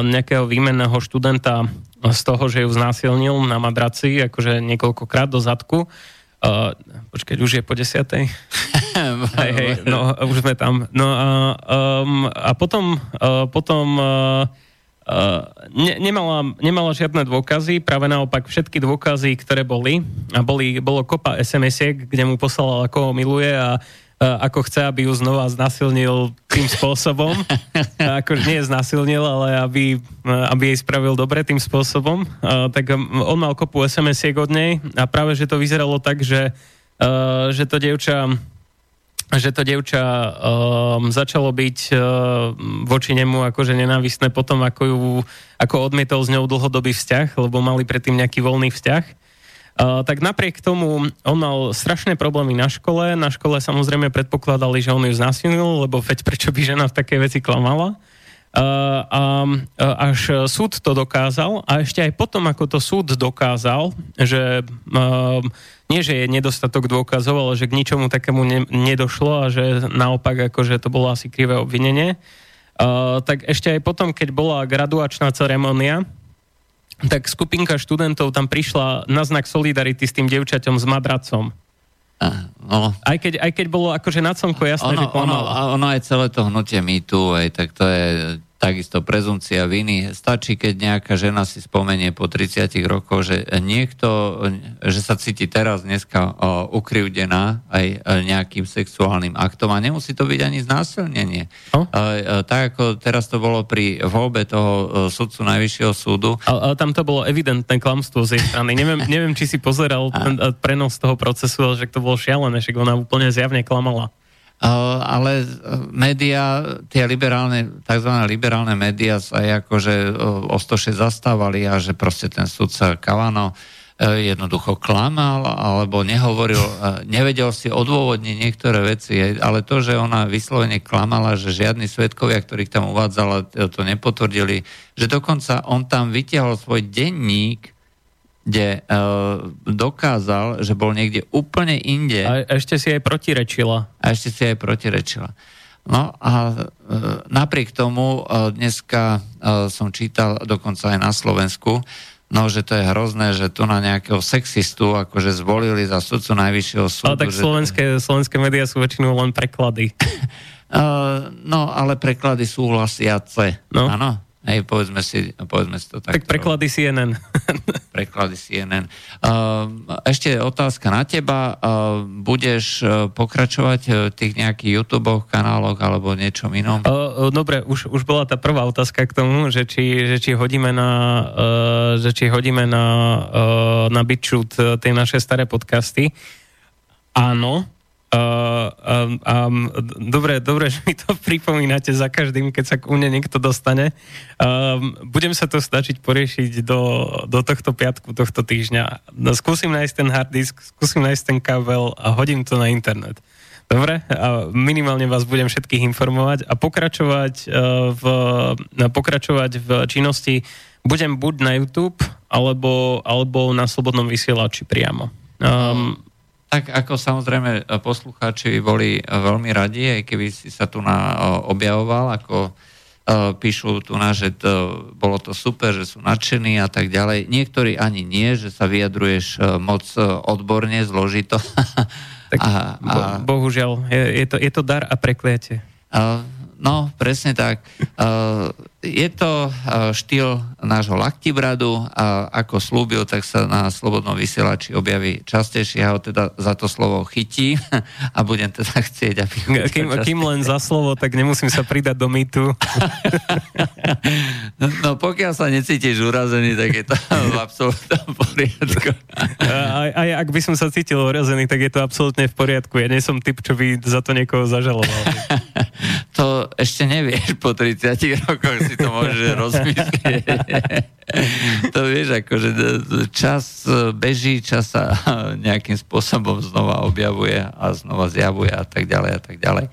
nejakého výmenného študenta z toho, že ju znásilnil na madraci, akože niekoľkokrát do zadku. Uh, počkať, už je po desiatej? hej, hej, no, už sme tam. No a, um, a potom, uh, potom uh, ne, nemala, nemala žiadne dôkazy, práve naopak všetky dôkazy, ktoré boli, a boli, bolo kopa SMS-iek, kde mu poslala, ako ho miluje a ako chce, aby ju znova znasilnil tým spôsobom. ako nie znasilnil, ale aby, aby jej spravil dobre tým spôsobom. Tak on mal kopu SMS-iek od nej a práve, že to vyzeralo tak, že, že to dievča že to dievča um, začalo byť uh, voči nemu akože nenávistné potom, ako ju ako odmietol s ňou dlhodobý vzťah, lebo mali predtým nejaký voľný vzťah. Uh, tak napriek tomu on mal strašné problémy na škole. Na škole samozrejme predpokladali, že on ju znásilnil, lebo veď prečo by žena v takej veci klamala. Uh, a až súd to dokázal a ešte aj potom, ako to súd dokázal, že nie, že je nedostatok dôkazov, ale že k ničomu takému ne, nedošlo a že naopak, akože to bolo asi krivé obvinenie, tak ešte aj potom, keď bola graduačná ceremonia, tak skupinka študentov tam prišla na znak solidarity s tým devčaťom s madracom. No. Aj, keď, aj keď bolo akože na slnko jasné, ono, že klamala. Ono, ono aj celé to hnutie mýtu, aj tak to je takisto prezumcia viny. Stačí, keď nejaká žena si spomenie po 30 rokoch, že niekto, že sa cíti teraz dneska ukrivdená aj nejakým sexuálnym aktom a nemusí to byť ani znásilnenie. No? Tak ako teraz to bolo pri voľbe toho sudcu Najvyššieho súdu. Ale, ale tam to bolo evidentné klamstvo z jej strany. neviem, neviem, či si pozeral ten prenos toho procesu, ale že to bolo šialené, že ona úplne zjavne klamala. Ale eh, média, tie liberálne, tzv. liberálne médiá sa aj akože o 106 zastávali a že proste ten sudca Kavano jednoducho klamal alebo nehovoril, nevedel si odôvodniť niektoré veci, ale to, že ona vyslovene klamala, že žiadni svetkovia, ktorých tam uvádzala, to nepotvrdili, že dokonca on tam vytiahol svoj denník, kde uh, dokázal, že bol niekde úplne inde. A ešte si aj protirečila. A ešte si aj protirečila. No a uh, napriek tomu uh, dneska uh, som čítal dokonca aj na Slovensku, no že to je hrozné, že tu na nejakého sexistu akože zvolili za sudcu najvyššieho súdu. Ale tak že... slovenské, slovenské médiá sú väčšinou len preklady. uh, no, ale preklady súhlasiace. No. Áno. Hej, povedzme si, povedzme si to tak. Tak preklady CNN. preklady CNN. Uh, ešte otázka na teba. Uh, budeš uh, pokračovať v tých nejakých YouTube kanáloch alebo niečom inom? Dobre, už, už bola tá prvá otázka k tomu, že či, že či hodíme na, že či hodíme na, na tie naše staré podcasty. Áno, Uh, um, um, dobre, dobre, že mi to pripomínate za každým, keď sa u mne niekto dostane. Um, budem sa to snažiť poriešiť do, do tohto piatku, tohto týždňa. No, skúsim nájsť ten hard disk, skúsim nájsť ten kabel a hodím to na internet. Dobre? A minimálne vás budem všetkých informovať a pokračovať, uh, v, pokračovať v činnosti budem buď na YouTube, alebo, alebo na Slobodnom vysielači priamo. Um, tak ako samozrejme e, poslucháči boli e, veľmi radi, aj keby si sa tu na, e, objavoval, ako píšu tu na, že to, bolo to super, že sú nadšení a tak ďalej. Niektorí ani nie, že sa vyjadruješ moc odborne, zložito. Tak a, a, bohužiaľ, je, je, to, je to dar a prekliatie. No, presne tak. Je to štýl nášho laktibradu a ako slúbil, tak sa na Slobodnom vysielači objaví častejšie. Ja ho teda za to slovo chytí a budem teda chcieť, aby... Kým, kým len za slovo, tak nemusím sa pridať do mýtu. no, no pokiaľ sa necítiš urazený, tak je to v absolútnom poriadku. aj, aj ak by som sa cítil urazený, tak je to absolútne v poriadku. Ja nie som typ, čo by za to niekoho zažaloval. to ešte nevieš po 30 rokoch si to môžeš rozmyslieť. to vieš, akože čas beží, čas sa nejakým spôsobom znova objavuje a znova zjavuje a tak ďalej a tak ďalej.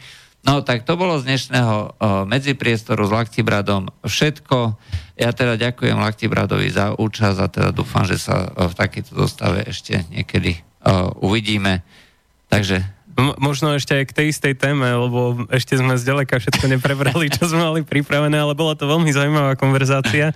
No tak to bolo z dnešného medzipriestoru s Laktibradom všetko. Ja teda ďakujem Laktibradovi za účasť a teda dúfam, že sa v takejto dostave ešte niekedy uvidíme. Takže možno ešte aj k tej istej téme, lebo ešte sme zďaleka všetko neprebrali, čo sme mali pripravené, ale bola to veľmi zaujímavá konverzácia.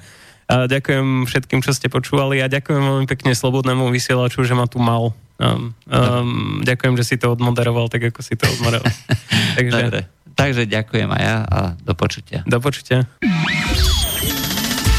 A ďakujem všetkým, čo ste počúvali a ďakujem veľmi pekne Slobodnému vysielaču, že ma tu mal. Um, um, ďakujem, že si to odmoderoval tak, ako si to odmoderoval. Takže... Dobre. Takže ďakujem aj ja a do počutia. Do počutia.